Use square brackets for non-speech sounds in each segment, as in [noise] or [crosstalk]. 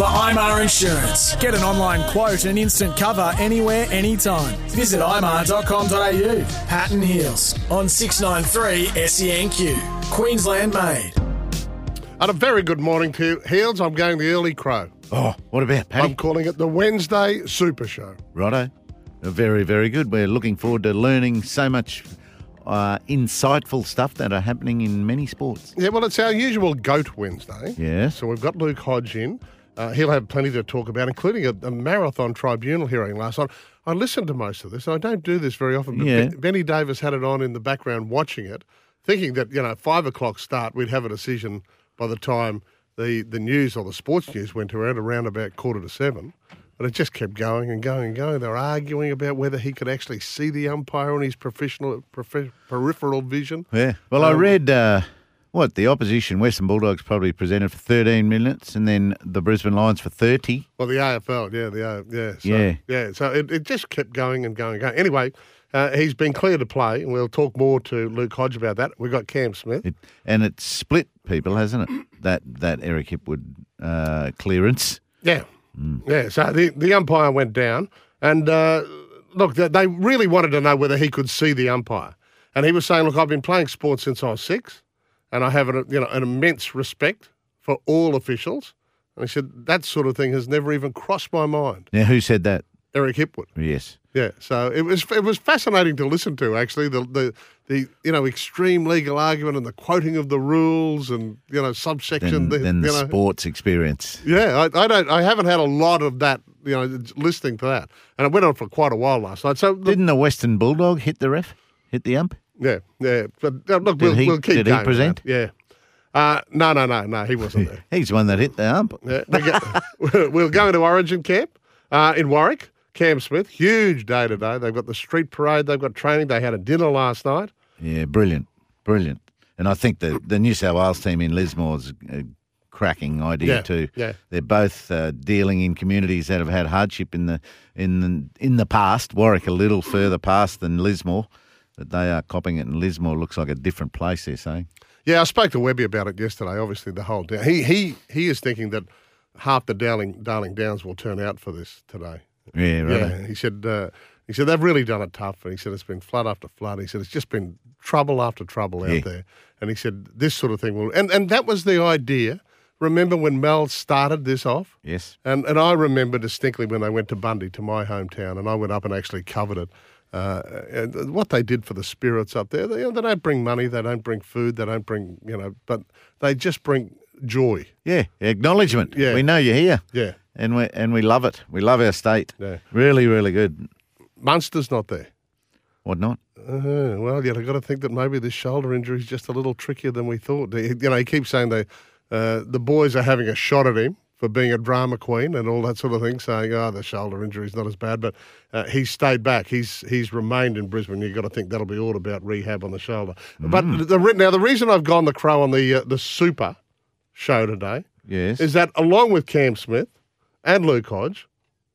For IMAR Insurance. Get an online quote and instant cover anywhere, anytime. Visit imar.com.au. Patton Heals on 693 SENQ. Queensland made. And a very good morning to you. Heals, I'm going the early crow. Oh, what about Paddy? I'm calling it the Wednesday Super Show. Righto. Very, very good. We're looking forward to learning so much uh, insightful stuff that are happening in many sports. Yeah, well, it's our usual Goat Wednesday. Yes. So we've got Luke Hodge in. Uh, he'll have plenty to talk about, including a, a marathon tribunal hearing last night. I listened to most of this. I don't do this very often, but Yeah. Ben- Benny Davis had it on in the background watching it, thinking that, you know, five o'clock start, we'd have a decision by the time the, the news or the sports news went around around about quarter to seven. But it just kept going and going and going. They were arguing about whether he could actually see the umpire on his professional profe- peripheral vision. Yeah. Well, I Um, read uh, what the opposition Western Bulldogs probably presented for 13 minutes, and then the Brisbane Lions for 30. Well, the AFL, yeah, the A- yeah, so, Yeah. yeah. So it, it just kept going and going and going. Anyway, uh, he's been clear to play, and we'll talk more to Luke Hodge about that. We've got Cam Smith. It, and it's split people, hasn't it? That that Eric Hipwood uh, clearance. Yeah, yeah. So the the umpire went down, and uh, look, they, they really wanted to know whether he could see the umpire, and he was saying, "Look, I've been playing sports since I was six, and I have an you know an immense respect for all officials." And he said that sort of thing has never even crossed my mind. Now, who said that? Eric Hipwood. Yes. Yeah, so it was it was fascinating to listen to actually the the, the you know extreme legal argument and the quoting of the rules and you know subsection Then, the, then the know, sports experience. yeah I, I don't I haven't had a lot of that you know listening to that and it went on for quite a while last night so the, Didn't the Western Bulldog hit the ref? Hit the ump? Yeah yeah but uh, look we'll, he- we'll keep did he going with present? yeah uh, no no no no he wasn't there [laughs] He's the one that hit the ump. Yeah, we [laughs] we'll go into Origin camp uh, in Warwick. Cam Smith, huge day today. They've got the street parade. They've got training. They had a dinner last night. Yeah, brilliant, brilliant. And I think the the New South Wales team in Lismore's a cracking idea Yeah, too. yeah. they're both uh, dealing in communities that have had hardship in the in the, in the past. Warwick a little further past than Lismore, but they are copping it. And Lismore looks like a different place. They're saying. Yeah, I spoke to Webby about it yesterday. Obviously, the whole down. He he he is thinking that half the Darling Darling Downs will turn out for this today. Yeah, right. Yeah, he said. Uh, he said they've really done it tough, and he said it's been flood after flood. He said it's just been trouble after trouble out Yeah. there, and he said this sort of thing will. And and that was the idea. Remember when Mel started this off? Yes. And and I remember distinctly when they went to Bundy, to my hometown, and I went up and actually covered it. Uh, and what they did for the spirits up there, they, they don't bring money, they don't bring food, they don't bring, you know, but they just bring joy. Yeah, acknowledgement. Yeah. we know you're here. Yeah. and we and we love it. We love our state. Yeah. really, really good. Munster's not there. What not? Uh, well, yeah, I've got to think that maybe this shoulder injury is just a little trickier than we thought. You know, he keeps saying they, uh, the boys are having a shot at him for being a drama queen and all that sort of thing, saying, oh, the shoulder injury is not as bad. But uh, he's stayed back. He's he's remained in Brisbane. You've got to think that'll be all about rehab on the shoulder. But the, now, the reason I've gone the crow on the, uh, the Super show today Yes. is that along with Cam Smith and Luke Hodge,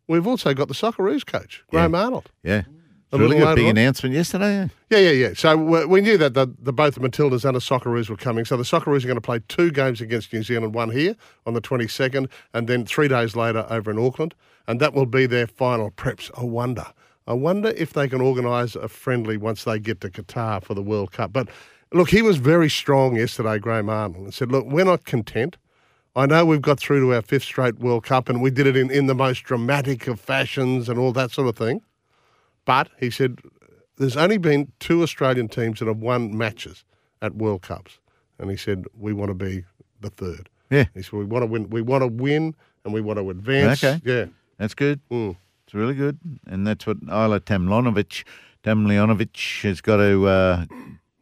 we've also got the Socceroos coach, Graham Arnold. yeah. A Really good big on. announcement yesterday. eh? Yeah, yeah, yeah. So we, we knew that the, the both the Matildas and the Socceroos were coming. So the Socceroos are going to play two games against New Zealand, one here on the 22nd, and then three days later over in Auckland. And that will be their final preps. I wonder. I wonder if they can organise a friendly once they get to Qatar for the World Cup. But look, he was very strong yesterday, Graham Arnold, and said, look, we're not content. I know we've got through to our fifth straight World Cup and we did it in, in the most dramatic of fashions and all that sort of thing. But he said there's only been two Australian teams that have won matches at World Cups, and he said we want to be the third. Yeah. He said we want to win. We want to win, and we want to advance. Okay. Yeah. That's good. Mm. It's really good, and that's what Ajla Tomljanovic, Tomljanovic has got to uh,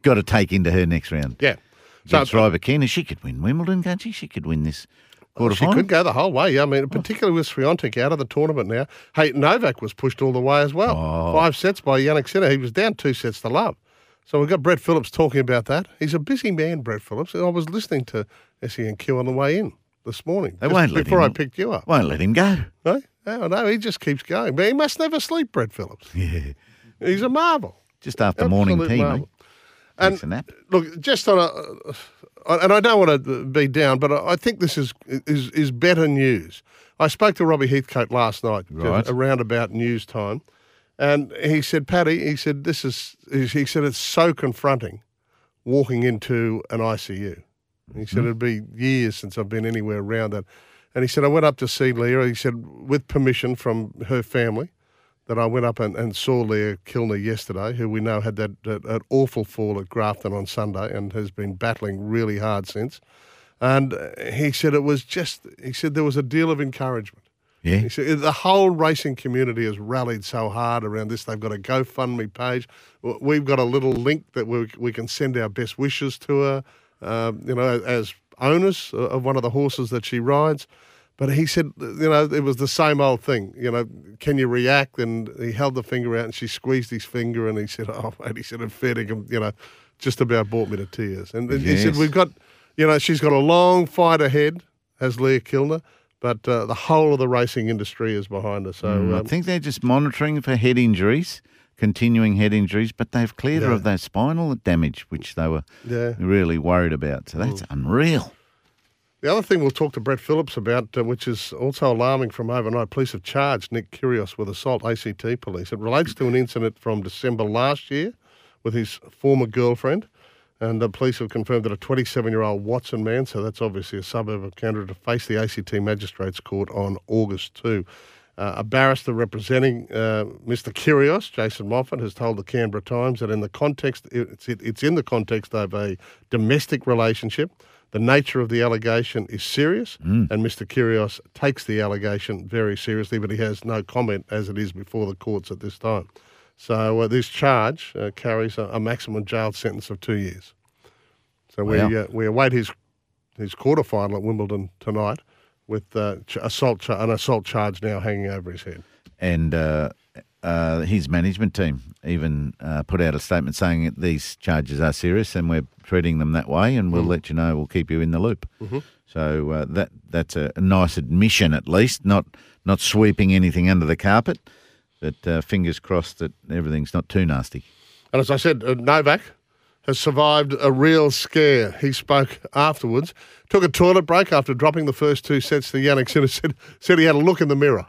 got to take into her next round. Yeah. Against Rybakina, she could win Wimbledon, can't she? She could win this quarter She final. could go the whole way. I mean, oh. particularly with Swiatek out of the tournament now. Hey, Novak was pushed all the way as well. Oh. Five sets by Jannik Sinner. He was down two sets to love. So we've got Brett Phillips talking about that. He's a busy man, Brett Phillips. I was listening to SENQ on the way in this morning. They won't let before him- I picked you up. Won't let him go. No, no, no, he just keeps going. But he must never sleep, Brett Phillips. [laughs] Yeah, He's a marvel. just after morning tea, marvel. mate. And Takes a nap. look, just on a, and I don't want to be down, but I think this is is is better news. I spoke to Robbie Heathcote last night, just Right. around about news time, and he said, "Paddy," he said, "this is," he said, "it's so confronting walking into an ICU." He said, hmm. "It'd be years since I've been anywhere around that," and he said, "I went up to see Leah." He said, with permission from her family that I went up and, and saw Leah Kilner yesterday, who we know had that, that, that awful fall at Grafton on Sunday and has been battling really hard since. And uh, he said it was just, he said there was a deal of encouragement. Yeah, He said the whole racing community has rallied so hard around this. They've got a GoFundMe page. We've got a little link that we, we can send our best wishes to her, um, you know, as owners of one of the horses that she rides. But he said, you know, it was the same old thing. You know, can you react? And he held the finger out and she squeezed his finger and he said, oh, mate, he said, fair dinkum, you know, just about brought me to tears. And he said, we've got, you know, she's got a long fight ahead, as Leah Kilner, but uh, the whole of the racing industry is behind her. So, Mm, I um, think they're just monitoring for head injuries, continuing head injuries, but they've cleared her of that spinal damage, which they were Yeah. really worried about. So that's unreal. The other thing we'll talk to Brett Phillips about, uh, which is also alarming from overnight, police have charged Nick Kyrgios with assault, ACT police. It relates to an incident from December last year with his former girlfriend. And the police have confirmed that a 27 year old Watson man, so that's obviously a suburb of Canberra, to face the ACT Magistrates Court on August 2. Uh, a barrister representing uh, Mr. Kyrgios, Jason Moffat, has told the Canberra Times that in the context, it's, it, it's in the context of a domestic relationship. The nature of the allegation is serious, and Mr. Kyrgios takes the allegation very seriously, but he has no comment as it is before the courts at this time. So uh, this charge uh, carries a, a maximum jail sentence of two years. So we Wow. uh, we await his his quarter final at Wimbledon tonight with uh, ch- assault cha- an assault charge now hanging over his head. And uh, his management team even uh, put out a statement saying that these charges are serious and we're treating them that way, and we'll let you know. We'll keep you in the loop. So uh, that that's a, a nice admission, at least, not not sweeping anything under the carpet. But uh, fingers crossed that everything's not too nasty. And as I said, uh, Novak has survived a real scare. He spoke afterwards, took a toilet break after dropping the first two sets to Jannik Sinner, said, said he had a look in the mirror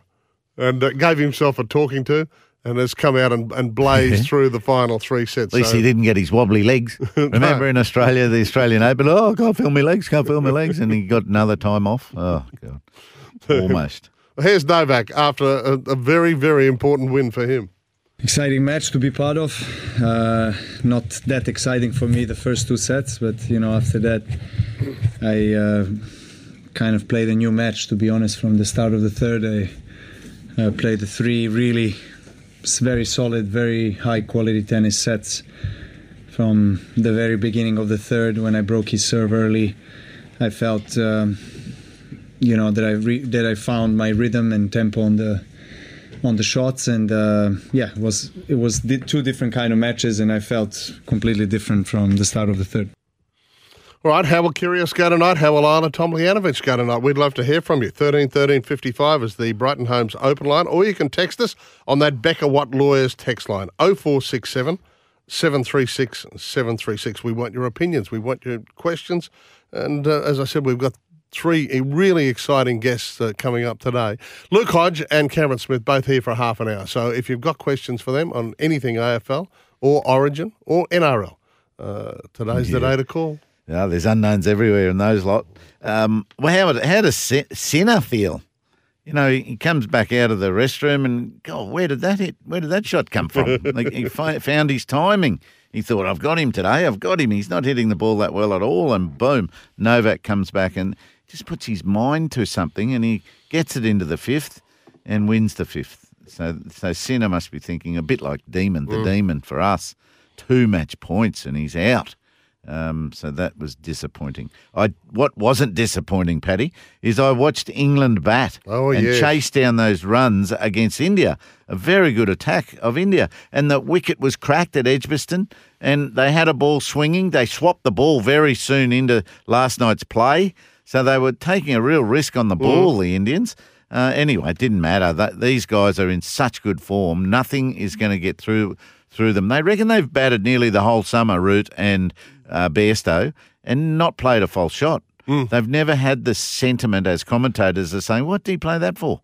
and uh, gave himself a talking to and has come out and, and blazed through the final three sets. At least So- he didn't get his wobbly legs. [laughs] Remember in Australia, the Australian Open, oh, I can't feel my legs, can't feel my legs. And he got another time off. Oh, God. [laughs] Almost. Here's Novak after a, a very, very important win for him. exciting match to be part of. Uh, not that exciting for me the first two sets, but you know after that, I uh, kind of played a new match. To be honest, from the start of the third, I uh, played the three really very solid, very high quality tennis sets. From the very beginning of the third, when I broke his serve early, I felt. Um, you know that I re- that I found my rhythm and tempo on the on the shots and uh, yeah it was it was two different kind of matches and I felt completely different from the start of the third. All right, how will Kyrgios go tonight? How will Anna Tomljanovic go tonight? We'd love to hear from you. 13 13 55 is the Brighton Homes open line, or you can text us on that Becca Watt Lawyers text line 0467 736 736. We want your opinions, we want your questions. And uh, as I said, we've got three really exciting guests uh, coming up today. Luke Hodge and Cameron Smith, both here for half an hour. So if you've got questions for them on anything AFL or Origin or NRL, uh, today's the day to call. Yeah, there's unknowns everywhere in those lot. Um, well, how, how does Sinner feel? You know, he comes back out of the restroom and, God, where did that hit? Where did that shot come from? [laughs] like he fi- found his timing He thought, I've got him today. I've got him. He's not hitting the ball that well at all. And boom, Novak comes back and just puts his mind to something and he gets it into the fifth and wins the fifth. So, so Sinner must be thinking a bit like Demon, the Demon for us, two match points and he's out. Um, so that was disappointing. I what wasn't disappointing, Paddy, is I watched England bat Oh, and yes. chase down those runs against India. A very good attack of India, and the wicket was cracked at Edgbaston, and they had a ball swinging. They swapped the ball very soon into last night's play, so they were taking a real risk on the ball. The Indians. Uh, anyway, it didn't matter. That, these guys are in such good form. Nothing is going to get through through them. They reckon they've batted nearly the whole summer, Root and uh, Bairstow, and not played a false shot. They've never had the sentiment as commentators are saying, "What did he play that for?"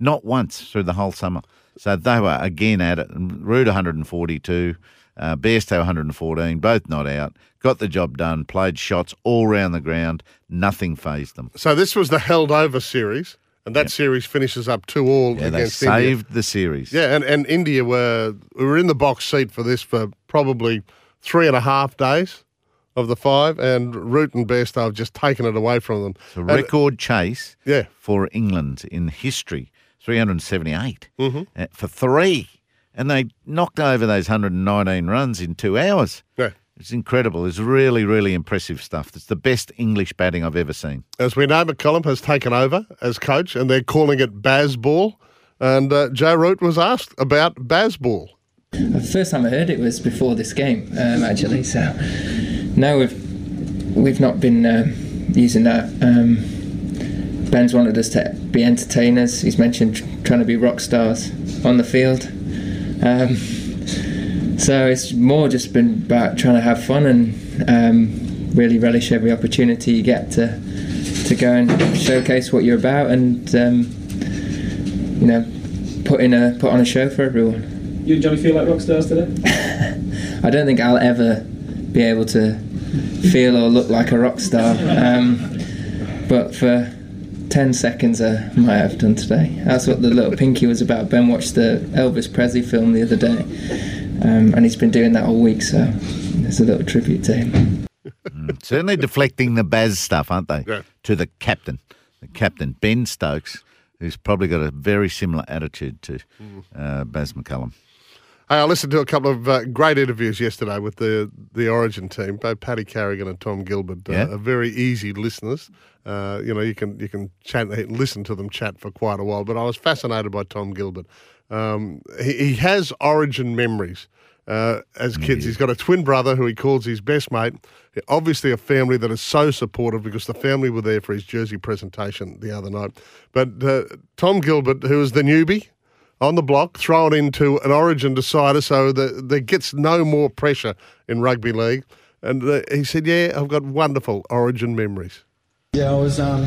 Not once through the whole summer. So they were again at it. Root 142, uh, Bairstow 114, both not out. Got the job done. Played shots all round the ground. Nothing phased them. So this was the held over series, and that series finishes up two all Yeah, they against India. saved the series. Yeah, and, and India were were in the box seat for this for probably three and a half days of the five, and Root and Bairstow have just taken it away from them. It's a And- record chase Yeah. for England in history 378 Mm-hmm. uh, for three. And they knocked over those 119 runs in two hours. Yeah. It's incredible. It's really, really impressive stuff. It's the best English batting I've ever seen. As we know, McCullum has taken over as coach, and they're calling it Baz Ball. And uh, Joe Root was asked about Baz Ball. The first time I heard it was before this game, um, actually. So no, we've we've not been um, using that. Um, Ben's wanted us to be entertainers. He's mentioned trying to be rock stars on the field. Um, so it's more just been about trying to have fun and um, really relish every opportunity you get to to go and showcase what you're about and um, you know put in a put on a show for everyone. You and Johnny feel like rock stars today? [laughs] I don't think I'll ever be able to feel or look like a rock star. Um, but for 10 seconds, I might have done today. That's what the little pinky was about. Ben watched the Elvis Presley film the other day, um, and he's been doing that all week, so it's a little tribute to him. Certainly deflecting the Baz stuff, aren't they? Yeah. To the captain, the captain, Ben Stokes, who's probably got a very similar attitude to uh, Baz McCullum. I listened to a couple of uh, great interviews yesterday with the the Origin team. Both Paddy Carrigan and Tom Gilbert uh, Yeah. are very easy listeners. Uh, you know, you can you can chat, listen to them chat for quite a while. But I was fascinated by Tom Gilbert. Um, he, he has Origin memories. Uh, as kids, he's got a twin brother who he calls his best mate. Obviously, a family that is so supportive because the family were there for his jersey presentation the other night. But uh, Tom Gilbert, who is the newbie, on the block, thrown into an origin decider so that there gets no more pressure in rugby league. And he said, Yeah, I've got wonderful origin memories. Yeah, I was um,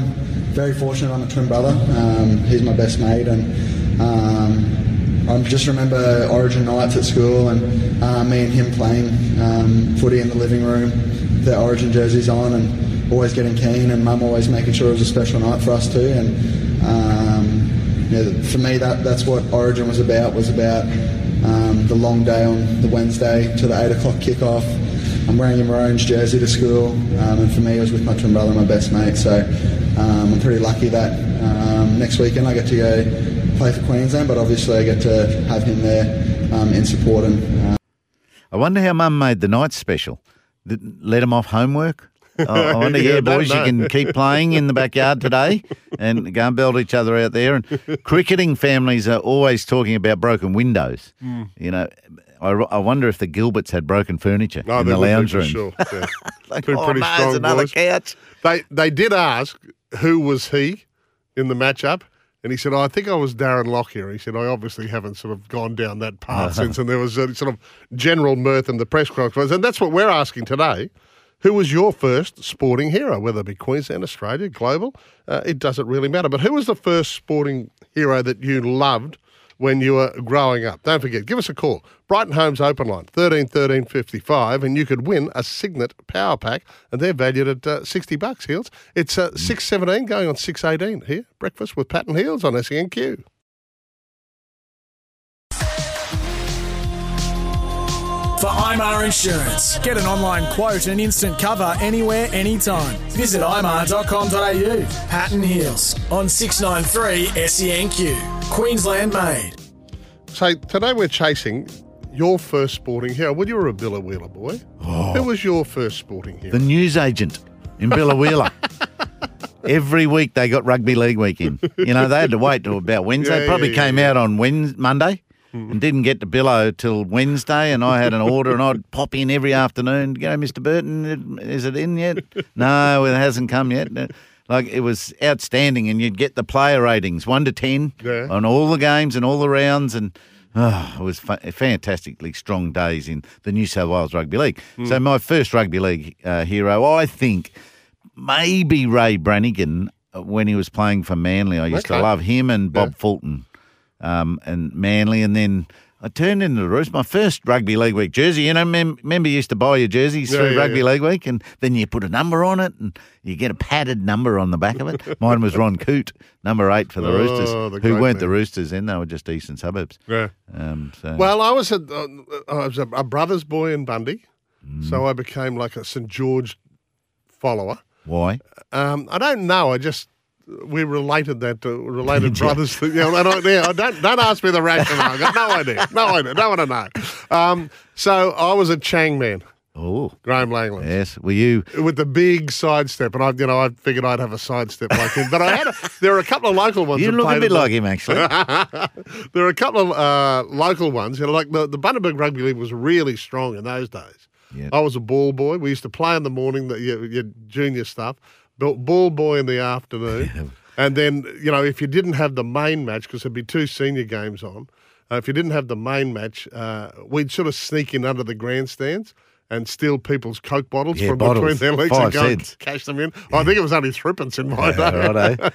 very fortunate. I'm a twin brother. Um, he's my best mate, and um, I just remember Origin nights at school and uh, me and him playing um, footy in the living room, the Origin jerseys on, and always getting keen. And Mum always making sure it was a special night for us too. And um, yeah, for me, that that's what Origin was about. Was about um, the long day on the Wednesday to the eight o'clock kickoff. I'm wearing a Maroons jersey to school, um, and for me, it was with my twin brother, my best mate. So um, I'm pretty lucky that um, next weekend I get to go play for Queensland, but obviously I get to have him there um, in support. And uh, I wonder how Mum made the night special. Let him off homework. [laughs] I wonder, Yeah, yeah, boys, you can keep playing in the backyard today and go and build each other out there. And cricketing families are always talking about broken windows. Hmm. You know, I, I wonder if the Gilberts had broken furniture No, in the lounge room. Sure. Yeah. [laughs] Like, Two oh, pretty no, strong another boys. couch. They they did ask who was he in the matchup, and he said, oh, "I think I was Darren Lockyer." He said, "I obviously haven't sort of gone down that path since." And there was a sort of general mirth in the press conference, and that's what we're asking today. Who was your first sporting hero, whether it be Queensland, Australia, global? Uh, it doesn't really matter. But who was the first sporting hero that you loved when you were growing up? Don't forget, give us a call. Brighton Homes Open Line, 13 13 55, and you could win a Signet Power Pack, and they're valued at uh, 60 bucks, Heals. It's uh, 617 going on 618 here. Breakfast with Pat and Heals on SENQ. IMAR Insurance. Get an online quote and instant cover anywhere, anytime. Visit imar.com.au. Patton Heals on 693 SENQ. Queensland made. So today we're chasing your first sporting hero. Well, you were a Biloela boy. Oh. Who was your first sporting hero? The news agent in Biloela. [laughs] Every week they got rugby league week in. You know, they had to wait till about Wednesday. Yeah, Probably yeah, came yeah. out on Wednesday, Monday and didn't get to Bilo till Wednesday. And I had an order and I'd pop in every afternoon. Go, Mr. Burton, is it in yet? [laughs] no, it hasn't come yet. Like it was outstanding, and you'd get the player ratings one to ten Yeah. on all the games and all the rounds, and oh, it was fa- fantastically strong days in the New South Wales Rugby League. Hmm. So my first rugby league uh, hero, I think, maybe Ray Branighan uh, when he was playing for Manly. I used Okay. to love him and Bob Yeah. Fulton um, and Manly, and then. I turned into the Roos. My first rugby league week jersey, you know, mem- remember you used to buy your jerseys Yeah, through yeah, rugby yeah. league week, and then you put a number on it, and you get a padded number on the back of it. [laughs] Mine was Ron Coote, number eight for the Oh, Roosters, the who weren't the. Roosters then; they were just eastern suburbs. Yeah. Um, so Well, I was a, uh, I was a, a brother's boy in Bundy, Mm. so I became like a St George follower. why? Um, I don't know. I just we related that to related [laughs] brothers. To, you know, and I, yeah, don't don't ask me the rationale. I've got no idea. No idea. Don't want to know. Um, so I was a Chang man, Oh, Graeme Langland. yes. Were you? With the big sidestep, and I, you know, I figured I'd have a sidestep like him. But I had, a, there are a couple of local ones. You look a bit like him, actually. [laughs] there are a couple of uh, local ones. You know, like the, the Bundaberg Rugby League was really strong in those days. Yeah. I was a ball boy. We used to play in the morning, the, your, your junior stuff, ball boy in the afternoon. [laughs] and then, you know, if you didn't have the main match, because there'd be two senior games on, uh, if you didn't have the main match, uh, we'd sort of sneak in under the grandstands and steal people's Coke bottles Yeah, from bottles. between their legs Five and go cents. and cash them in. I think it was only threepence in my [laughs] day. Righto.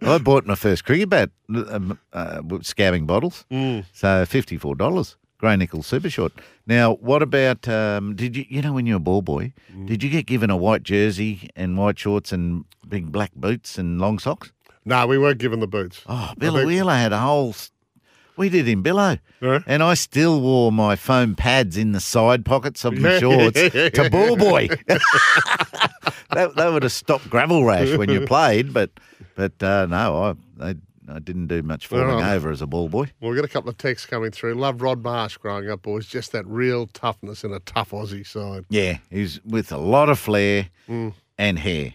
[laughs] I bought my first cricket bat, um, uh, scabbing bottles. Mm. So fifty-four dollars. Grey nickel super short. Now, what about? Um, did you you know when you were a ball boy? Mm. Did you get given a white jersey and white shorts and big black boots and long socks? No, we weren't given the boots. Oh, I Billow think- Wheeler had a whole. We did in Bilo. Yeah. And I still wore my foam pads in the side pockets of my shorts to [laughs] ball boy. [laughs] that, that would have stopped gravel rash when you played, but but uh, no, I, I I didn't do much falling right. over as a ball boy. Well, we've got a couple of texts coming through. Love Rod Marsh growing up, boys. Just that real toughness in a tough Aussie side. Yeah, he's with a lot of flair Mm. and hair.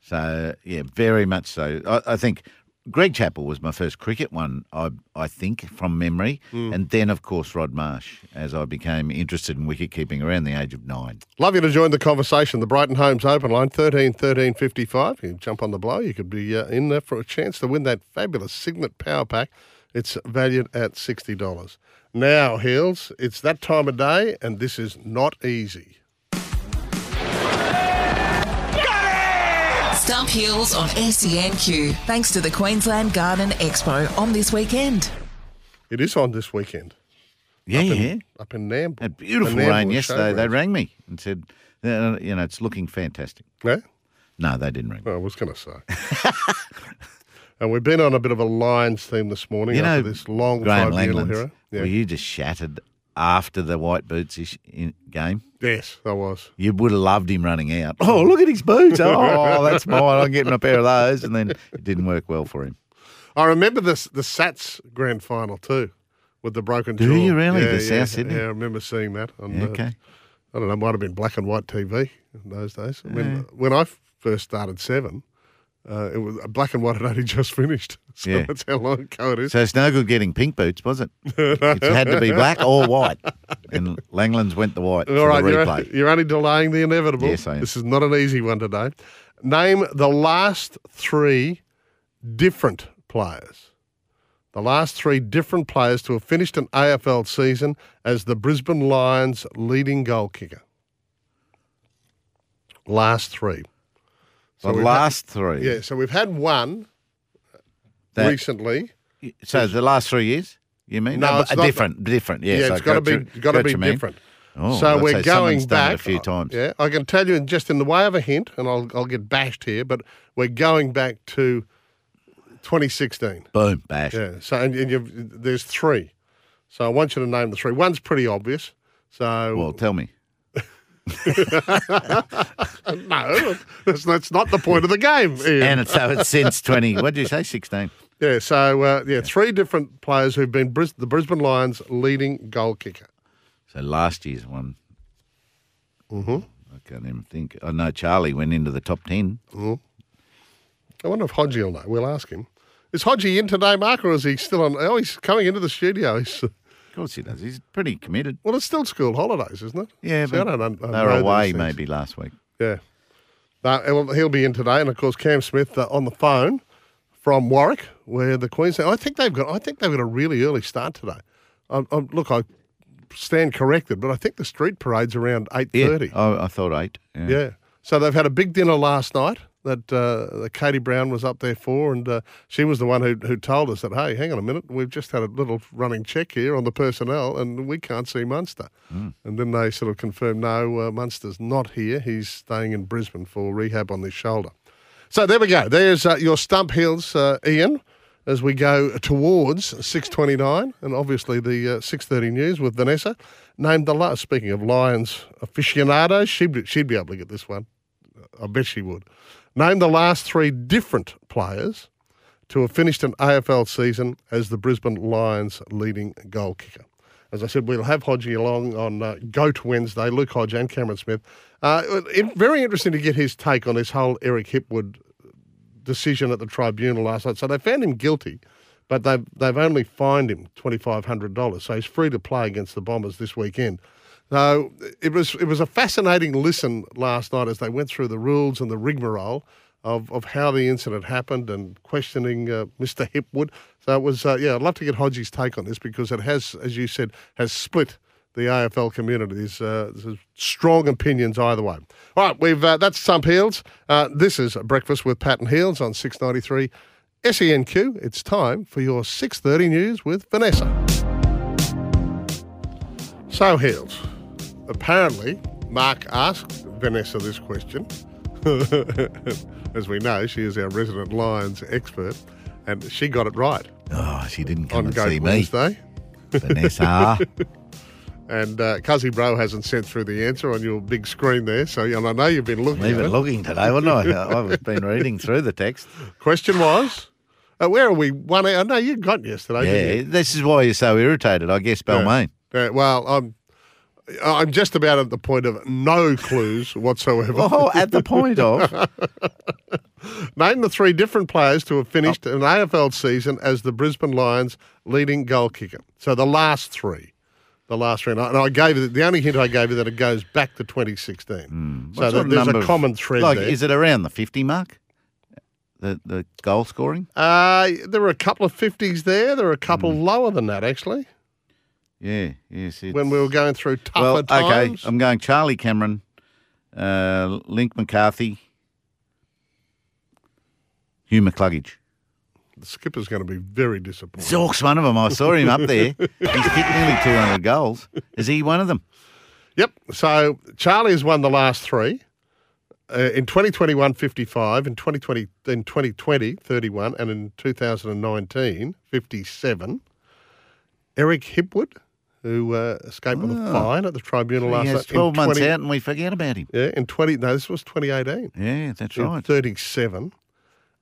So yeah, very much so. I, I think Greg Chappell was my first cricket one. I I think from memory, Mm. and then of course Rod Marsh, as I became interested in wicket keeping around the age of nine. Love you to join the conversation. The Brighton Homes Open line, 13 13 55. You can jump on the blow. You could be uh, in there for a chance to win that fabulous Signet Power Pack. It's valued at $60. Now, Heals, it's that time of day, and this is not easy. Stump Heals on SENQ, thanks to the Queensland Garden Expo on this weekend. It is on this weekend Yeah, yeah. up in Nambour. Had beautiful The Nambour rain yesterday. They rang me and said, uh, you know, it's looking fantastic. Yeah? No, they didn't ring. me. I was going to say. [laughs] and we've been on a bit of a Lions theme this morning You know, after this long Graeme tribunal Langlands, hero. Yeah. were you just shattered after the white boots ish- in game? Yes, I was. You would have loved him running out. Oh, look at his boots. [laughs] Oh, that's mine. I'm getting a pair of those. And then it didn't work well for him. I remember this the Sats grand final too, with the broken Do jaw. you really? Yeah, The yeah, South Sydney? Yeah, I remember seeing that. On, uh, Okay. I don't know. Might have been black and white TV in those days. I mean, when I first started Seven, uh, it was black and white had only [laughs] just finished. [laughs] So Yeah. that's how long ago it is. So it's no good getting pink boots, was it? [laughs] it had to be black or white. And Langlands went the white All right, you're, you're only delaying the inevitable. Yes, I am. This is not an easy one today. Name the last three different players. The last three different players to have finished an AFL season as the Brisbane Lions leading goal kicker. Last three. The we've had- last three. yeah, so we've had one That- recently. So the last three years, you mean? No, it's not different, different. Yeah, Yeah, so it's got to be got to be different. Oh, so I'd we're say going someone's done it back a few times. Yeah, I can tell you just in the way of a hint, and I'll I'll get bashed here, but we're going back to 2016. Boom, bash. Yeah. So and, and you've, there's three. So I want you to name the three. One's pretty obvious. So Well, tell me. [laughs] no, that's, that's not the point of the game. Ian. And it's, so it's since 20, what did you say, 16? Yeah, so uh, yeah, three different players who've been Bris- the Brisbane Lions' leading goal kicker. So last year's one. Mm-hmm. I can't even think. I know Charlie went into the top 10. Mm. I wonder if Hodgie will know. We'll ask him. Is Hodgie in today, Mark, or is he still on? Oh, he's coming into the studio. He's, Of course he does. He's pretty committed. well, it's still school holidays, isn't it? Yeah, See, I don't, I they were away maybe last week. Yeah. Uh, well, he'll be in today, and of course Cam Smith uh, on the phone from Warwick, where the Queensland. I think they've got. I think they've got a really early start today. I, I, look, I stand corrected, but I think the street parade's around eight thirty. Yeah, oh, I thought eight. Yeah. Yeah. So they've had a big dinner last night that, uh, Katie Brown was up there for, and uh, she was the one who, who told us that, hey, hang on a minute, we've just had a little running check here on the personnel, and we can't see Munster. And then they sort of confirmed, no, uh, Munster's not here. He's staying in Brisbane for rehab on his shoulder. So there we go. There's uh, your stump heals, uh, Ian. As we go towards 6:29, and obviously the uh, 6:30 news with Vanessa, named the last. Speaking of Lions aficionados, she'd be, she'd be able to get this one. I bet she would. Name the last three different players to have finished an AFL season as the Brisbane Lions leading goal kicker. As I said, we'll have Hodgie along on uh, Goat Wednesday, Luke Hodge and Cameron Smith. Uh, it, very interesting to get his take on this whole Eric Hipwood decision at the tribunal last night. So they found him guilty, but they've, they've only fined him $2,500. So he's free to play against the Bombers this weekend. So it was it was a fascinating listen last night as they went through the rules and the rigmarole of, of how the incident happened and questioning uh, Mr. Hipwood. So it was uh, yeah, I'd love to get Hodgie's take on this because it has, as you said, has split the AFL community. There's, uh, there's strong opinions either way. All right, we've uh, that's Stump Heals. Uh, this is breakfast with Pat and Heals on six ninety three. SENQ, it's time for your 6.30 news with Vanessa. So, Heals, apparently Mark asked Vanessa this question. [laughs] As we know, she is our resident Lions expert, and she got it right Oh, she didn't come on and Goat see me. Wednesday. Vanessa. [laughs] And uh, Cuzzy Bro hasn't sent through the answer on your big screen there, so and I know you've been looking Even at it. looking today, wasn't I? [laughs] I've been reading through the text. Question was, uh, where are we? One hour? No, you got yesterday. didn't Yeah, this is why you're so irritated, I guess, Balmain. Yeah, well, I'm I'm just about at the point of no clues whatsoever. Oh, at the point of. [laughs] Name the three different players to have finished an AFL season as the Brisbane Lions leading goal kicker. So the last three. The last three. And I, and I gave you, the only hint I gave you that it goes back to 2016. So Hmm. That there's a common thread like, there. Is it around the 50 mark? The the goal scoring? Uh, there were a couple of 50s there. There were a couple Hmm. lower than that, actually, Yeah, yes. When we were going through tougher well, okay. times. I'm going Charlie Cameron, uh, Link McCarthy, Hugh McCluggage. the skipper's going to be very disappointed. Zork's one of them. I saw him up there. [laughs] He's kicked nearly 200 goals. Is he one of them? Yep. So Charlie has won the last three. Uh, in 2021, 55. In 2020, in 2020, 31. And in 2019, 57. Eric Hipwood, who uh, escaped with a fine at the tribunal last Ah. he has night. 12 months 20 out and we forget about him. Yeah, in 20. No, this was 2018. Yeah, that's right. 37.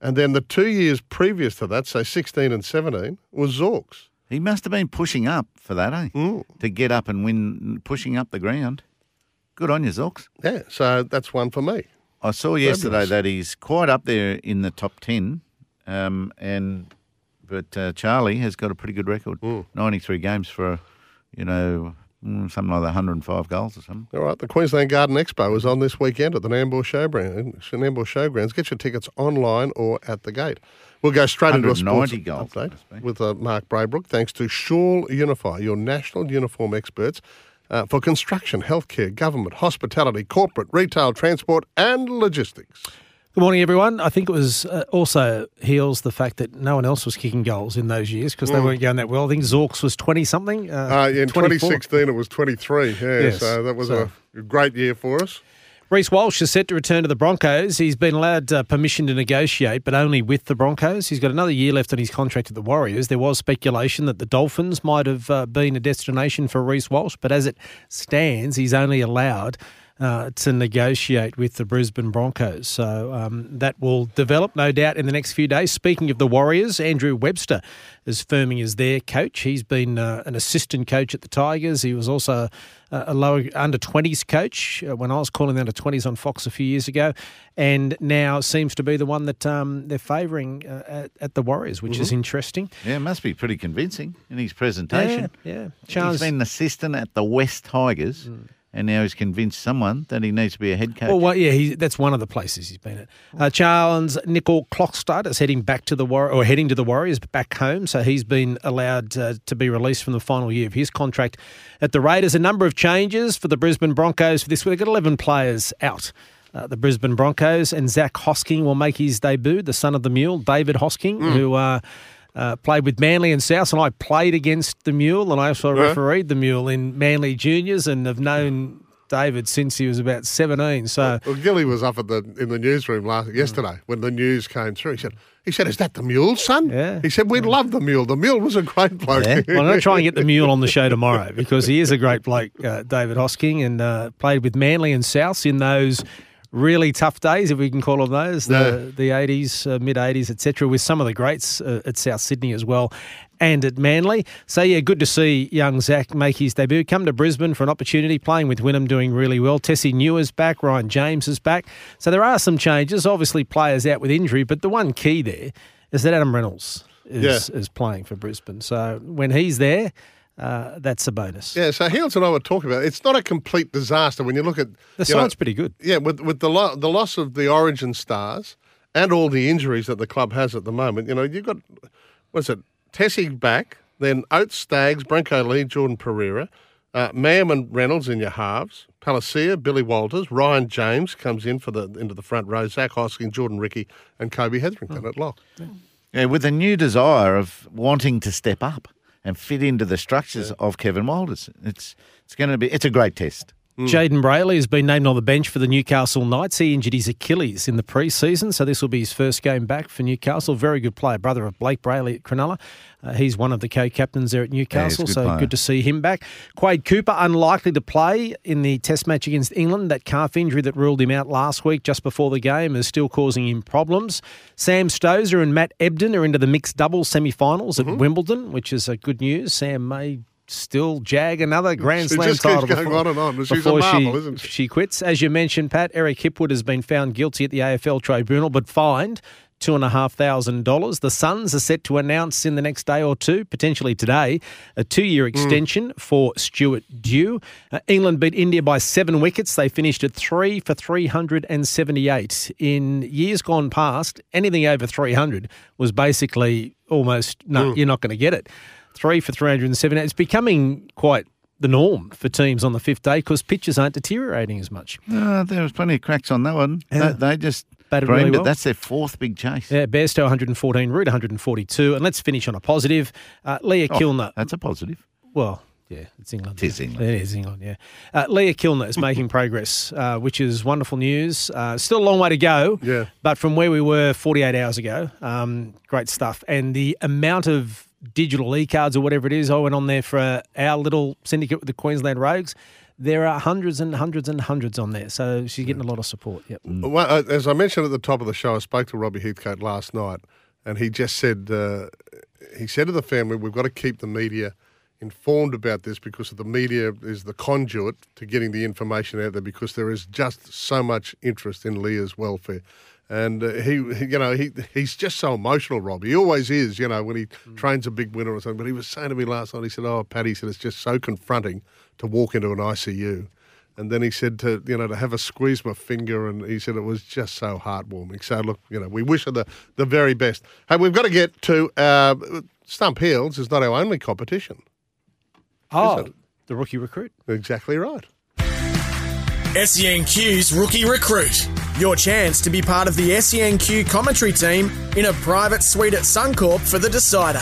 And then the two years previous to that, so 16 and 17, was Zorks. He must have been pushing up for that, eh? Mm. To get up and win, pushing up the ground. Good on you, Zorks. Yeah, so that's one for me. I saw yesterday Fabulous. that he's quite up there in the top 10. Um, and But uh, Charlie has got a pretty good record. Mm. 93 games for, you know, mm, something like 105 goals or something. All right, the Queensland Garden Expo is on this weekend at the Nambour Showground. Nambour Showgrounds. Get your tickets online or at the gate. We'll go straight into a sports goals, update with uh, Mark Braybrook, thanks to Shawl Unify, your national uniform experts uh, for construction, healthcare, government, hospitality, corporate, retail, transport, and logistics. Good morning, everyone. I think it was uh, also heals the fact that no one else was kicking goals in those years because they Mm. weren't going that well. I think Zorks was 20 something. Uh, in 24. 2016, it was 23. Yeah, Yes, so that was so- a great year for us. Reece Walsh is set to return to the Broncos. He's been allowed uh, permission to negotiate, but only with the Broncos. He's got another year left on his contract at the Warriors. There was speculation that the Dolphins might have uh, been a destination for Reece Walsh, but as it stands, he's only allowed uh, to negotiate with the Brisbane Broncos. So um, that will develop, no doubt, in the next few days. Speaking of the Warriors, Andrew Webster is firming as their coach. He's been uh, an assistant coach at the Tigers. He was also a, lower under 20s coach uh, when I was calling the under 20s on Fox a few years ago, and now seems to be the one that um, they're favouring uh, at, at, the Warriors, which mm-hmm. is interesting. Yeah, it must be pretty convincing in his presentation. Yeah, yeah. Charnze, He's been an assistant at the West Tigers. Mm and now he's convinced someone that he needs to be a head coach. Well, well yeah, he, that's one of the places he's been at. Uh, Charnze Nicoll-Klokstad is heading back to the War- or heading to the Warriors back home, so he's been allowed uh, to be released from the final year of his contract at the Raiders. A number of changes for the Brisbane Broncos for this week. They've got eleven players out. Uh, the Brisbane Broncos and Zach Hosking will make his debut. The son of the mule, David Hosking, mm. who. Uh, played with Manly and South, and I played against the Mule, and I also yeah. refereed the Mule in Manly Juniors, and have known David since he was about seventeen. So, well, Gilly was up at the in the newsroom last yesterday when the news came through. He said, "He said, is that the Mule, son?" Yeah. He said, "We yeah. love the Mule. The Mule was a great bloke." Yeah. well, I'm going to try and get the Mule on the show tomorrow because he is a great bloke, uh, David Hosking, and uh, played with Manly and South in those really tough days, if we can call them those, the the eighties, uh, mid eighties, etc. With some of the greats uh, at South Sydney as well, and at Manly. So yeah, good to see young Zach make his debut. Come to Brisbane for an opportunity, playing with Wynnum, doing really well. Tesi Niua's back, Ryan James is back. So there are some changes. Obviously, players out with injury, but the one key there is that Adam Reynolds is yeah. is playing for Brisbane. So when he's there uh, that's a bonus. Yeah, so Heals and I were talking about it. it's not a complete disaster when you look at the side's pretty good. Yeah, with with the lo- the loss of the Origin stars and all the injuries that the club has at the moment. You know, you've got what's it, Tesi back, then Oates, Staggs, Brenko Lee, Jordan Pereira, uh, Mam and Reynolds in your halves, Palasia, Billy Walters, Ryan James comes in for the into the front row, Zach Hosking, Jordan Riki, and Kobe Hetherington oh. at lock. Yeah. yeah, with a new desire of wanting to step up and fit into the structures yeah. of Kevin Walters. It's it's going to be it's a great test. Mm. Jayden Brailey has been named on the bench for the Newcastle Knights. He injured his Achilles in the pre-season, so this will be his first game back for Newcastle. Very good player, brother of Blake Brailey at Cronulla. Uh, he's one of the co-captains there at Newcastle, yeah, good so player. good to see him back. Quade Cooper unlikely to play in the Test match against England. That calf injury that ruled him out last week, just before the game, is still causing him problems. Sam Stosur and Matt Ebden are into the mixed doubles semi-finals at mm-hmm. Wimbledon, which is a good news. Sam may still jag another Grand she Slam just title keeps going before, on and on. She's a marvel, she, isn't she? she quits. As you mentioned, Pat, Eric Hipwood has been found guilty at the AFL tribunal, but fined two and a half thousand dollars. The Suns are set to announce in the next day or two, potentially today, a two-year hmm. extension mm. for Stuart Dew. Uh, England beat India by seven wickets. They finished at three for three hundred and seventy-eight. In years gone past, anything over three hundred was basically almost no. Mm. You're not going to get it three for 307. It's becoming quite the norm for teams on the fifth day because pitches aren't deteriorating as much. Uh, there was plenty of cracks on that one. Yeah. They, they just batted really well. That's their fourth big chase. Yeah, Bairstow 114, Root 142. And let's finish on a positive. Uh, Leah oh, Kilner. That's a positive. Well, yeah, it's England. It is England. It is England, yeah. Uh, Leah Kilner is making [laughs] progress, uh, which is wonderful news. Uh, still a long way to go. Yeah. But from where we were 48 hours ago, um, great stuff. And the amount of digital e-cards or whatever it is. I went on there for our little syndicate with the Queensland Rogues. There are hundreds and hundreds and hundreds on there, so she's getting a lot of support. Yep. Well, uh, as I mentioned at the top of the show, I spoke to Robbie Heathcote last night, and he just said uh, he said to the family, "We've got to keep the media." informed about this because the media is the conduit to getting the information out there because there is just so much interest in Leah's welfare and uh, he, he, you know, he he's just so emotional, Rob. He always is, you know, when he mm. trains a big winner or something. But he was saying to me last night, he said, "Oh, Paddy said it's just so confronting to walk into an ICU." And then he said to you know to have a squeeze my finger, and he said it was just so heartwarming. So look, you know, we wish her the the very best. Hey, we've got to get to uh, Stump Heals is not our only competition. Oh, the rookie recruit. Exactly right. SENQ's rookie recruit. Your chance to be part of the SENQ commentary team in a private suite at Suncorp for the decider.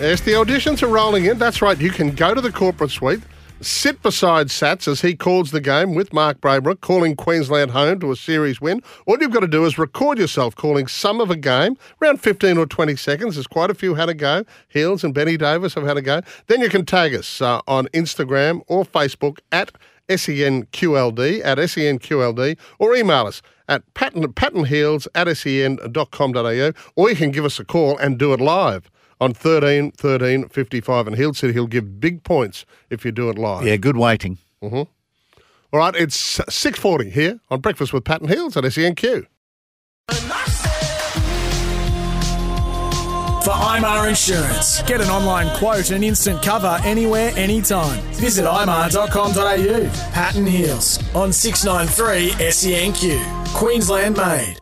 As the auditions are rolling in. That's right. You can go to the corporate suite, Sit beside Sats as he calls the game with Mark Braybrook, calling Queensland home to a series win. All you've got to do is record yourself calling some of a game, around 15 or 20 seconds. There's quite a few had a go. Heals and Benny Davis have had a go. Then you can tag us uh, on Instagram or Facebook at SENQLD, at SENQLD, or email us at pattern, patternheels at sen.com.au, or you can give us a call and do it live on 13 13 55. And he'll said he'll give big points if you do it live. Yeah, good waiting. Mm-hmm. All right, it's 6.40 here on Breakfast with Pat and Heals at SENQ. For IMAR Insurance, get an online quote and instant cover anywhere, anytime. Visit imar.com.au. Pat and Heals on 693 SENQ. Queensland made.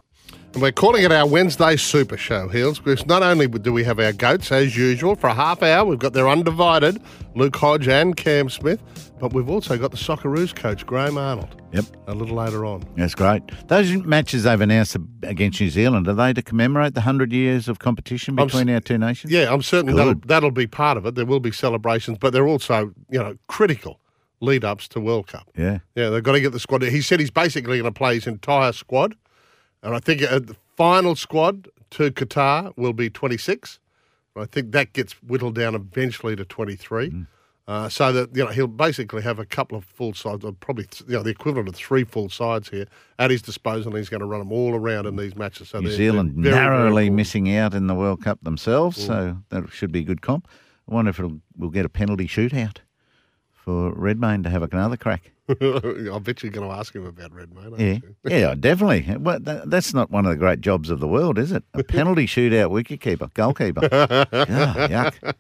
And we're calling it our Wednesday Super Show, Heals, because not only do we have our goats as usual for a half hour, we've got their undivided Luke Hodge and Cam Smith, but we've also got the Socceroos coach Graham Arnold. Yep. A little later on. That's great. Those matches they've announced against New Zealand, are they to commemorate the 100 years of competition between our two nations? Yeah, I'm certain that'll, that'll be part of it. There will be celebrations, but they're also, you know, critical lead ups to World Cup. Yeah. Yeah, they've got to get the squad. He said he's basically going to play his entire squad. And I think uh, the final squad to Qatar will be 26. I think that gets whittled down eventually to 23. Mm. Uh, so that you know he'll basically have a couple of full sides, or probably you know the equivalent of three full sides here at his disposal. and He's going to run them all around in these matches. So New Zealand they're very, narrowly very missing out in the World Cup themselves, Mm. so that should be a good comp. I wonder if it'll, we'll get a penalty shootout for Redmayne to have another crack. [laughs] I bet you're going to ask him about Redmayne. Yeah, [laughs] yeah, definitely. Well, that, that's not one of the great jobs of the world, is it? A [laughs] penalty shootout wicketkeeper, goalkeeper. Ah, yuck.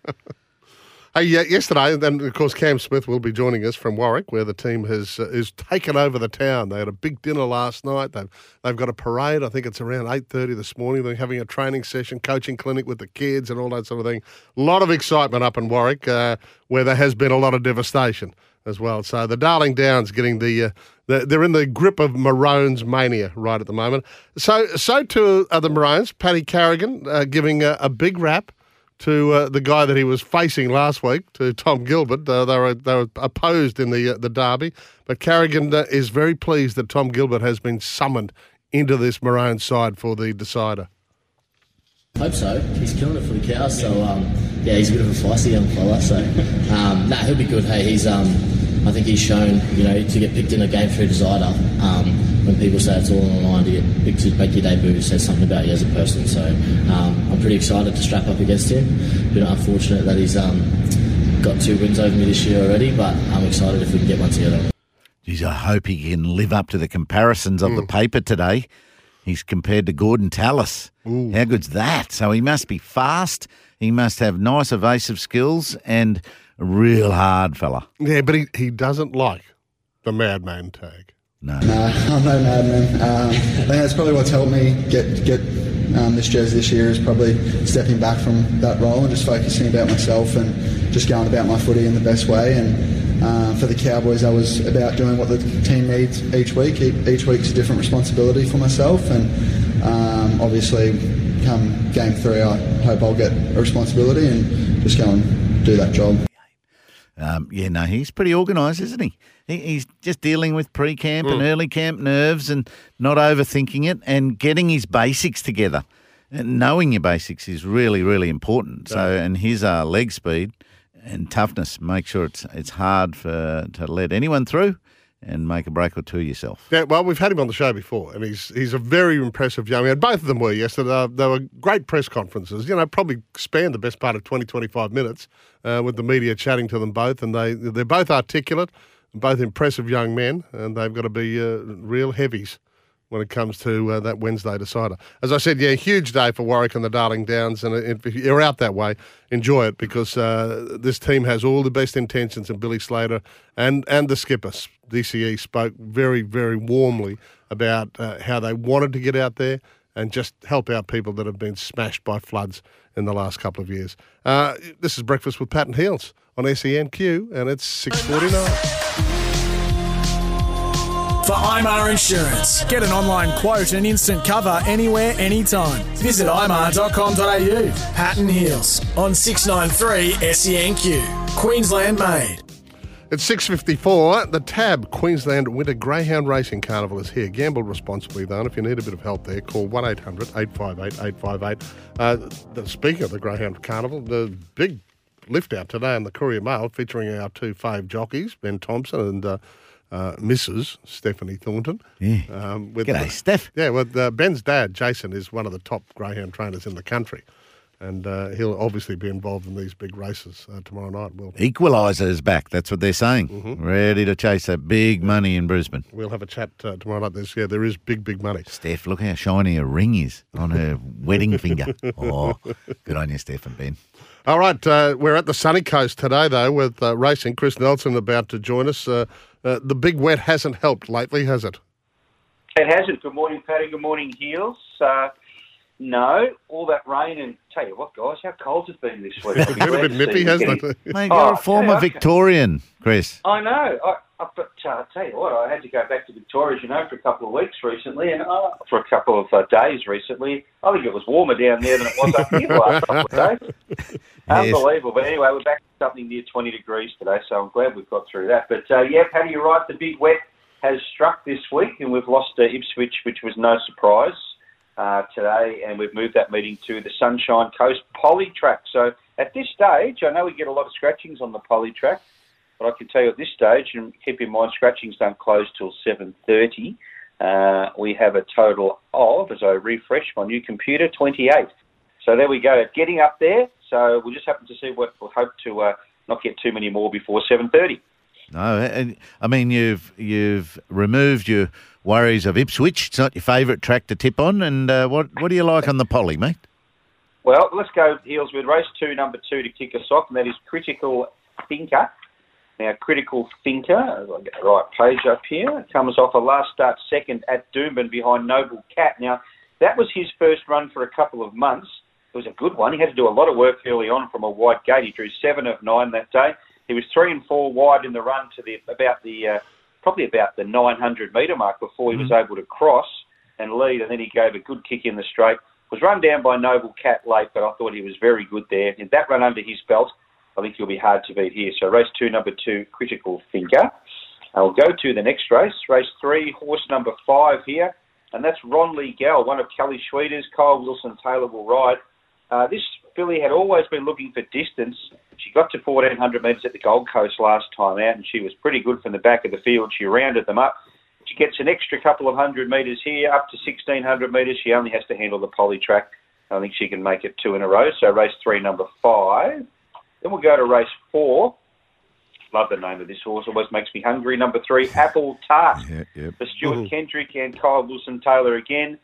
Hey, yesterday, and of course Cam Smith will be joining us from Warwick, where the team has uh, has taken over the town. They had a big dinner last night. They've they've got a parade. I think it's around eight thirty this morning. They're having a training session, coaching clinic with the kids, and all that sort of thing. A lot of excitement up in Warwick, uh, where there has been a lot of devastation as well. So the Darling Downs getting the. Uh, the- they're in the grip of Maroons mania right at the moment. So, so too are the Maroons. Paddy Carrigan uh, giving a, a big rap to uh, the guy that he was facing last week, to Tom Gilbert. Uh, they were they were opposed in the uh, the derby, but Carrigan uh, is very pleased that Tom Gilbert has been summoned into this Maroon side for the decider. Hope so. He's killing it for the cows. So um, yeah, he's a bit of a feisty young fella. So [laughs] um, nah, he'll be good. Hey, he's um, I think he's shown you know to get picked in a game through decider. Um, when people say it's all on the line to get picked to make your debut, says something about you as a person. So um, I'm pretty excited to strap up against him. Bit unfortunate that he's um, got two wins over me this year already, but I'm excited if we can get one together. Geez, I hope he can live up to the comparisons of the paper today. He's compared to Gordon Tallis. How good's that? So he must be fast. He must have nice evasive skills and a real hard fella. Yeah, but he, he doesn't like the madman tag. No. No, I'm no madman. Um, I think that's probably what's helped me get get um, this jersey this year is probably stepping back from that role and just focusing about myself and just going about my footy in the best way. And uh, for the Cowboys, I was about doing what the team needs each week. E- Each week's a different responsibility for myself, and um, obviously, come game three, I hope I'll get a responsibility and just go and do that job. Um, yeah, no, he's pretty organised, isn't he? he? He's just dealing with pre-camp and Mm. early camp nerves and not overthinking it and getting his basics together. And knowing your basics is really, really important. So, and his uh, leg speed and toughness make sure it's it's hard for to let anyone through and make a break or two yourself. Yeah, well, we've had him on the show before, and he's he's a very impressive young man. Both of them were yesterday. They were great press conferences. You know, probably spanned the best part of 20, 25 minutes uh, with the media chatting to them both, and they they're both articulate, both impressive young men, and they've got to be uh, real heavies when it comes to uh, that Wednesday decider. As I said, yeah, huge day for Warwick and the Darling Downs, and if you're out that way, enjoy it because uh, this team has all the best intentions, and Billy Slater and and the skipper DCE spoke very very warmly about uh, how they wanted to get out there and just help out people that have been smashed by floods in the last couple of years. Uh, this is breakfast with Pat and Heals on SENQ, and it's six forty nine. For IMAR Insurance, get an online quote and instant cover anywhere, anytime. Visit imar.com.au. And Heals on 693 SENQ. Queensland made. It's 6.54. The TAB, Queensland Winter Greyhound Racing Carnival is here. Gamble responsibly, though, and if you need a bit of help there, call 1-800-858-858. Uh, the, speaking of the Greyhound Carnival, the big lift out today in the Courier Mail featuring our two fave jockeys, Ben Thompson and uh, uh, Mrs. Stephanie Thornton. Yeah. Um, with G'day, Steph. Yeah, well, uh, Ben's dad, Jason, is one of the top greyhound trainers in the country. And uh, he'll obviously be involved in these big races uh, tomorrow night. We'll, Equaliser is back. That's what they're saying. Mhm. Ready to chase that big money in Brisbane. we'll have a chat uh, tomorrow night. There's, yeah, there is big, big money. Steph, look how shiny her ring is on her [laughs] wedding finger. Oh, good on you, Steph and Ben. All right, uh, we're at the sunny coast today, though, with uh, racing. Chris Nelson about to join us. Uh, uh, the big wet hasn't helped lately, has it? It hasn't. Good morning, Paddy. Good morning, Heals. Uh, no, all that rain and tell you what, guys, how cold it's been this week. [laughs] It's been a bit nippy, hasn't it? Mate, [laughs] Oh, you're a former yeah, okay. Victorian, Chris. I know. I, I, but uh, I tell you what, I had to go back to Victoria, as you know, for a couple of weeks recently, and uh, for a couple of uh, days recently. I think it was warmer down there than it was up here the last couple of days. [laughs] Unbelievable. But anyway, we're back to something near 20 degrees today, so I'm glad we've got through that. But uh, yeah, Paddy, you're right. The big wet has struck this week, and we've lost uh, Ipswich, which was no surprise uh, today, and we've moved that meeting to the Sunshine Coast Poly Track. So at this stage, I know we get a lot of scratchings on the Poly Track, but I can tell you at this stage, and keep in mind scratchings don't close till 7.30, uh, we have a total of, as I refresh my new computer, 28. So there we go, getting up there. So we'll just happen to see what we'll hope to uh, not get too many more before 7.30. No, and, I mean you've you've removed your worries of Ipswich. It's not your favourite track to tip on. And uh, what what do you like on the poly, mate? Well, let's go heals with race two, number two to kick us off, and that is Critical Thinker. Now, Critical Thinker, I get the right page up here, comes off a last start second at Doomben behind Noble Cat. Now, that was his first run for a couple of months. It was a good one. He had to do a lot of work early on from a wide gate. He drew seven of nine that day. He was three and four wide in the run to the about the uh, probably about the 900 metre mark before he was able to cross and lead, and then he gave a good kick in the straight. Was run down by Noble Cat late, but I thought he was very good there. And that run under his belt, I think he'll be hard to beat here. So race two, number two, Critical Thinker. I'll go to the next race, race three, horse number five here, and that's Ron Lee Gell, one of Kelly Schweida's. Kyle Wilson Taylor will ride. Uh, this filly had always been looking for distance. She got to 1400 metres at the Gold Coast last time out, and she was pretty good from the back of the field. She rounded them up. She gets an extra couple of hundred metres here, up to 1600 metres. She only has to handle the poly track. I think she can make it two in a row. So race three, number five. Then we'll go to race four. Love the name of this horse. Always makes me hungry. Number three, Apple Tart. For Stuart Kendrick and Kyle Wilson Taylor again.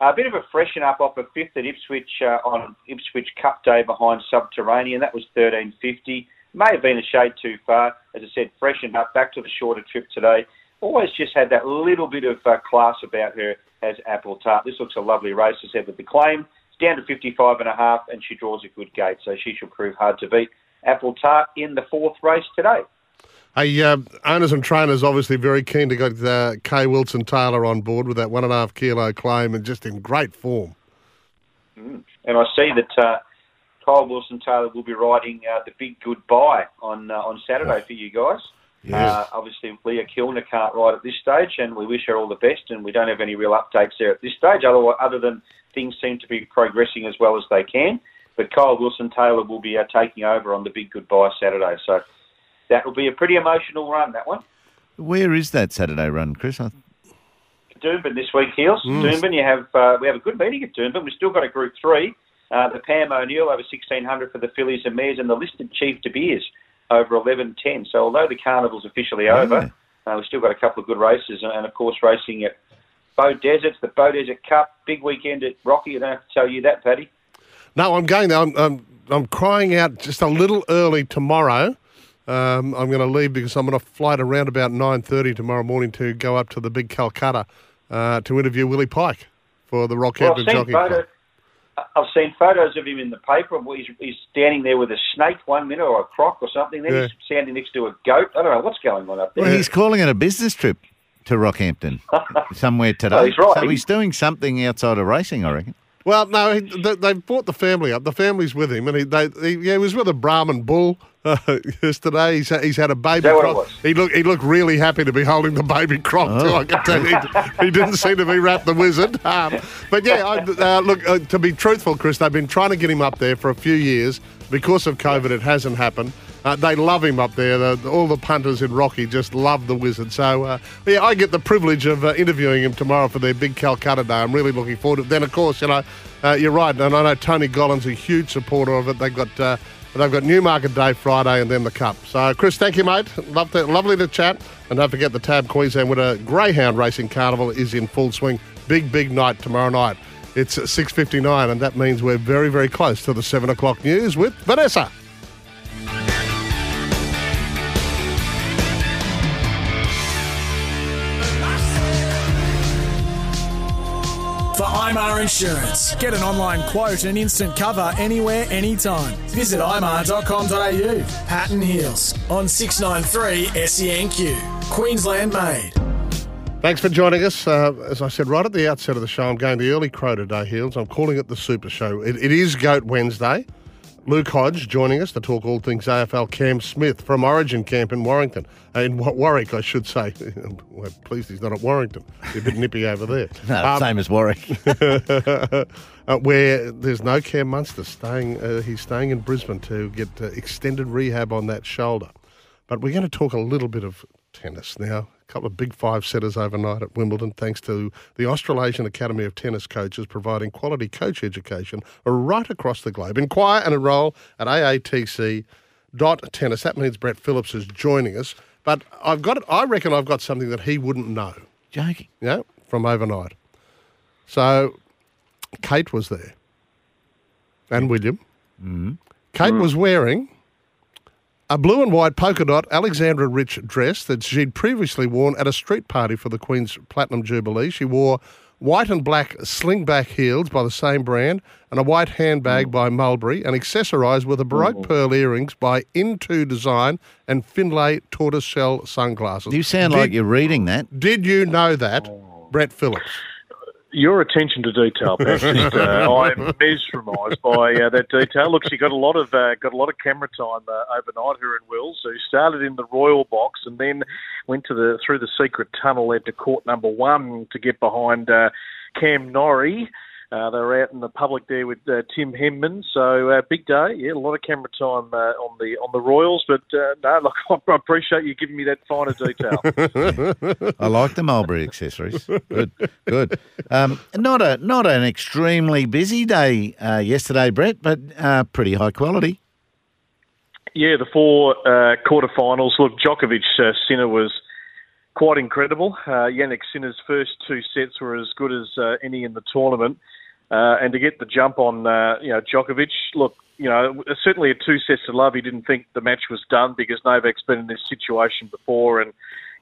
A bit of a freshen up off a fifth at Ipswich uh, on Ipswich Cup Day behind Subterranean. That was 13.50. May have been a shade too far. As I said, freshened up back to the shorter trip today. Always just had that little bit of uh, class about her as Apple Tart. This looks a lovely race, as said, with the claim. It's down to 55 and a half, and she draws a good gate, so she should prove hard to beat. Apple Tart in the fourth race today. Hey, uh, owners and trainers obviously very keen to get uh, Kay Wilson Taylor on board with that one and a half kilo claim and just in great form. Mm. And I see that uh, Kyle Wilson Taylor will be riding uh, the big goodbye on uh, on Saturday for you guys. Yes. Uh, obviously, Leah Kilner can't ride at this stage, and we wish her all the best. And we don't have any real updates there at this stage, other, other than things seem to be progressing as well as they can. But Kyle Wilson Taylor will be uh, taking over on the big goodbye Saturday. So that will be a pretty emotional run, that one. Where is that Saturday run, Chris? I, Doomben this week, Heals. Mm. Doomben, you have uh, we have a good meeting at Doomben. We've still got a Group Three. Uh, the Pam O'Neill over 1600 for the fillies and mares, and the listed Chief De Beers over 1110. So although the carnival's officially over, uh, we've still got a couple of good races, and, and of course racing at Bow Deserts, the Bow Desert Cup, big weekend at Rocky. I don't have to tell you that, Paddy. No, I'm going there. I'm, I'm, I'm crying out just a little early tomorrow. Um, I'm going to leave because I'm going to fly flight around about 9.30 tomorrow morning to go up to the big Calcutta uh, to interview Willie Pike for the Well, Rockhampton I've seen Jockey Club. photos. I've seen photos of him in the paper. He's, he's standing there with a snake one minute or a croc or something. Then Yeah. he's standing next to a goat. I don't know what's going on up there. well, he's calling it a business trip to Rockhampton [laughs] somewhere today. Oh, he's right. So he's doing something outside of racing, I reckon. Well, no, he, they, they brought the family up. The family's with him, and he, they, he, yeah, he was with a Brahman bull uh, [laughs] yesterday. He's, he's had a baby that what it was? He looked he looked really happy to be holding the baby croc too. I can tell he, he didn't seem to be wrapped the wizard. Um, but yeah, I, uh, look uh, to be truthful, Chris, they've been trying to get him up there for a few years because of COVID. It hasn't happened. Uh, they love him up there. The, all the punters in Rocky just love the wizard. So, uh, yeah, I get the privilege of uh, interviewing him tomorrow for their big Calcutta Day. I'm really looking forward to it. Then, of course, you know, uh, you're right. And I know Tony Gollan's a huge supporter of it. They've got. Uh, They've got Newmarket Day Friday and then the Cup. So, Chris, thank you, mate. Love to, lovely to chat. And don't forget the Tab Queensland Winter Greyhound Racing Carnival is in full swing. Big, big night tomorrow night. It's 6.59 and that means we're very, very close to the 7 o'clock news with Vanessa. IMAR Insurance. Get an online quote and instant cover anywhere, anytime. Visit imar.com.au. Pat and Heals on 693 SENQ. Queensland made. Thanks for joining us. Uh, as I said right at the outset of the show, I'm going the early crow today, Heals. I'm calling it the Super Show. It, it is Goat Wednesday. Luke Hodge joining us to talk all things AFL. Cam Smith from Origin Camp in Warrington. Uh, in Warwick, I should say. [laughs] We're pleased he's not at Warrington. He's a bit nippy over there. [laughs] No, Um, same as Warwick. [laughs] uh, where there's no Cam Munster staying. Uh, he's staying in Brisbane to get uh, extended rehab on that shoulder. But we're going to talk a little bit of tennis now. A couple of big five setters overnight at Wimbledon, thanks to the Australasian Academy of Tennis Coaches providing quality coach education right across the globe. Inquire and enrol at aatc.tennis. That means Brett Phillips is joining us. But I've got, I reckon I've got something that he wouldn't know. Joking. Yeah, from overnight. So Kate was there and William. Mm-hmm. Kate was wearing a blue and white polka dot Alexandra Rich dress that she'd previously worn at a street party for the Queen's Platinum Jubilee. She wore white and black slingback heels by the same brand and a white handbag mm. by Mulberry and accessorised with a Baroque pearl earrings by Into Design and Finlay tortoiseshell sunglasses. You sound Did- like you're reading that. Did you know that, oh. Brett Phillips? Your attention to detail, [laughs] Pat. Just, uh, [laughs] I'm mesmerised by uh, that detail. Look, she got a lot of uh, got a lot of camera time uh, overnight. Her and Wills, who started in the royal box and then went to the through the secret tunnel led to court number one to get behind uh, Cam Norrie. Uh, they were out in the public there with uh, Tim Henman, so uh, big day. Yeah, a lot of camera time uh, on the on the Royals, but uh, no, look, [laughs] I appreciate you giving me that finer detail. [laughs] I like the Mulberry accessories. Good, good. Um, not a not an extremely busy day uh, yesterday, Brett, but uh, pretty high quality. Yeah, the four uh, quarterfinals. Look, Djokovic uh, Sinner was quite incredible. Uh, Jannik Sinner's first two sets were as good as uh, any in the tournament, uh, and to get the jump on, uh, you know, Djokovic. Look, you know, certainly at two sets to love, he didn't think the match was done because Novak's been in this situation before, and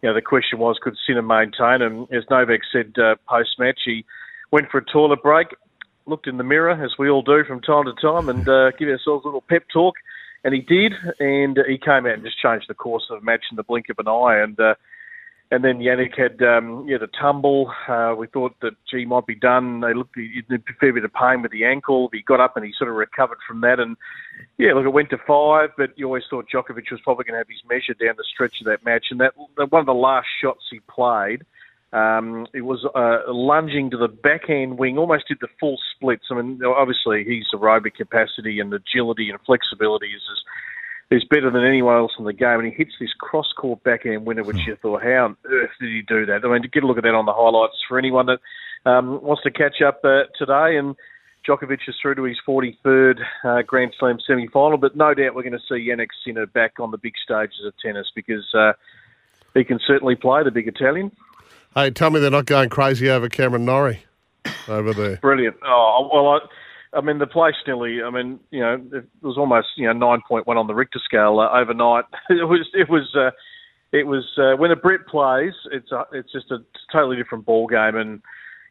you know, the question was could Sinner maintain? And as Novak said uh, post match, he went for a toilet break, looked in the mirror as we all do from time to time, and uh, give ourselves a little pep talk. And he did, and he came out and just changed the course of the match in the blink of an eye. And uh, and then Jannik had um, yeah the tumble. Uh, we thought that gee might be done. They looked he a fair bit of pain with the ankle. He got up and he sort of recovered from that. And yeah, look, it went to five, but you always thought Djokovic was probably going to have his measure down the stretch of that match. And that one of the last shots he played. Um, it was uh, lunging to the backhand wing, almost did the full splits. I mean, obviously his aerobic capacity and agility and flexibility is is better than anyone else in the game. And he hits this cross court backhand winner, which you thought, how on earth did he do that? I mean, get a look at that on the highlights for anyone that um, wants to catch up uh, today. And Djokovic is through to his 43rd uh, Grand Slam semi final, but no doubt we're going to see Jannik Sinner back on the big stages of tennis because uh, he can certainly play, the big Italian. Hey, tell me they're not going crazy over Cameron Norrie over there. Brilliant. Oh well, I, I mean the place nearly. I mean, you know, it was almost you know nine point one on the Richter scale uh, overnight. [laughs] It was it was uh, it was uh, when a Brit plays, it's a, it's just a totally different ball game and.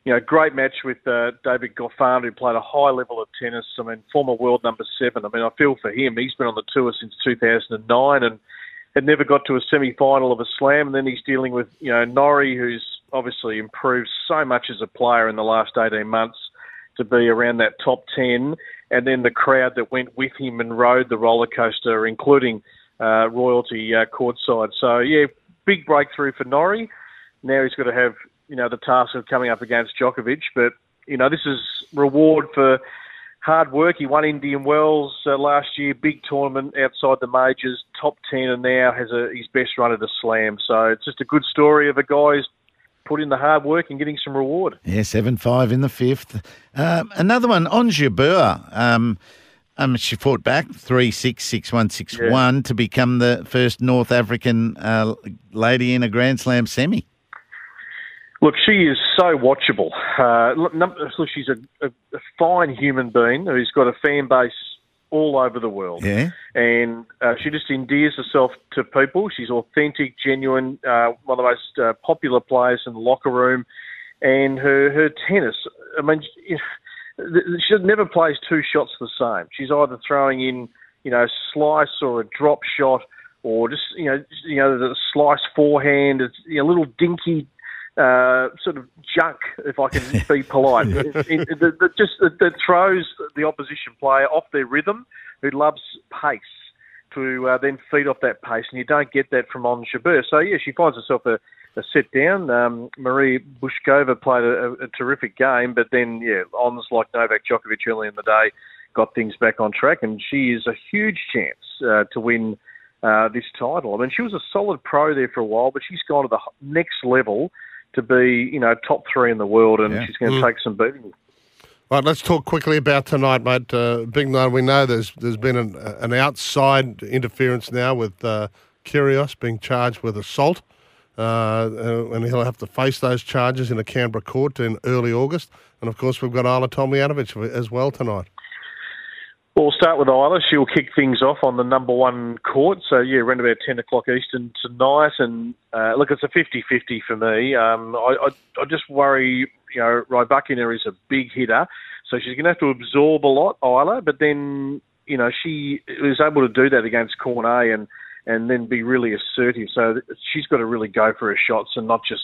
You know, great match with uh, David Goffin, who played a high level of tennis. I mean, former world number seven. I mean, I feel for him. He's been on the tour since 2009 and had never got to a semi-final of a slam. And then he's dealing with, you know, Norrie, who's obviously improved so much as a player in the last 18 months. To be around that top 10. And then the crowd that went with him and rode the roller coaster, including uh, royalty uh, courtside. So, yeah, big breakthrough for Norrie. Now he's got to have, you know, the task of coming up against Djokovic. But, you know, this is reward for hard work. He won Indian Wells uh, last year, big tournament outside the majors, top 10, and now has a, his best run at a slam. So it's just a good story of a guy who's put in the hard work and getting some reward. Yeah, 7 5 in the fifth. Um, another one, Ons Jabeur. Um, um, she fought back 3 6 6 1 6 1 to become the first North African uh, lady in a Grand Slam semi. Look, she is so watchable. Uh, look, she's a, a fine human being who's got a fan base all over the world. Yeah. And uh, she just endears herself to people. She's authentic, genuine, uh, one of the most uh, popular players in the locker room. And her, her tennis, I mean, she she never plays two shots the same. She's either throwing in, you know, slice or a drop shot, or just you know, you know, the slice forehand. It's you know, a little dinky uh, sort of junk, if I can be polite. [laughs] it, it, it, it just it throws the opposition player off their rhythm, who loves pace, to uh, then feed off that pace, and you don't get that from Ons Jabeur. So yeah, she finds herself a, a set down. Um, Marie Bouzkova played a, a, terrific game, but then yeah, Ons like Novak Djokovic early in the day got things back on track, and she is a huge chance uh, to win. Uh, this title. I mean, she was a solid pro there for a while, but she's gone to the next level to be, you know, top three in the world, and Yeah. she's going to Mm. take some beating. Right, let's talk quickly about tonight, mate. Uh, big night. We know there's there's been an, an outside interference now with uh, Kyrgios being charged with assault, uh, uh, and he'll have to face those charges in a Canberra court in early August. And of course, we've got Ajla Tomljanovic as well tonight. Well, we'll start with Ajla. She'll kick things off on the number one court. So, yeah, around about 10 o'clock Eastern tonight. And uh, look, it's a 50 50 for me. Um, I, I, I just worry, you know, Rybakina is a big hitter. So she's going to have to absorb a lot, Ajla. But then, you know, she was able to do that against Cornet and, and then be really assertive. So she's got to really go for her shots and not just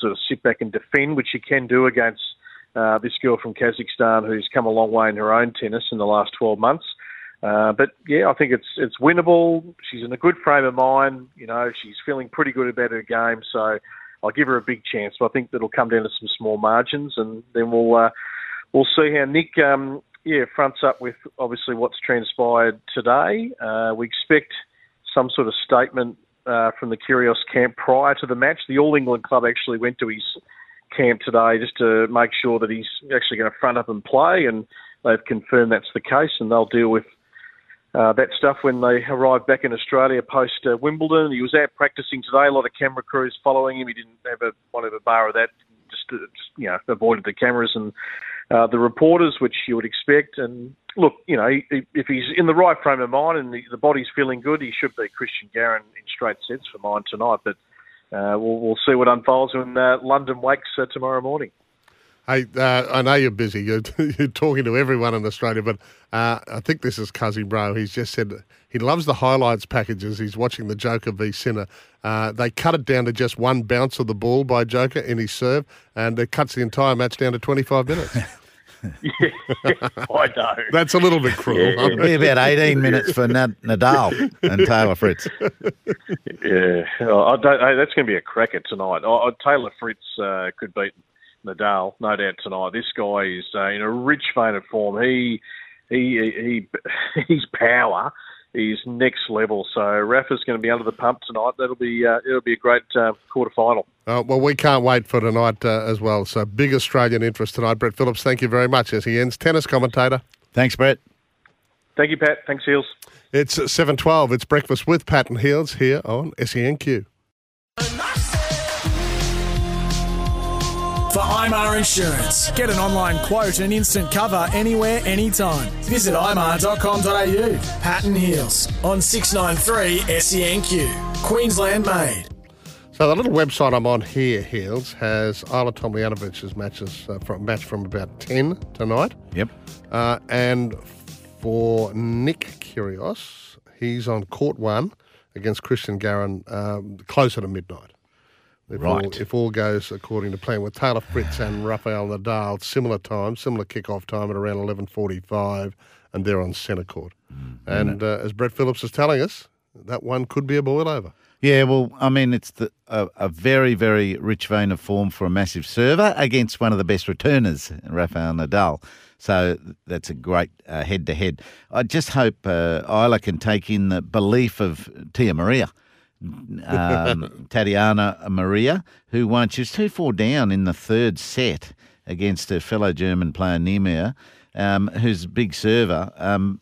sort of sit back and defend, which she can do against uh, this girl from Kazakhstan who's come a long way in her own tennis in the last 12 months. Uh, but yeah, I think it's it's winnable. She's in a good frame of mind. You know, she's feeling pretty good about her game, so I'll give her a big chance. But I think that'll come down to some small margins, and then we'll uh, we'll see how Nick um, yeah fronts up with obviously what's transpired today. Uh, we expect some sort of statement uh, from the Kyrgios camp prior to the match. The All England club actually went to his camp today just to make sure that he's actually going to front up and play, and they've confirmed that's the case, and they'll deal with uh, that stuff when they arrive back in Australia post uh, Wimbledon. He was out practicing today. A lot of camera crews following him. He didn't have a to have a bar of that. Just, uh, just you know, avoided the cameras and uh, the reporters, which you would expect. And look, you know, if he's in the right frame of mind and the, the body's feeling good, he should be Cristian Garin in straight sets for mine tonight. But uh, we'll, we'll see what unfolds when uh, London wakes uh, tomorrow morning. Hey, uh, I know you're busy. You're, [laughs] you're talking to everyone in Australia, but uh, I think this is Cuzzy Bro. He's just said he loves the highlights packages. He's watching the Joker v Sinner. Uh, they cut it down to just one bounce of the ball by Joker in his serve, and it cuts the entire match down to 25 minutes. [laughs] [laughs] I know. That's a little bit cruel. It'll be about 18 minutes for Nad- Nadal and Taylor Fritz. Yeah, Oh, I don't, hey, that's going to be a cracker tonight. I, I, Taylor Fritz uh, could beat Nadal, no doubt tonight. This guy is uh, in a rich vein of form. He, he, he, [laughs] his power is next level. So Rafa's going to be under the pump tonight. That'll be, uh, it'll be a great uh, quarter final. Uh, well, we can't wait for tonight uh, as well. So big Australian interest tonight. Brett Phillips, thank you very much as he ends. Tennis commentator. Thanks, Brett. Thank you, Pat. Thanks, Heals. It's 7.12. It's Breakfast with Pat and Heals here on E SENQ. For IMAR Insurance, get an online quote and instant cover anywhere, anytime. Visit imar.com.au. Pat and Heals on 693 SENQ. Queensland made. So the little website I'm on here, Heals, has Ajla Tomljanovic's matches uh, from match from about 10 tonight. Yep. Uh, and for Nick Kyrgios, he's on court one against Cristian Garin um, closer to midnight. If Right. All, if all goes according to plan, with Taylor Fritz and Rafael Nadal, similar time, similar kick-off time at around 11.45, and they're on centre court. Mm, and uh, as Brett Phillips is telling us, that one could be a boil over. Yeah, well, I mean, it's the, a, a very, very rich vein of form for a massive server against one of the best returners, Rafael Nadal. So that's a great uh, head-to-head. I just hope uh, Ajla can take in the belief of Tia Maria, um, [laughs] Tatiana Maria, who won. She was 2-4 down in the third set against her fellow German player, Niemeier, um, who's a big server. Um,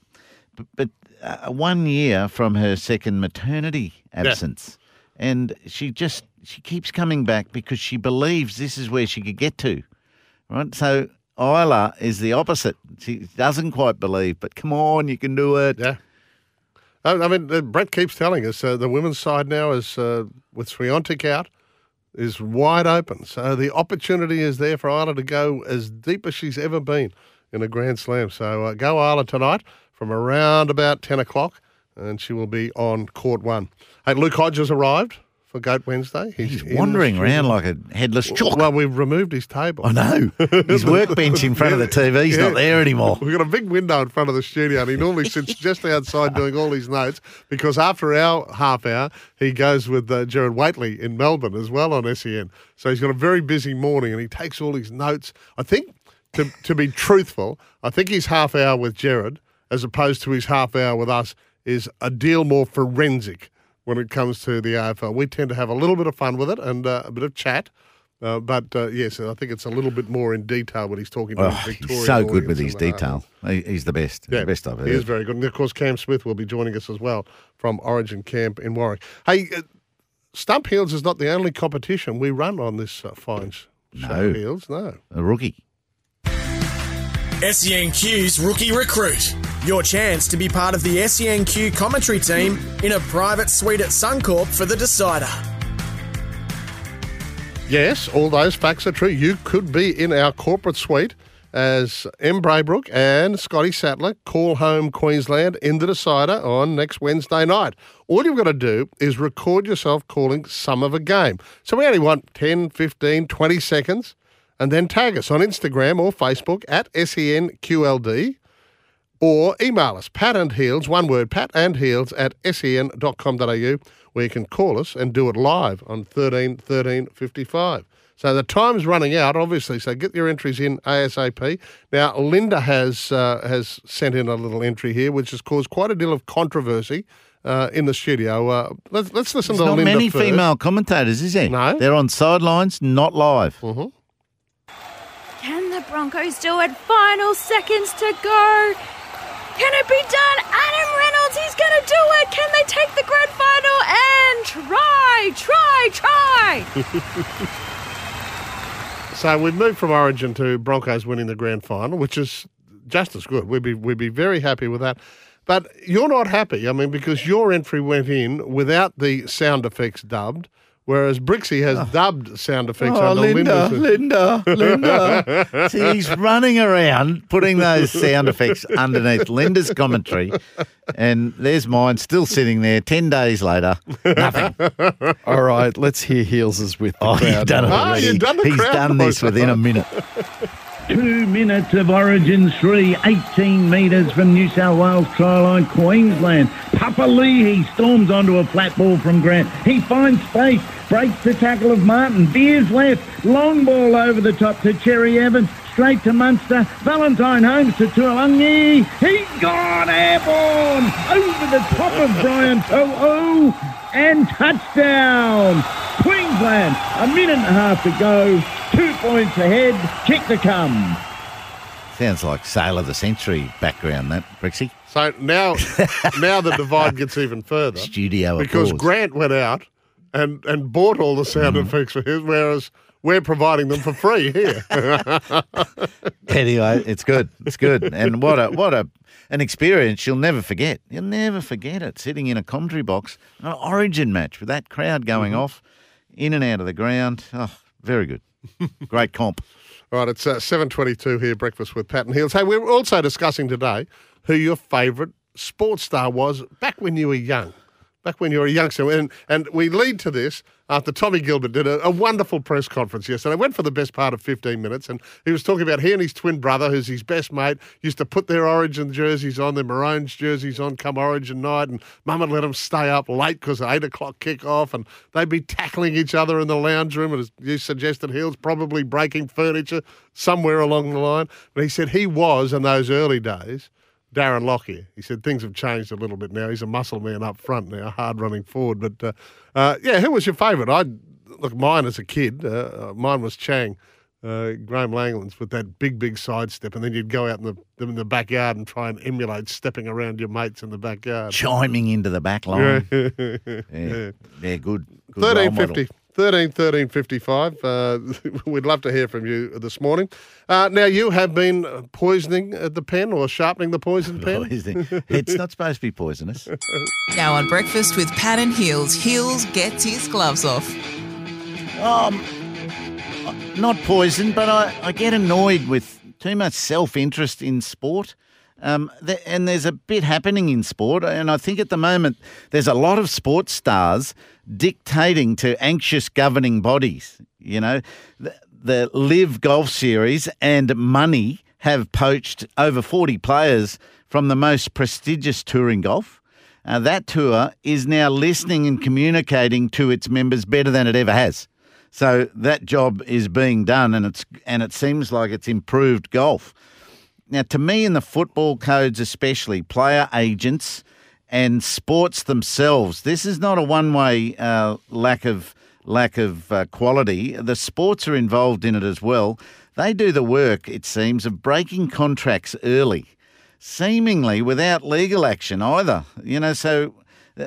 but uh, one year from her second maternity absence. And she just she keeps coming back because she believes this is where she could get to. Right? So Ajla is the opposite. She doesn't quite believe, but come on, you can do it. Yeah. I mean, uh, Brett keeps telling us uh, the women's side now is uh, with Swiatek out is wide open. So the opportunity is there for Ajla to go as deep as she's ever been in a Grand Slam. So uh, go Ajla tonight from around about 10 o'clock and she will be on court one. Hey, Luke Hodges arrived for Goat Wednesday. He's the wandering around like a headless chalk. Well, we've removed his table. I know. His [laughs] workbench in front of the TV's not there anymore. We've got a big window in front of the studio, and he normally sits [laughs] just outside doing all his notes because after our half hour, he goes with uh, Gerard Whateley in Melbourne as well on SEN. So he's got a very busy morning, and he takes all his notes. I think, to, to be truthful, I think his half hour with Gerard, as opposed to his half hour with us, is a deal more forensic when it comes to the AFL. We tend to have a little bit of fun with it and uh, a bit of chat. Uh, but uh, yes, I think it's a little bit more in detail what he's talking about. Oh, he's so good with his and, uh, detail. He- He's the best. He's the best I've heard. he is very good. And of course, Cam Smith will be joining us as well from Origin Camp in Warwick. Hey, uh, Stump Heals is not the only competition we run on this uh, fine sh- show, No. Heals. No. A rookie. SENQ's E Rookie Recruit. Your chance to be part of the SENQ commentary team in a private suite at Suncorp for the decider. Yes, all those facts are true. You could be in our corporate suite as M. Braybrook and Scotty Sattler call home Queensland in the decider on next Wednesday night. All you've got to do is record yourself calling some of a game. So we only want 10, 15, 20 seconds and then tag us on Instagram or Facebook at SENQLD or email us, pat and heals, one word, pat and heals at sen.com.au, where you can call us and do it live on 13 13 55. So the time's running out, obviously, so get your entries in ASAP. Now, Linda has uh, has sent in a little entry here, which has caused quite a deal of controversy uh, in the studio. Uh, let's, let's listen There's to not Linda many first. female commentators, is there? No. They're on sidelines, not live. Mm-hmm. Can the Broncos do it? Final seconds to go. They take the grand final? And try, try, try. [laughs] So we've moved from Origin to Broncos winning the grand final, which is just as good. We'd be we'd be very happy with that. But you're not happy, I mean, because your entry went in without the sound effects dubbed, whereas Brixie has oh. dubbed sound effects Oh, under Linda, Linda's- [laughs] Linda, Linda. [laughs] See, he's running around putting those sound effects underneath Linda's commentary. And there's mine still sitting there 10 days later. Nothing. [laughs] All right, let's hear Heals with the Oh, crowd. you've done it ah, noise. already. He's done this within a minute. Two minutes of Origin 3, 18 metres from New South Wales try line, Queensland. Papali'i, he storms onto a flat ball from Grant. He finds space, breaks the tackle of Martin, veers left, long ball over the top to Cherry Evans, straight to Munster. Valentine Holmes to Tuolangi. He's gone airborne over the top of Brian To'o and touchdown. Queensland, a minute and a half to go. Two points ahead. Kick to come. Sounds like Sale of the Century background, that, Brixie. So now, [laughs] now the divide gets even further. Studio because applause. Grant went out and and bought all the sound Mm-hmm. effects for his, whereas we're providing them for free here. [laughs] anyway, it's good. It's good. And what a what a an experience you'll never forget. You'll never forget it. Sitting in a commentary box, an origin match with that crowd going Mm-hmm. off, in and out of the ground. Oh, very good. Great comp. [laughs] All right, it's uh, 7.22 here, Breakfast with Pat and Heals. Hey, we're also discussing today who your favourite sports star was back when you were young. back when you were a youngster. And, and we lead to this after Tommy Gilbert did a, a, wonderful press conference yesterday. Went for the best part of 15 minutes, and he was talking about he and his twin brother, who's his best mate, used to put their Origin jerseys on, their Maroons jerseys on come Origin night, and Mum would let them stay up late because 8 o'clock kick off, and they'd be tackling each other in the lounge room, and as you suggested, Heals probably breaking furniture somewhere along the line. But he said he was, in those early days, Darren Lockyer. He said things have changed a little bit now. He's a muscle man up front now, hard running forward. But uh, uh, yeah, who was your favourite? I look mine as a kid. Uh, mine was Chang. Uh, Graeme Langlands with that big, big sidestep, and then you'd go out in the in the backyard and try and emulate stepping around your mates in the backyard, chiming into the back line. [laughs] yeah, yeah, yeah good. good Thirteen fifty. 13 13 55. Uh, [laughs] we'd love to hear from you this morning. Uh, now, you have been poisoning the pen or sharpening the poison [laughs] pen? it's not supposed to be poisonous. [laughs] now on breakfast with Pat and Heals, Heals gets his gloves off. Um, not poison, but I, I get annoyed with too much self interest in sport. Um, th- and there's a bit happening in sport, and I think at the moment there's a lot of sports stars dictating to anxious governing bodies. You know, the, the LIV Golf Series and money have poached over 40 players from the most prestigious tour in golf. Uh, that tour is now listening and communicating to its members better than it ever has. So that job is being done, and it's and it seems like it's improved golf. Now, to me, in the football codes, especially player agents and sports themselves, this is not a one-way uh, lack of lack of uh, quality. The sports are involved in it as well. They do the work, it seems, of breaking contracts early, seemingly without legal action either. You know, so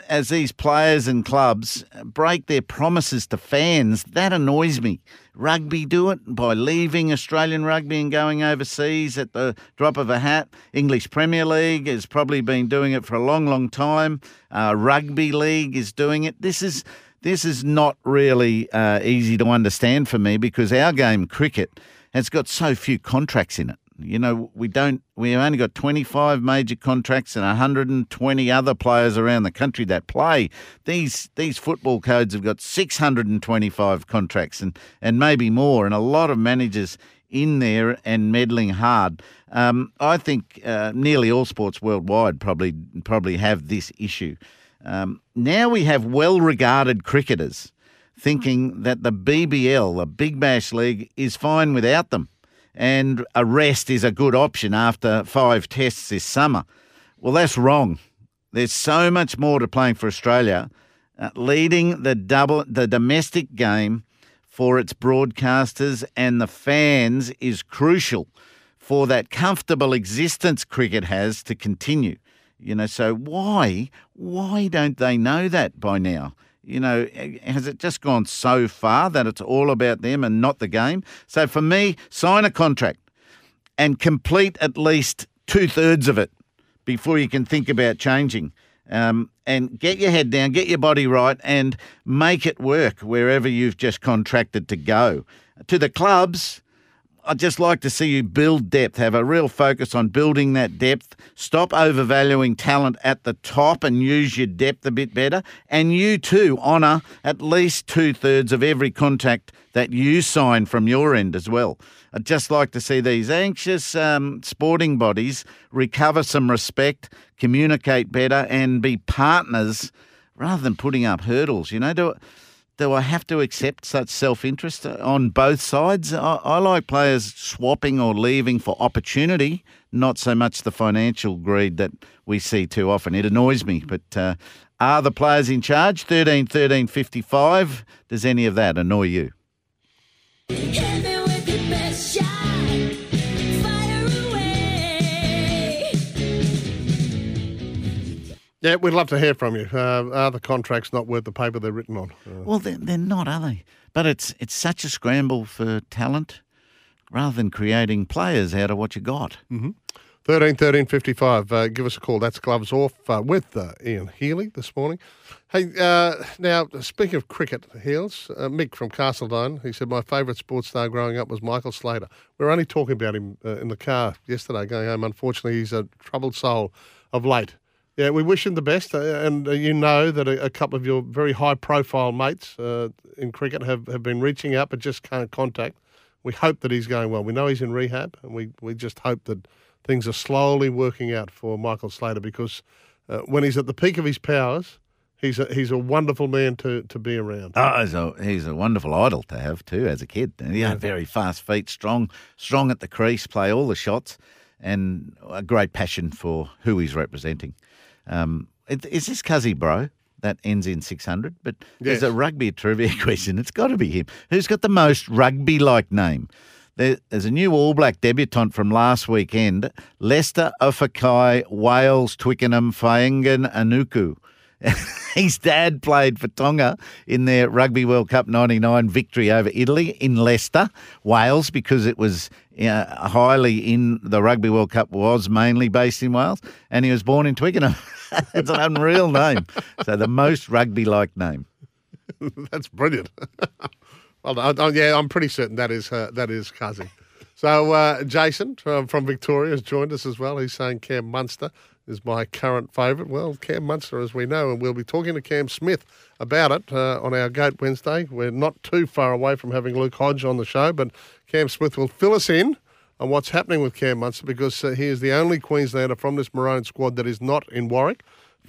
as these players and clubs break their promises to fans, that annoys me. Rugby do it by leaving Australian rugby and going overseas at the drop of a hat. English Premier League has probably been doing it for a long, long time. Uh, rugby League is doing it. This is this is not really uh, easy to understand for me because our game, cricket, has got so few contracts in it. You know, we don't. We've only got 25 major contracts and 120 other players around the country that play. These these football codes have got 625 contracts and and maybe more, and a lot of managers in there and meddling hard. Um, I think uh, nearly all sports worldwide probably probably have this issue. Um, now we have well-regarded cricketers thinking that the BBL, the Big Bash League, is fine without them and a rest is a good option after five tests this summer. Well, that's wrong. There's so much more to playing for Australia. Uh, leading the double the domestic game for its broadcasters and the fans is crucial for that comfortable existence cricket has to continue. You know, so why why don't they know that by now? You know, has it just gone so far that it's all about them and not the game? So for me, sign a contract and complete at least two thirds of it before you can think about changing. Um, and get your head down, get your body right, and make it work wherever you've just contracted to go. To the clubs, I'd just like to see you build depth, have a real focus on building that depth. Stop overvaluing talent at the top and use your depth a bit better. And you too honour at least two thirds of every contact that you sign from your end as well. I'd just like to see these anxious um, sporting bodies recover some respect, communicate better, and be partners rather than putting up hurdles. You know, do do I have to accept such self interest on both sides? I, I, like players swapping or leaving for opportunity, not so much the financial greed that we see too often. It annoys me. But uh, are the players in charge? 13 13 55. Does any of that annoy you? Yeah, we'd love to hear from you. Uh, are the contracts not worth the paper they're written on? Uh, well, they're, they're not, are they? But it's it's such a scramble for talent rather than creating players out of what you got. Mm-hmm. 13 13 55. Uh, give us a call. That's Gloves Off uh, with uh, Ian Healy this morning. Hey, uh, now, speaking of cricket, Heals, uh, Mick from Castledine, he said, My favourite sports star growing up was Michael Slater. We were only talking about him uh, in the car yesterday going home. Unfortunately, he's a troubled soul of late. Yeah, we wish him the best, uh, and uh, you know that a, a couple of your very high-profile mates uh, in cricket have, have been reaching out but just can't contact. We hope that he's going well. We know he's in rehab, and we, we just hope that things are slowly working out for Michael Slater because uh, when he's at the peak of his powers, he's a, he's a wonderful man to, to be around. Oh, he's a, he's a wonderful idol to have too as a kid. And, you know, very fast feet, strong, strong at the crease, play all the shots, and a great passion for who he's representing. Um, it, is this Cuzzy Bro that ends in 600? But Yes. there's a rugby trivia [laughs] question. It's got to be him. Who's got the most rugby like name? There, there's a new All Black debutant from last weekend Leicester Ofakai, Wales, Twickenham, Faengan, Anuku. [laughs] His dad played for Tonga in their Rugby World Cup 99 victory over Italy in Leicester, Wales, because it was uh, highly in the Rugby World Cup, was mainly based in Wales, and he was born in Twickenham. [laughs] That's an unreal name. So the most rugby like name. [laughs] That's brilliant. well, I, I, yeah, I'm pretty certain that is uh, that is Cuzzy. So uh, Jason from, from Victoria has joined us as well. He's saying Cam Munster is my current favourite. Well, Cam Munster, as we know, and we'll be talking to Cam Smith about it uh, on our Goat Wednesday. We're not too far away from having Luke Hodge on the show, but Cam Smith will fill us in on what's happening with Cam Munster because uh, he is the only Queenslander from this Maroon squad that is not in Warwick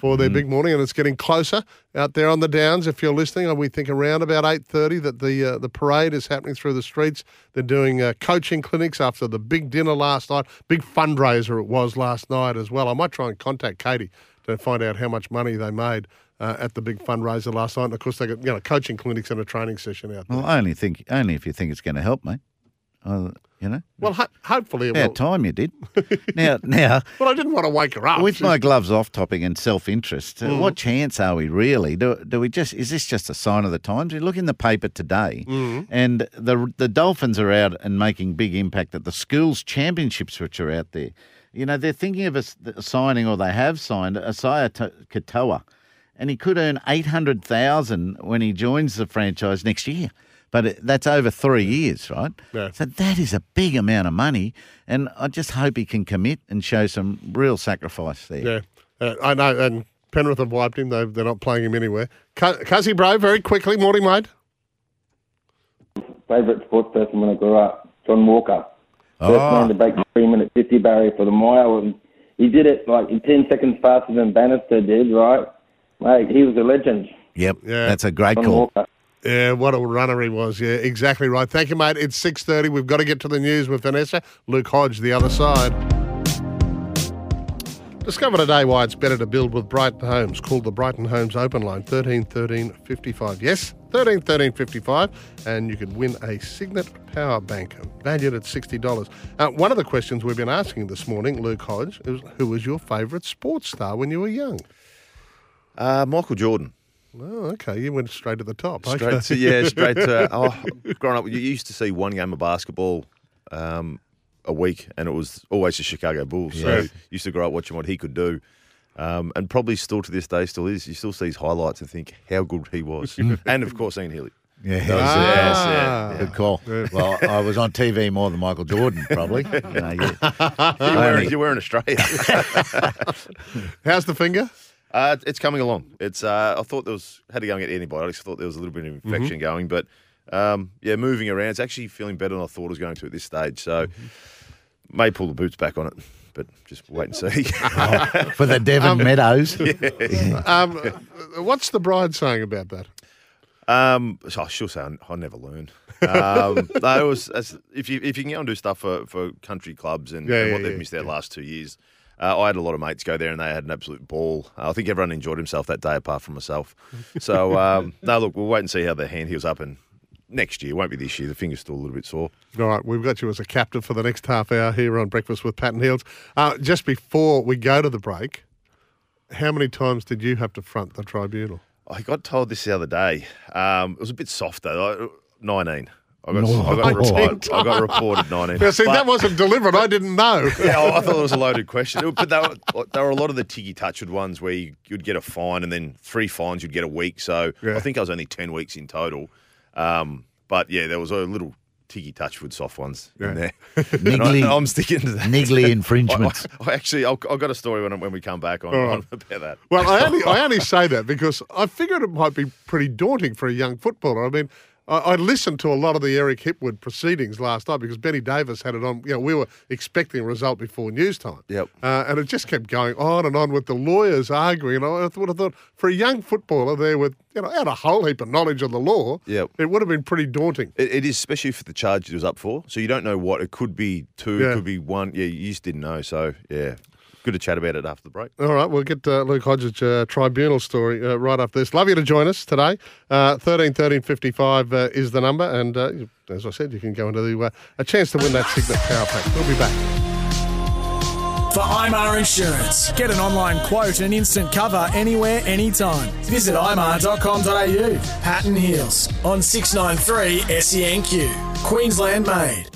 for their big morning, and it's getting closer out there on the downs. If you're listening, we think around about eight thirty that the uh, the parade is happening through the streets. They're doing uh, coaching clinics after the big dinner last night, big fundraiser it was last night as well. I might try and contact Katie to find out how much money they made. Uh, at the big fundraiser last night, and of course they got you know coaching clinics and a training session out there. Well, I only think only if you think it's going to help, mate. Uh, you know. Well, ho- hopefully it About time you did. [laughs] now, now. Well, I didn't want to wake her up. With my gloves off topping and self interest, Mm. what chance are we really? Do, do we just is this just a sign of the times? You look in the paper today, Mm. and the the Dolphins are out and making big impact at the schools championships, which are out there. You know they're thinking of us signing, or they have signed Isaiya Katoa, and he could earn eight hundred thousand when he joins the franchise next year. But it, that's over three years, right? Yeah. So that is a big amount of money, and I just hope he can commit and show some real sacrifice there. Yeah, uh, I know. And Penrith have wiped him. They've, they're not playing him anywhere. Cu- Cuzzy Bro, very quickly, morning, mate. Favourite sports person when I grew up, John Walker. First Oh. man to break the three minute 50 barrier for the mile. And he did it like in 10 seconds faster than Bannister did, right? Mate, he was a legend. Yep, Yeah. that's a great John call. Walker. Yeah, what a runner he was. Yeah, exactly right. Thank you, mate. It's six thirty. We've got to get to the news with Vanessa. Luke Hodge, the other side. Discover today why it's better to build with Brighton Homes. Call the Brighton Homes open line 13 13 55. Yes, 13 13 55. And you could win a Signet Power Bank valued at $60. Uh, one of the questions we've been asking this morning, Luke Hodge, is who was your favourite sports star when you were young? Uh, Michael Jordan. Oh, okay. You went straight to the top. Straight okay. to yeah, straight to. [laughs] Oh, growing up, you used to see one game of basketball um, a week, and it was always the Chicago Bulls. So Yes. used to grow up watching what he could do, um, and probably still to this day still is. You still see his highlights and think how good he was, [laughs] and of course Ian Healy. Yeah, That was- Ah. yes, yeah, yeah. Good call. Well, I was on TV more than Michael Jordan, probably. [laughs] You know, you- You're wearing, you're wearing Australia. How's the finger? Uh, it's coming along. It's. Uh, I thought there was had to go and get antibiotics. I thought there was a little bit of infection going, but um, yeah, moving around. It's actually feeling better than I thought it was going to at this stage. So may pull the boots back on it, but just wait and see. [laughs] [laughs] for the Devon Um, Meadows. [laughs] Um, what's the bride saying about that? Um, so she'll say I, I never learn. Um, no, it was if you if you can go and do stuff for, for country clubs and, Yeah, and yeah, what they've yeah, missed their last two years. Uh, I had a lot of mates go there and they had an absolute ball. Uh, I think everyone enjoyed himself that day apart from myself. So [laughs] um, no, look, we'll wait and see how the hand heals up and next year won't be this year. The finger's still a little bit sore. All right, we've got you as a captain for the next half hour here on Breakfast with Pat and Heals. Uh, just before we go to the break, how many times did you have to front the tribunal? I got told this the other day. Um, it was a bit soft though. I- Nineteen. I got, No. I got, 19 [laughs] reported, I got reported nineteen. Now, see, But- that wasn't delivered. I didn't know. [laughs] yeah, I I thought it was a loaded question. But there were, they were a lot of the tiggy touched ones where you, you'd get a fine and then three fines you'd get a week. So Yeah. I think I was only 10 weeks in total. Um, but yeah, there was a little Tiggy Touchwood soft ones Yeah. in there. [laughs] Niggly- and I, am sticking to that. niggly infringements. I, I actually, I've, I've got a story when, when we come back on, All right. on about that. Well, I only I only say that because I figured it might be pretty daunting for a young footballer. I mean, I, I listened to a lot of the Eric Hipwood proceedings last night because Benny Davis had it on. You know, we were expecting a result before news time. Yep. Uh, and it just kept going on and on with the lawyers arguing. And I would have thought for a young footballer there with you know had a whole heap of knowledge of the law, Yep. it would have been pretty daunting. It, it is, especially for the charge it was up for. So you don't know what it could be. Two, Yeah. it could be one. Yeah, you just didn't know. So yeah, good to chat about it after the break. All right, we'll get uh, Luke Hodges' uh, tribunal story uh, right after this. Love you to join us today. Uh, 13 13 55 uh, is the number. And uh, as I said, you can go into the, uh, a chance to win that Signet Power Pack. We'll be back. For IMAR Insurance. Get an online quote and instant cover anywhere, anytime. Visit imar.com.au. Pat and Heals on 693 SENQ. E Queensland made.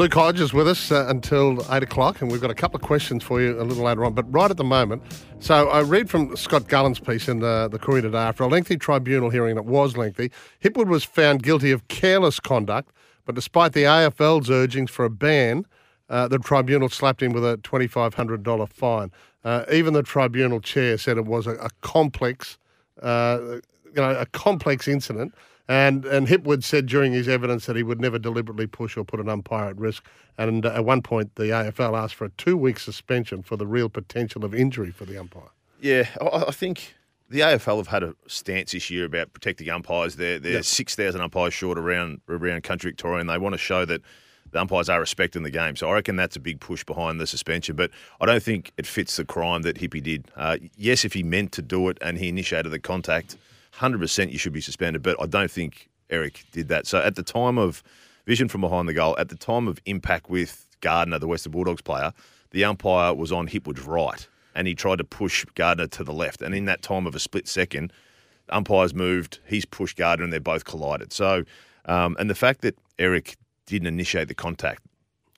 Luke Hodge is with us uh, until 8 o'clock, and we've got a couple of questions for you a little later on. But right at the moment, so I read from Scott Gullan's piece in the, the Courier today after a lengthy tribunal hearing that was lengthy, Hipwood was found guilty of careless conduct, but despite the AFL's urgings for a ban, uh, the tribunal slapped him with a $2,500 fine. Uh, even the tribunal chair said it was a, a complex, uh, you know, a complex incident. And and Hipwood said during his evidence that he would never deliberately push or put an umpire at risk. And uh, at one point, the AFL asked for a two-week suspension for the real potential of injury for the umpire. Yeah, I, I think the AFL have had a stance this year about protecting umpires. They're, they're Yep. 6,000 umpires short around around country Victoria, and they want to show that the umpires are respecting the game. So I reckon that's a big push behind the suspension. But I don't think it fits the crime that Hippie did. Uh, yes, if he meant to do it and he initiated the contact, 100% you should be suspended. But I don't think Eric did that. So at the time of vision from behind the goal, at the time of impact with Gardner, the Western Bulldogs player, the umpire was on Hipwood's right and he tried to push Gardner to the left. And in that time of a split second, umpires moved, he's pushed Gardner, and they're both collided. So, um, and the fact that Eric didn't initiate the contact,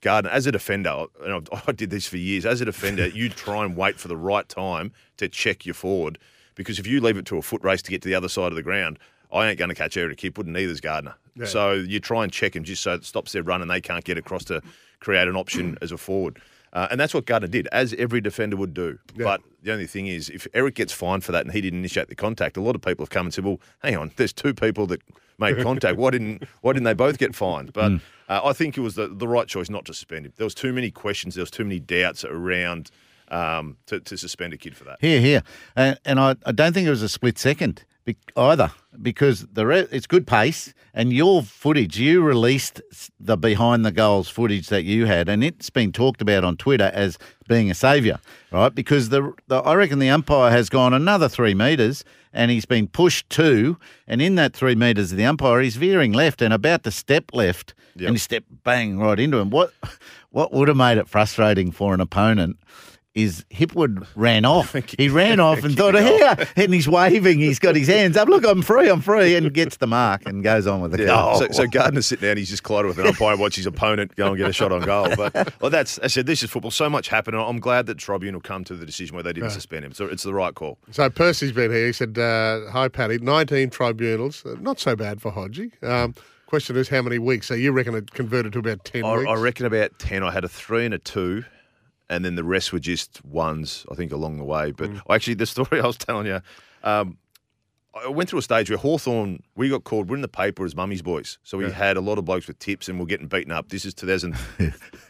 Gardner, as a defender, and I [laughs] I did this for years, as a defender, [laughs] you try and wait for the right time to check your forward because if you leave it to a foot race to get to the other side of the ground, I ain't going to catch Eric Hipwood, and neither's Gardner. Yeah. So you try and check him just so it stops their run and they can't get across to create an option as a forward. Uh, and that's what Gardner did, as every defender would do. But the only thing is, if Eric gets fined for that and he didn't initiate the contact, a lot of people have come and said, "Well, hang on, there's two people that made contact. Why didn't Why didn't they both get fined?" But uh, I think it was the, the right choice not to suspend him. There was too many questions. There was too many doubts around um, to, to suspend a kid for that. Here, here, and, and I, I don't think it was a split second be- either because the re- it's good pace and your footage you released the behind the goals footage that you had and it's been talked about on Twitter as being a saviour, right? Because the, the I reckon the umpire has gone another three metres and he's been pushed two, and in that three metres of the umpire he's veering left and about to step left Yep. and he stepped bang right into him. What [laughs] what would have made it frustrating for an opponent? Is Hipwood ran off. [laughs] He ran off and thought, here, [laughs] and he's waving. He's got his hands up. Look, I'm free, I'm free, and gets the mark and goes on with the Yeah. goal. So, so Gardner's sitting down, he's just collided with an umpire and watch his opponent go and get a shot on goal. But well, that's I said this is football. So much happened. I'm glad that Tribunal come to the decision where they didn't Yeah. suspend him. So it's the right call. So Percy's been here. He said, uh, "Hi, Paddy. 19 tribunals. Uh, not so bad for Hodgie. Um, question is, how many weeks? So you reckon it converted to about 10 I, weeks? I reckon about ten. I had a three and a two, and then the rest were just ones. I think along the way. But [laughs] actually, the story [laughs] I was telling you. Um, I went through a stage where Hawthorn, we got called, we're in the paper as mummies boys. So we Yeah. had a lot of blokes with tips and we're getting beaten up. This is 2000, [laughs]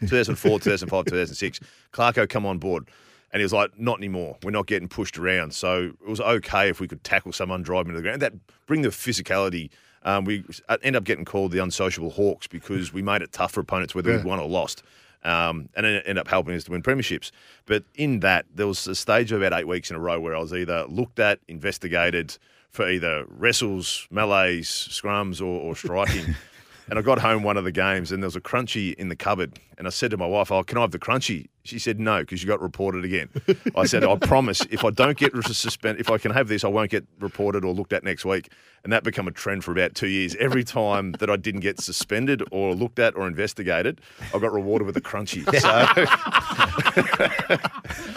2004, 2005, 2006. Clarko come on board and he was like, not anymore. We're not getting pushed around. So it was okay if we could tackle someone, drive them to the ground. That bring the physicality. Um, we end up getting called the unsociable Hawks because we made it tough for opponents whether Yeah. we won or lost. Um, and it ended up helping us to win premierships. But in that, there was a stage of about eight weeks in a row where I was either looked at, investigated for either wrestles, melees, scrums, or, or striking. [laughs] and I got home one of the games, and there was a crunchy in the cupboard. And I said to my wife, "Oh, can I have the crunchy?" She said, "No, because you got reported again." [laughs] I said, "I promise, if I don't get suspended, if I can have this, I won't get reported or looked at next week." And that became a trend for about two years. Every time that I didn't get suspended or looked at or investigated, I got rewarded with a crunchy. [laughs] So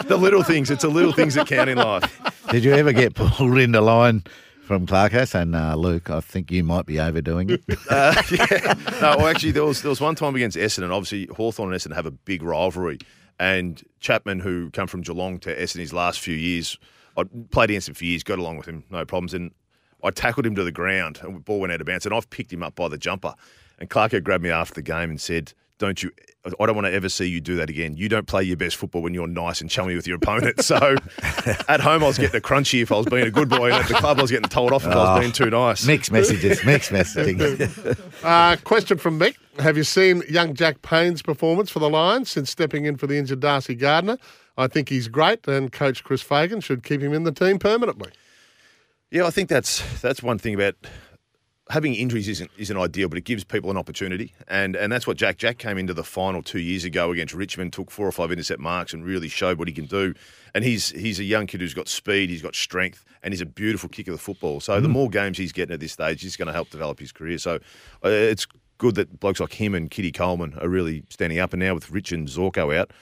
[laughs] the little things, it's the little things that count in life. Did you ever get pulled into line from Clarko saying, uh, Luke, I think you might be overdoing it. [laughs] Uh, yeah. No, well, actually, there was there was one time against Essendon. Obviously, Hawthorn and Essendon have a big rivalry, and Chapman, who come from Geelong to Essendon his last few years, I played against him for years, got along with him, no problems, and I tackled him to the ground, and the ball went out of bounds, and I've picked him up by the jumper, and Clarko grabbed me after the game and said. Don't you? I don't want to ever see you do that again. You don't play your best football when you're nice and chummy with your opponent. So, [laughs] at home I was getting a crunchy if I was being a good boy, and at the club I was getting told off if I was Oh, being too nice. Mixed messages, mixed messaging. [laughs] Uh, question from Mick. Have you seen young Jack Payne's performance for the Lions since stepping in for the injured Darcy Gardiner? I think he's great, and coach Chris Fagan should keep him in the team permanently. Yeah, I think that's that's one thing about having injuries isn't isn't ideal, but it gives people an opportunity, and and that's what Jack Jack came into the final two years ago against Richmond, took four or five intercept marks, and really showed what he can do. And he's he's a young kid who's got speed, he's got strength, and he's a beautiful kicker of the football. So the Mm. more games he's getting at this stage, he's going to help develop his career. So uh, it's good that blokes like him and Keidean Coleman are really standing up. And now with Rich and Zorko out.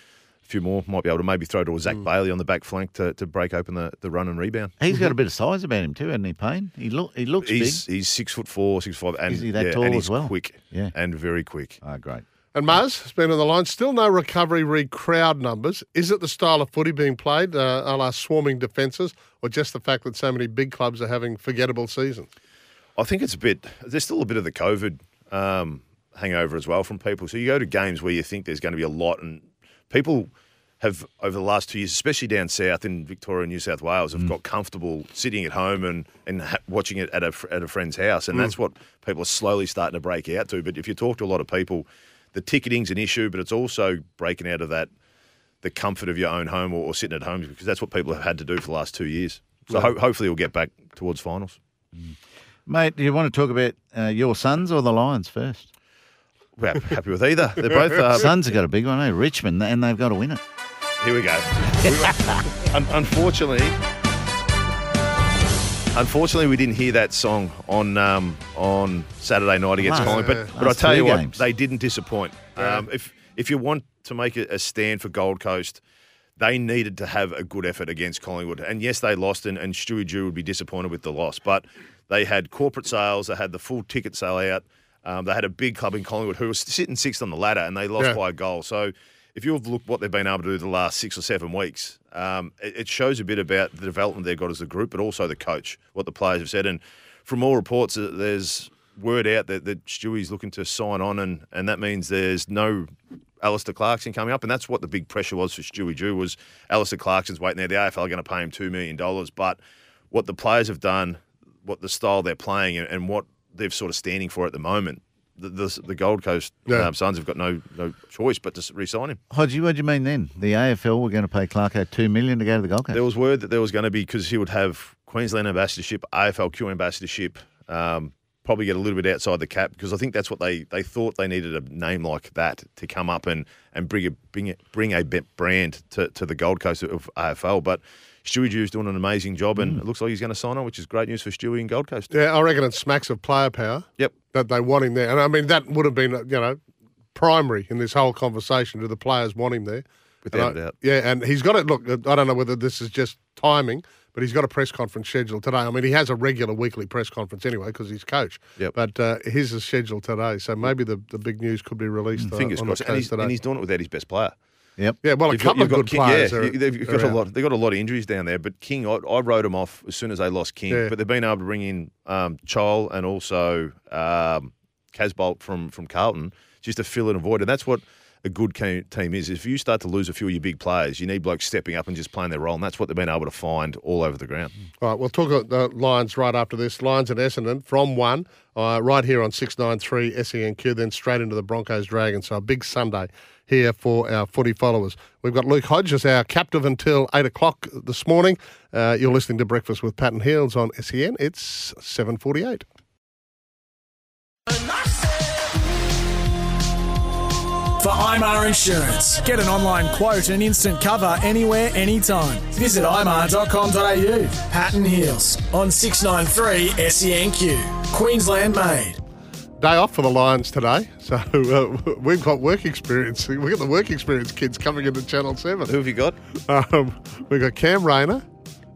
A few more might be able to maybe throw to a Zach Bailey on the back flank to, to break open the, the run and rebound. He's got a bit of size about him too, hasn't he, Payne? He look he looks he's, big. He's six foot four, six foot five, and Is he that yeah, tall and as he's well? quick, Yeah. and very quick. Oh, great. And Mars has been on the line. Still no recovery re crowd numbers. Is it the style of footy being played, uh, a la swarming defences, or just the fact that so many big clubs are having forgettable seasons? I think it's a bit. There's still a bit of the COVID um, hangover as well from people. So you go to games where you think there's going to be a lot, and people have over the last two years, especially down south in Victoria and New South Wales, have got comfortable sitting at home and and ha- watching it at a at a friend's house, and Mm. that's what people are slowly starting to break out to. But if you talk to a lot of people, the ticketing's an issue, but it's also breaking out of that the comfort of your own home or, or sitting at home because that's what people have had to do for the last two years. So ho- hopefully we'll get back towards finals. Mate, do you want to talk about uh, your sons or the Lions first? We're happy with either. They're both. [laughs] Uh, Suns have got a big one, eh? Richmond, and they've got to win it. Here we go. [laughs] Un- unfortunately, unfortunately, we didn't hear that song on um, on Saturday night against Last- Collingwood. But but I last tell two you what, games. they didn't disappoint. Um, if if you want to make a, a stand for Gold Coast. They needed to have a good effort against Collingwood. And yes, they lost, and, and Stewie Dew would be disappointed with the loss. But they had corporate sales, they had the full ticket sale out. Um, they had a big club in Collingwood who was sitting sixth on the ladder, and they lost Yeah. by a goal. So if you've looked what they've been able to do the last six or seven weeks, um, it, it shows a bit about the development they've got as a group, but also the coach, what the players have said. And from all reports, uh, there's word out that, that Stewie's looking to sign on, and, and that means there's no Alastair Clarkson coming up, and that's what the big pressure was for Stewie Dew was Alastair Clarkson's waiting there. The AFL are going to pay him two million dollars, but what the players have done, what the style they're playing, and, and what they're sort of standing for at the moment, the, the, the Gold Coast Yeah. um, Suns have got no no choice but to s- re-sign him. Hodgie, what do you mean then? The AFL were going to pay Clarko two million to go to the Gold Coast. There was word that there was going to be because he would have Queensland ambassadorship, AFLQ ambassadorship, um, probably get a little bit outside the cap because I think that's what they, they thought they needed a name like that to come up and, and bring a bring a, bring a brand to, to the Gold Coast of AFL. But Stewie Dew's doing an amazing job, and it looks like he's going to sign on, which is great news for Stewie and Gold Coast. Yeah, I reckon it smacks of player power. Yep. That they want him there. And I mean, that would have been, you know, primary in this whole conversation. Do the players want him there? Without I- a doubt. Yeah, and he's got it. Look, I don't know whether this is just timing, but he's got a press conference scheduled today. I mean, he has a regular weekly press conference anyway because he's coach. Yep. But uh, his is scheduled today, so maybe the, the big news could be released. uh, Fingers on crossed, and he's, today. and he's doing it without his best player. Yep. Yeah, well, a You've got- couple of good King- players Yeah, are- they've are got a out. lot. They've got a lot of injuries down there. But King, I, I wrote him off as soon as they lost King. Yeah. But they've been able to bring in um, Chol and also um, Casboult from from Carlton just to fill in a void. And that's what a good team is. If you start to lose a few of your big players, you need blokes stepping up and just playing their role. And that's what they've been able to find all over the ground. All right, we'll talk about the Lions right after this. Lions and Essendon from one, uh, right here on 693 SENQ, then straight into the Broncos Dragons. So a big Sunday here for our footy followers. We've got Luke Hodges, our captive until 8 o'clock this morning. Uh, you're listening to Breakfast with Pat and Heals on SEN. It's 748. For IMAR Insurance, get an online quote and instant cover anywhere, anytime. Visit imar.com.au. Pat and Heals on 693 SENQ. Queensland made. Day off for the Lions today. So uh, [laughs] we've got work experience. We've got the work experience kids coming into Channel 7. Who have you got? Um, we've got Cam Rayner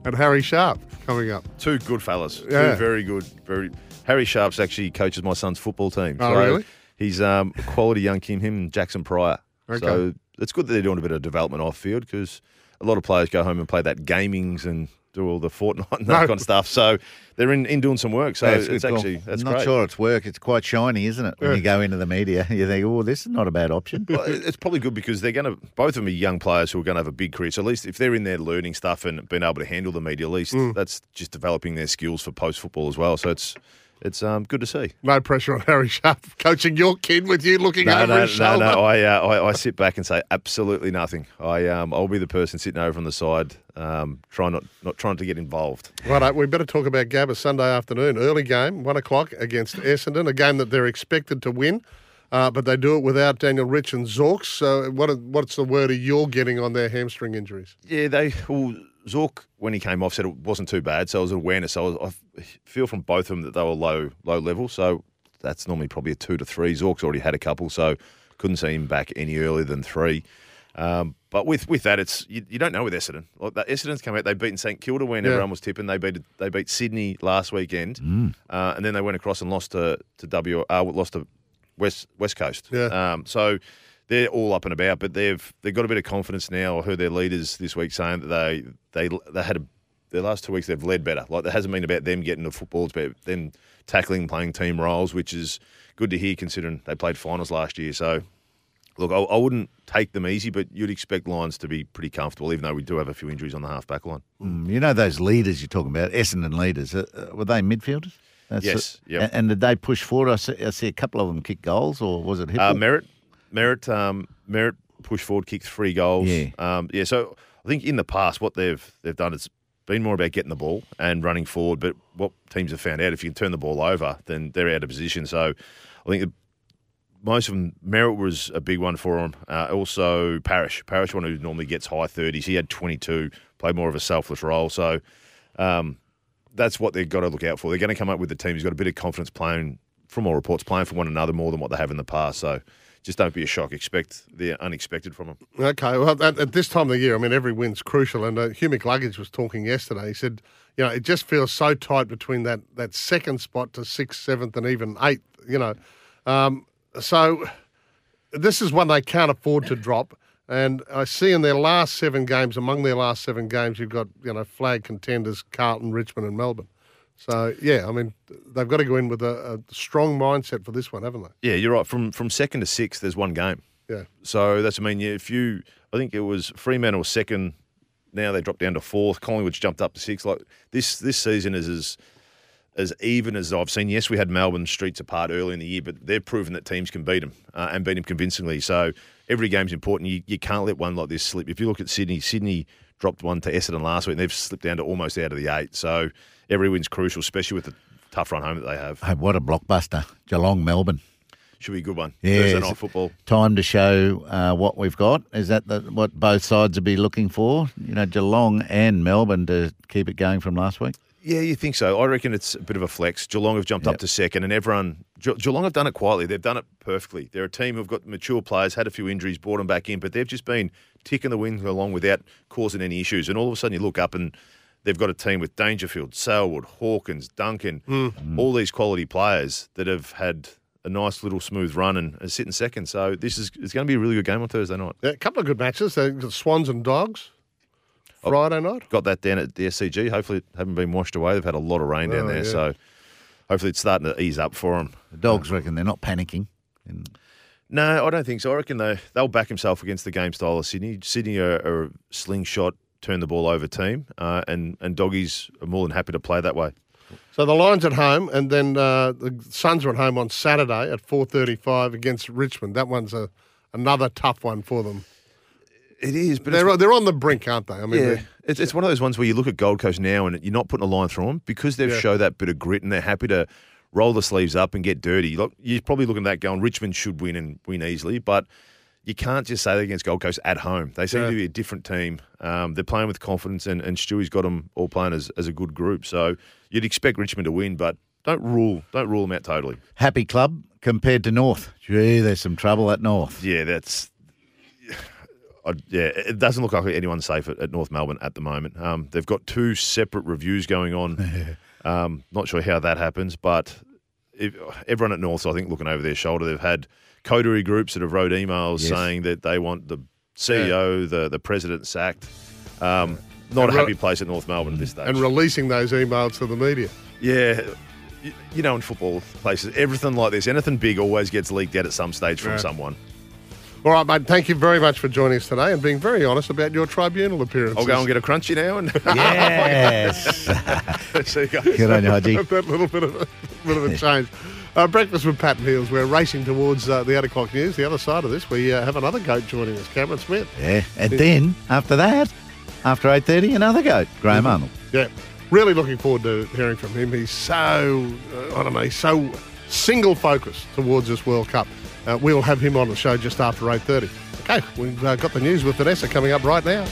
and Harry Sharp. coming up. Two good fellas. Yeah. Two very good. Very. Harry Sharps actually coaches my son's football team. Oh, really? He's um, a quality young Kim, Him and Jaxon Prior. Okay. So it's good that they're doing a bit of development off field because a lot of players go home and play that gamings and do all the Fortnite and that No. kind of stuff. So they're in, in doing some work. So Yeah, it's, call. actually that's I'm not great. sure it's work. It's quite shiny, isn't it? When Yeah. you go into the media, [laughs] you think, "Oh, this is not a bad option." Well, it's probably good because they're going to both of them are young players who are going to have a big career. So at least if they're in there learning stuff and being able to handle the media, at least Mm. that's just developing their skills for post football as well. So it's it's um, good to see. No pressure on Harry Sharp [laughs] coaching your kid with you looking No, over no, his no, shoulder. no. I, uh, I I sit back and say absolutely nothing. I um I'll be the person sitting over on the side, um, trying not not trying to get involved. Right, we better talk about Gabba Sunday afternoon. Early game, one o'clock against Essendon, a game that they're expected to win, uh, but they do it without Daniel Rich and Zorks. So, what what's the word you're getting on their hamstring injuries? Yeah, they well, Zork when he came off said it wasn't too bad, so it was awareness. So I, was, I feel from both of them that they were low low level. So that's normally probably a two to three. Zork's already had a couple, so couldn't see him back any earlier than three. Um, but with with that, it's you, you don't know with Essendon. Like that Essendon's come out, they've beaten St Kilda when Yeah. everyone was tipping. They beat they beat Sydney last weekend, Mm. uh, and then they went across and lost to to W uh, lost to West West Coast. Yeah. Um, so they're all up and about, but they've they've got a bit of confidence now. I heard their leaders this week saying that they they they had a their last two weeks they've led better. Like it hasn't been about them getting the football, it's about them tackling, playing team roles, which is good to hear considering they played finals last year. So. Look, I, I wouldn't take them easy, but you'd expect Lions to be pretty comfortable, even though we do have a few injuries on the half back line. Mm, you know those leaders you're talking about, Essendon leaders. Uh, uh, were they midfielders? Yes, it. yep. And, and did they push forward? I see, I see a couple of them kick goals, or was it Hipple? Uh, Merrett, Merrett, um, Merrett push forward, kicked three goals. Yeah. um, yeah. So I think in the past, what they've they've done is been more about getting the ball and running forward. But what teams have found out, if you can turn the ball over, then they're out of position. So I think the, most of them, Merrett was a big one for them. Uh, also, Parish, Parish, one who normally gets high thirties, he had twenty two, played more of a selfless role. So. Um, that's what they've got to look out for. They're going to come up with a team who's got a bit of confidence playing, from all reports, playing for one another more than what they have in the past. So just don't be a shock. Expect the unexpected from them. Okay, well, at, at this time of the year, I mean, every win's crucial. And uh, Hugh McCluggage was talking yesterday. He said, you know, it just feels so tight between that, that second spot to sixth, seventh, and even eighth, you know. Um, so this is one they can't afford to drop. And I see in their last seven games, among their last seven games, you've got, you know, flag contenders Carlton, Richmond, and Melbourne. So, yeah, I mean, they've got to go in with a, a strong mindset for this one, haven't they? Yeah, you're right. From from second to sixth, there's one game. Yeah. So that's I mean, yeah, if you, I think it was Fremantle was second. Now they dropped down to fourth. Collingwood's jumped up to sixth. Like this, this season is as as even as I've seen. Yes, we had Melbourne streets apart early in the year, but they've proven that teams can beat them uh, and beat them convincingly. So every game's important. You, you can't let one like this slip. If you look at Sydney, Sydney dropped one to Essendon last week, and they've slipped down to almost out of the eight. So every win's crucial, especially with the tough run home that they have. Hey, what a blockbuster. Geelong, Melbourne. Should be a good one. Yeah, Thursday night football. Time to show uh, what we've got. Is that the, what both sides would be looking for? You know, Geelong and Melbourne to keep it going from last week? Yeah, you think so? I reckon it's a bit of a flex. Geelong have jumped up to second, and everyone Ge- Geelong have done it quietly. They've done it perfectly. They're a team who've got mature players, had a few injuries, brought them back in, but they've just been ticking the wins along without causing any issues. And all of a sudden, you look up and they've got a team with Dangerfield, Selwood, Hawkins, Duncan, Mm. all these quality players that have had a nice little smooth run and are sitting second. So this is it's going to be a really good game on Thursday night. Yeah, a couple of good matches. They've Swans and Dogs Friday night. Got that down at the SCG. Hopefully, it haven't been washed away. They've had a lot of rain down Oh, there, yeah. so hopefully it's starting to ease up for them. The dogs reckon they're not panicking. No, I don't think so. I reckon they they'll back himself against the game style of Sydney. Sydney are, are a slingshot, turn the ball over team, uh, and and doggies are more than happy to play that way. So the Lions at home, and then uh, the Suns are at home on Saturday at four thirty-five against Richmond. That one's a another tough one for them. It is, but they're they're on the brink, aren't they? I mean, yeah, they're- it's, it's one of those ones where you look at Gold Coast now and you're not putting a line through them because they've Yeah. showed that bit of grit and they're happy to roll the sleeves up and get dirty. Look, you're probably looking at that going, Richmond should win and win easily, but you can't just say that against Gold Coast at home. They seem Yeah. to be a different team. Um, they're playing with confidence and, and Stewie's got them all playing as, as a good group. So you'd expect Richmond to win, but don't rule don't rule them out totally. Happy club compared to North. Gee, there's some trouble at North. Yeah, that's. I, yeah, it doesn't look like anyone's safe at, at North Melbourne at the moment. Um, they've got two separate reviews going on. [laughs] um, not sure how that happens, but if, everyone at North, I think, looking over their shoulder, they've had coterie groups that have wrote emails Yes. saying that they want the CEO, the the president sacked. Um, not And a re- happy place at North Melbourne at this stage. and releasing those emails to the media. Yeah. You, you know, in football places, everything like this, anything big always gets leaked out at some stage from Yeah. someone. All right, mate. Thank you very much for joining us today and being very honest about your tribunal appearance. I'll go and get a crunchy now. And [laughs] Yes. [laughs] See you guys. [laughs] Good on you, Hodgie. that little bit of a, bit of a change. Uh, breakfast with Pat and Heals. We're racing towards uh, the eight o'clock news. The other side of this, we uh, have another goat joining us, Cameron Smith. Yeah, and then after that, after eight thirty, another goat, Graham Arnold. Yeah, really looking forward to hearing from him. He's so, uh, I don't know, he's so single focused towards this World Cup. Uh, we'll have him on the show just after 8.30. Okay, we've uh, got the news with Vanessa coming up right now.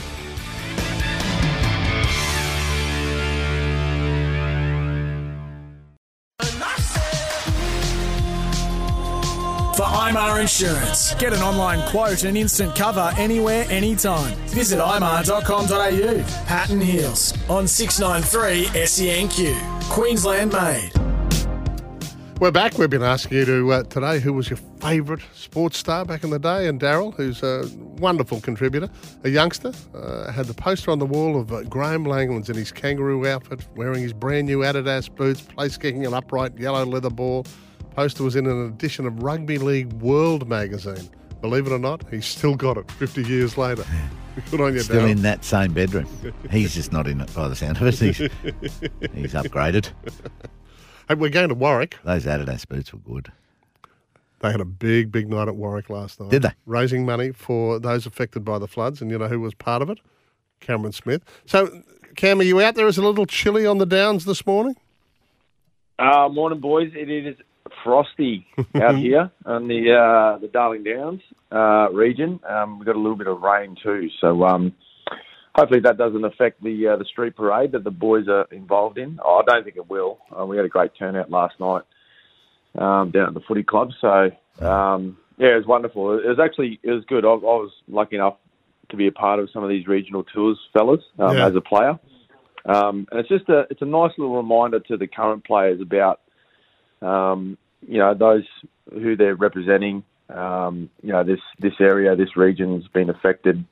IMAR Insurance. Get an online quote and instant cover anywhere, anytime. Visit imar.com.au. Pat and Heals on 693 SENQ. Queensland made. We're back. We've been asking you to uh, today who was your favourite sports star back in the day, and Daryl, who's a wonderful contributor, a youngster, uh, had the poster on the wall of uh, Graeme Langlands in his kangaroo outfit, wearing his brand new Adidas boots, place kicking an upright yellow leather ball. Poster was in an edition of Rugby League World magazine. Believe it or not, he's still got it 50 years later. Good on you, Still Daryl. in that same bedroom. He's just not in it by the sound of it. He's, [laughs] he's upgraded. Hey, we're going to Warwick. Those Adidas boots were good. They had a big, big night at Warwick last night. Did they? Raising money for those affected by the floods. And you know who was part of it? Cameron Smith. So, Cam, are you out there? Is it a little chilly on the downs this morning? Uh, morning, boys. It is frosty [laughs] out here on the uh, the Darling Downs uh, region. Um, we've got a little bit of rain too, so um, hopefully that doesn't affect the uh, the street parade that the boys are involved in. Oh, I don't think it will. Uh, we had a great turnout last night um, down at the footy club, so um, yeah, it was wonderful. It was actually it was good. I, I was lucky enough to be a part of some of these regional tours, fellas, um, Yeah. as a player. Um, and it's just a it's a nice little reminder to the current players about um, you know those who they're representing. Um, you know this this area, this region's been affected.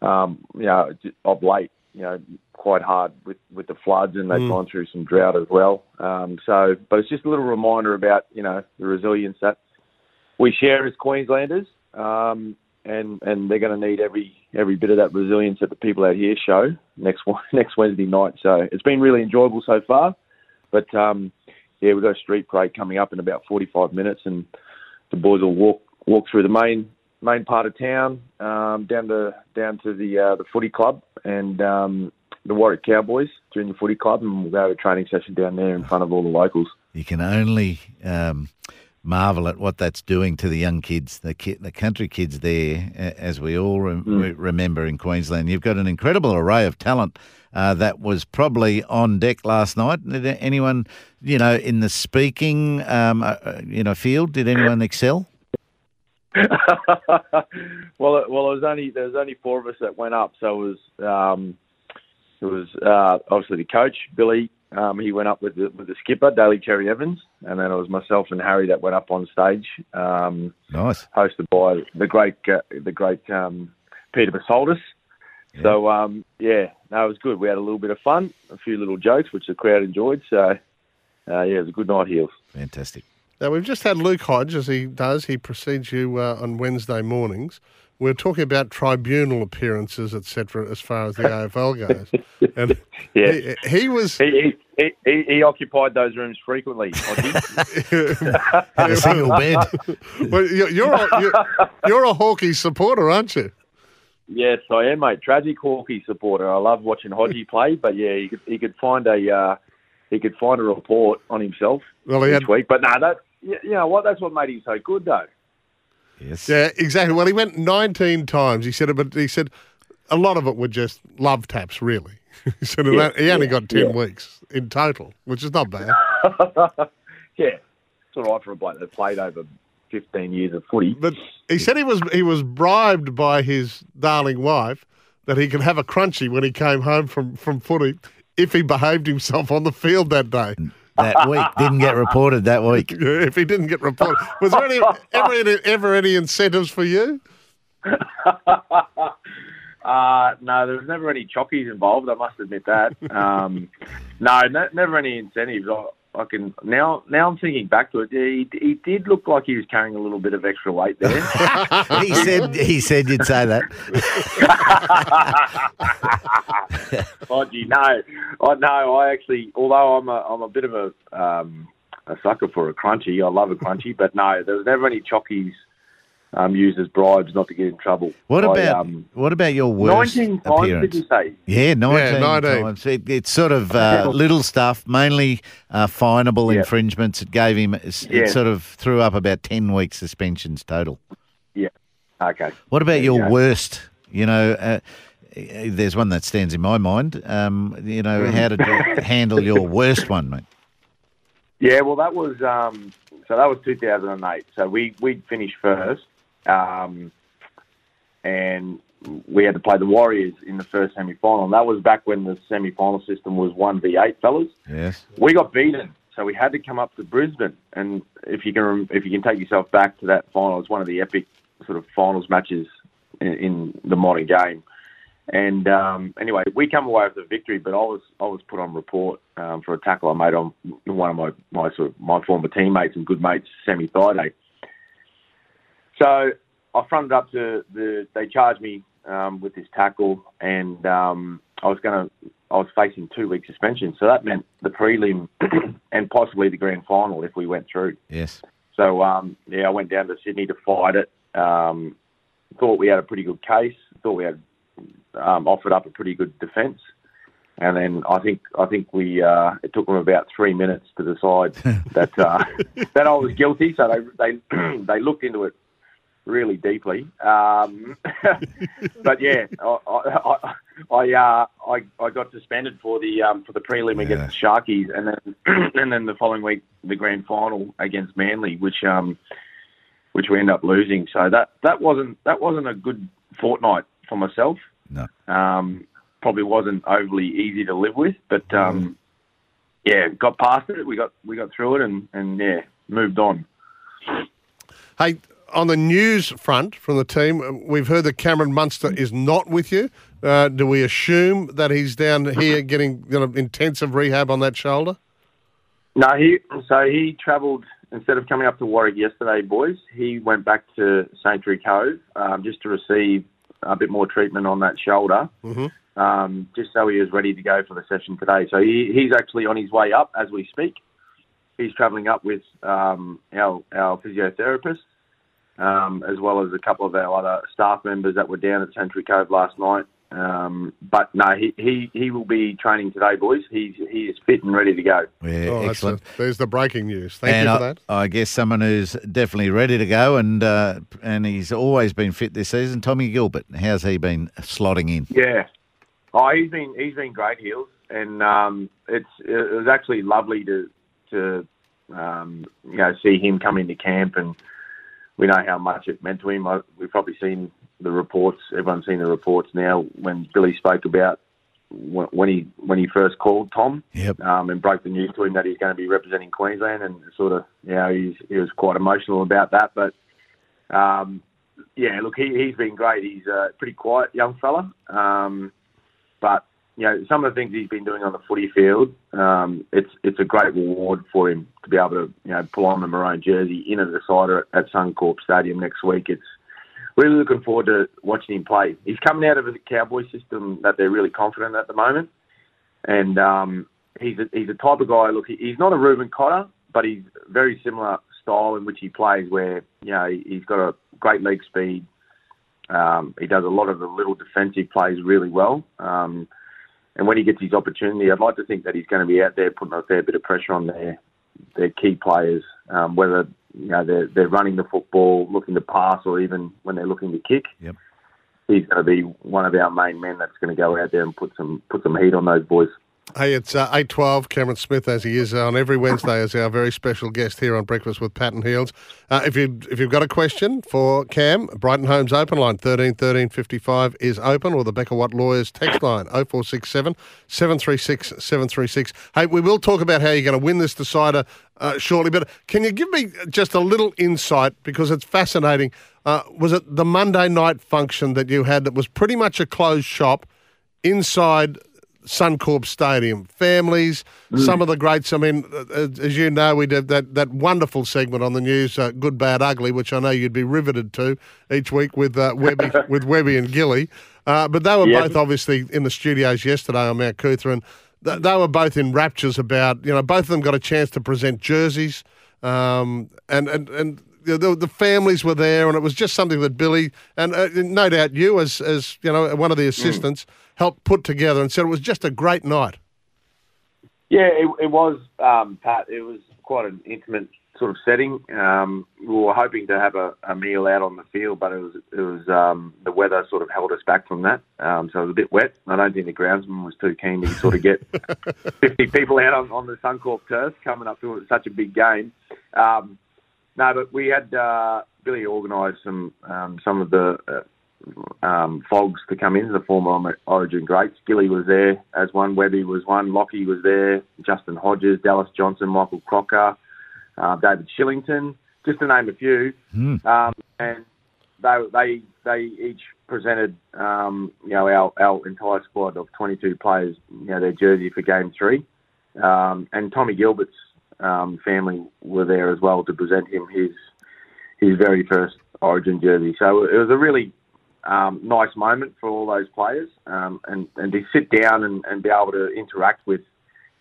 Um, you know of late, you know quite hard with with the floods, and they've Mm. gone through some drought as well. Um, so, but it's just a little reminder about you know the resilience that we share as Queenslanders. Um, and and they're going to need every every bit of that resilience that the people out here show next [laughs] next Wednesday night. So it's been really enjoyable so far. But um, yeah, we've got a street parade coming up in about 45 minutes, and the boys will walk walk through the main main part of town um, down to down to the uh, the footy club and um, the Warwick Cowboys junior footy club, and we'll to a training session down there in front of all the locals. You can only um, marvel at what that's doing to the young kids, the ki- the country kids there, as we all rem- Mm. re- remember in Queensland. You've got an incredible array of talent uh, that was probably on deck last night. Did anyone, you know, in the speaking, um, uh, uh, you know, field, did anyone excel? [laughs] well, it, well, it was only there was only four of us that went up, so it was um, it was uh, obviously the coach Billy. Um, he went up with the with the skipper Daly Cherry Evans, and then it was myself and Harry that went up on stage. Um, Nice. hosted by the great uh, the great um, Peter Psaltis. So um, yeah, no, it was good. We had a little bit of fun, a few little jokes, which the crowd enjoyed. So uh, yeah, it was a good night, heals. Fantastic. Now, we've just had Luke Hodge, as he does. He precedes you uh, on Wednesday mornings. We're talking about tribunal appearances, etc., as far as the [laughs] AFL goes. And [laughs] Yeah. he, he was. He, he, he, he occupied those rooms frequently. Hodgie. [laughs] [laughs] a single bed. [laughs] well, you're, you're, a, you're, you're a Hawkeys supporter, aren't you? Yes, I am, mate. Tragic Hawkeye supporter. I love watching Hodgie play, but yeah, he could he could find a uh, he could find a report on himself Well, he each had- week. But no, that you you know what? That's what made him so good, though. Yes. Yeah, exactly. Well, he went 19 times. He said it, but he said a lot of it were just love taps, really. He said it- Yeah, he only yeah, got 10 yeah. weeks in total, which is not bad. [laughs] yeah, it's all right for a bloke that played over 15 years of footy. But he said he was he was bribed by his darling wife that he could have a crunchy when he came home from, from footy if he behaved himself on the field that day. That week didn't get reported that week. [laughs] if he didn't get reported, was there any, ever, ever any incentives for you? [laughs] Uh, no, there was never any chockies involved. I must admit that. Um, [laughs] no, ne- never any incentives. I, I can now. Now I'm thinking back to it. He, he did look like he was carrying a little bit of extra weight there. [laughs] he said he said you'd say that. [laughs] oh, gee, no, oh, no. I actually, although I'm a I'm a bit of a um, a sucker for a crunchy. I love a crunchy, but no, there was never any chockies um, used as bribes not to get in trouble. What I, about um, what about your worst 19 times, appearance? did you say? Yeah, 19, 19. times. It, it's sort of uh, [laughs] little stuff, mainly uh, finable infringements. It gave him, it Yeah. sort of threw up about 10 weeks suspensions total. Yeah. Okay. What about There your go. worst? You know, uh, there's one that stands in my mind. Um, you know, how did you [laughs] handle your worst one, mate? Yeah, well, that was um, so that was 2008. So we we finished first, um, and we had to play the Warriors in the first semi final. And that was back when the semi final system was one v eight, fellas. Yes. We got beaten, so we had to come up to Brisbane. And if you can if you can take yourself back to that final, it's one of the epic sort of finals matches in, in the modern game. And um, anyway, we come away with a victory, but I was I was put on report um, for a tackle I made on one of my, my sort of my former teammates and good mates, Sammy Thaiday. So I fronted up to the. They charged me um, with this tackle, and um, I was going to. I was facing two week suspension, so that meant the prelim [clears throat] and possibly the grand final if we went through. Yes. So um, yeah, I went down to Sydney to fight it. Um, thought we had a pretty good case. Thought we had um, offered up a pretty good defence, and then I think I think we uh, it took them about three minutes to decide [laughs] that uh, that I was guilty. So they they [clears throat] they looked into it really deeply. Um, [laughs] but yeah, I I I, uh, I I got suspended for the um, for the prelim against the Sharkies, and then [clears throat] and then the following week the grand final against Manly, which um which we end up losing. So that that wasn't that wasn't a good fortnight for myself. No. Um, probably wasn't overly easy to live with, but um, yeah, got past it. We got we got through it, and and yeah, moved on. Hey, on the news front from the team, uh, we've heard that Cameron Munster is not with you. Uh, do we assume that he's down here getting you know, intensive rehab on that shoulder? No, he so he travelled instead of coming up to Warwick yesterday, boys. He went back to Sanctuary Cove um, just to receive a bit more treatment on that shoulder, Mm-hmm. um, just so he was ready to go for the session today. So he, he's actually on his way up as we speak. He's travelling up with um, our our physiotherapist, um, as well as a couple of our other staff members that were down at Sanctuary Cove last night. Um, but no, he, he, he will be training today, boys. He's he is fit and ready to go. Yeah, Oh, excellent. the- there's the breaking news. Thank and you I, for that. I guess someone who's definitely ready to go, and uh, and he's always been fit this season. Tommy Gilbert, how's he been slotting in? Yeah. Oh, he's been he's been great, heals, and um, it's it was actually lovely to to um, you know see him come into camp, and we know how much it meant to him. I, we've probably seen the reports. Everyone's seen the reports now. When Billy spoke about when, when he when he first called Tom, yep. um, and broke the news to him that he's going to be representing Queensland, and sort of you know he's, he was quite emotional about that, but. Um, yeah, look, he, he's been great. He's a pretty quiet young fella. Um, but, you know, some of the things he's been doing on the footy field, um, it's it's a great reward for him to be able to, you know, pull on the maroon jersey in a decider at, at Suncorp Stadium next week. It's really looking forward to watching him play. He's coming out of a Cowboy system that they're really confident at the moment. And um, he's, a, he's a type of guy, look, he's not a Reuben Cotter, but he's very similar style in which he plays where, you know, he's got a great leg speed, um, he does a lot of the little defensive plays really well. Um, and when he gets his opportunity, I'd like to think that he's going to be out there putting a fair bit of pressure on their their key players, um, whether you know they're they're running the football, looking to pass, or even when they're looking to kick. Yep. He's going to be one of our main men that's going to go out there and put some put some heat on those boys. Hey, it's uh, 8.12. Cameron Smith, as he is on every Wednesday, is our very special guest here on Breakfast with Pat and Heels. Uh, if, you, if you've got a question for Cam, Brighton Homes open line 13 13 55 is open, or the Becker Watt Lawyers text line 0467 736 736. Hey, we will talk about how you're going to win this decider uh, shortly, but can you give me just a little insight, because it's fascinating. Uh, was it the Monday night function that you had that was pretty much a closed shop inside Suncorp Stadium. Families, Mm. some of the greats. I mean, uh, as you know, we did that, that wonderful segment on the news, uh, Good, Bad, Ugly, which I know you'd be riveted to each week with uh, Webby, [laughs] with Webby and Gilly. Uh, but they were Yep. both obviously in the studios yesterday on Mount Cootha, and th- they were both in raptures about, you know, both of them got a chance to present jerseys, um, and, and, and the, the, the families were there, and it was just something that Billy and uh, no doubt you, as as you know, one of the assistants, helped put together, and said it was just a great night. Yeah, it, it was, um, Pat. It was quite an intimate sort of setting. Um, we were hoping to have a, a meal out on the field, but it was it was um, the weather sort of held us back from that. Um, so it was a bit wet. I don't think the groundsman was too keen to sort of get [laughs] 50 people out on, on the Suncorp turf coming up to such a big game. Um, no, but we had uh, Billy organised some um, some of the uh, um, FOGs to come in, the former Origin greats. Gilly was there as one, Webby was one, Lockie was there, Justin Hodges, Dallas Johnson, Michael Crocker, uh, David Shillington, just to name a few. Um, and they they they each presented um, you know our, our entire squad of 22 players you know their jersey for game three, um, and Tommy Gilbert's um, family were there as well to present him his his very first Origin jersey. So it was a really um, nice moment for all those players, um, and and to sit down and, and be able to interact with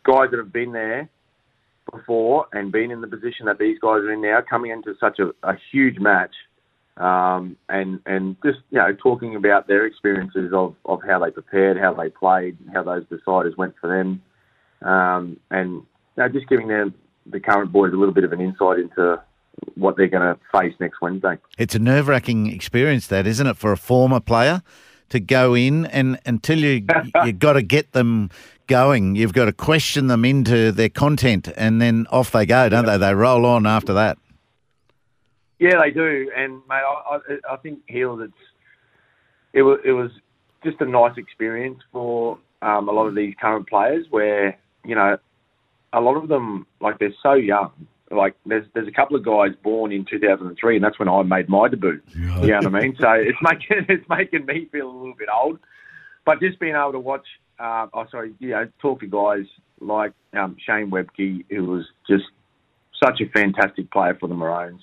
guys that have been there before and been in the position that these guys are in now, coming into such a, a huge match, um, and and just you know talking about their experiences of, of how they prepared, how they played, how those deciders went for them, um, and you know, just giving them the current boys a little bit of an insight into what they're going to face next Wednesday. It's a nerve wracking experience, that isn't it, for a former player to go in and until you [laughs] you've got to get them going, you've got to question them into their content, and then off they go, don't they? They roll on after that. Yeah, they do, and mate, I, I, I think Heals, it's it was it was just a nice experience for um, a lot of these current players, where you know a lot of them like they're so young. Like there's there's a couple of guys born in 2003, and that's when I made my debut. You know what I mean? So it's making [laughs] it's making me feel a little bit old, but just being able to watch, uh, oh sorry, you know, talk to guys like um, Shane Webke, who was just such a fantastic player for the Maroons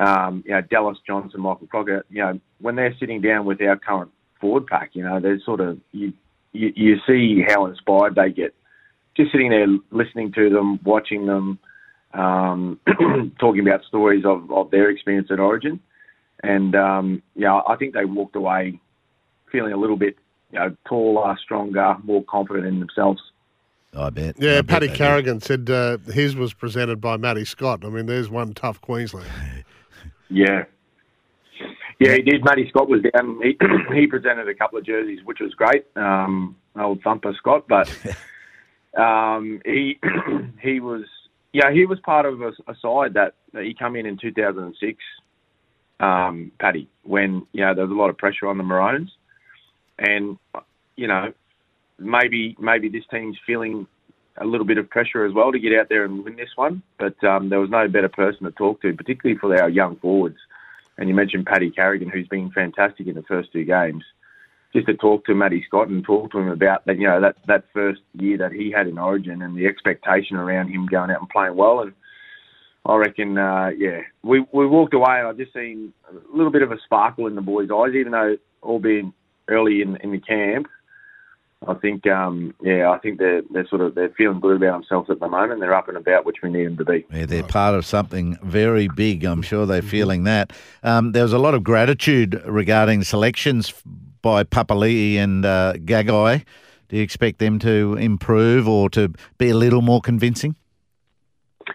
um, you know, Dallas Johnson, Michael Crocker, you know, when they're sitting down with our current forward pack, you know, they're sort of, you, you, you see how inspired they get. Just sitting there listening to them, watching them, um, [clears throat] talking about stories of, of their experience at Origin. And, um, yeah, I think they walked away feeling a little bit, you know, taller, stronger, more confident in themselves. I bet. Yeah, I Paddy they do. Carrigan said uh, his was presented by Matty Scott. I mean, there's one tough Queensland. [laughs] Yeah. Yeah, he did. Matty Scott was down. He, [clears throat] he presented a couple of jerseys, which was great. Um, old thumper Scott, but [laughs] um, he [clears throat] he was yeah he was part of a, a side that, that he come in in 2006. Um, Paddy, when you know there was a lot of pressure on the Maroons, and you know maybe maybe this team's feeling a little bit of pressure as well to get out there and win this one. But um, there was no better person to talk to, particularly for our young forwards. And you mentioned Paddy Carrigan, who's been fantastic in the first two games. Just to talk to Matty Scott and talk to him about that, you know, that that first year that he had in Origin and the expectation around him going out and playing well. And I reckon, uh, yeah, we we walked away and I just seen a little bit of a sparkle in the boys' eyes, even though all being early in in the camp. I think, um, yeah, I think they're they're sort of they're feeling good about themselves at the moment. They're up and about, which we need them to be. Yeah, they're part of something very big. I'm sure they're feeling that. Um, there was a lot of gratitude regarding selections by Papali'i and uh, Gagai. Do you expect them to improve or to be a little more convincing?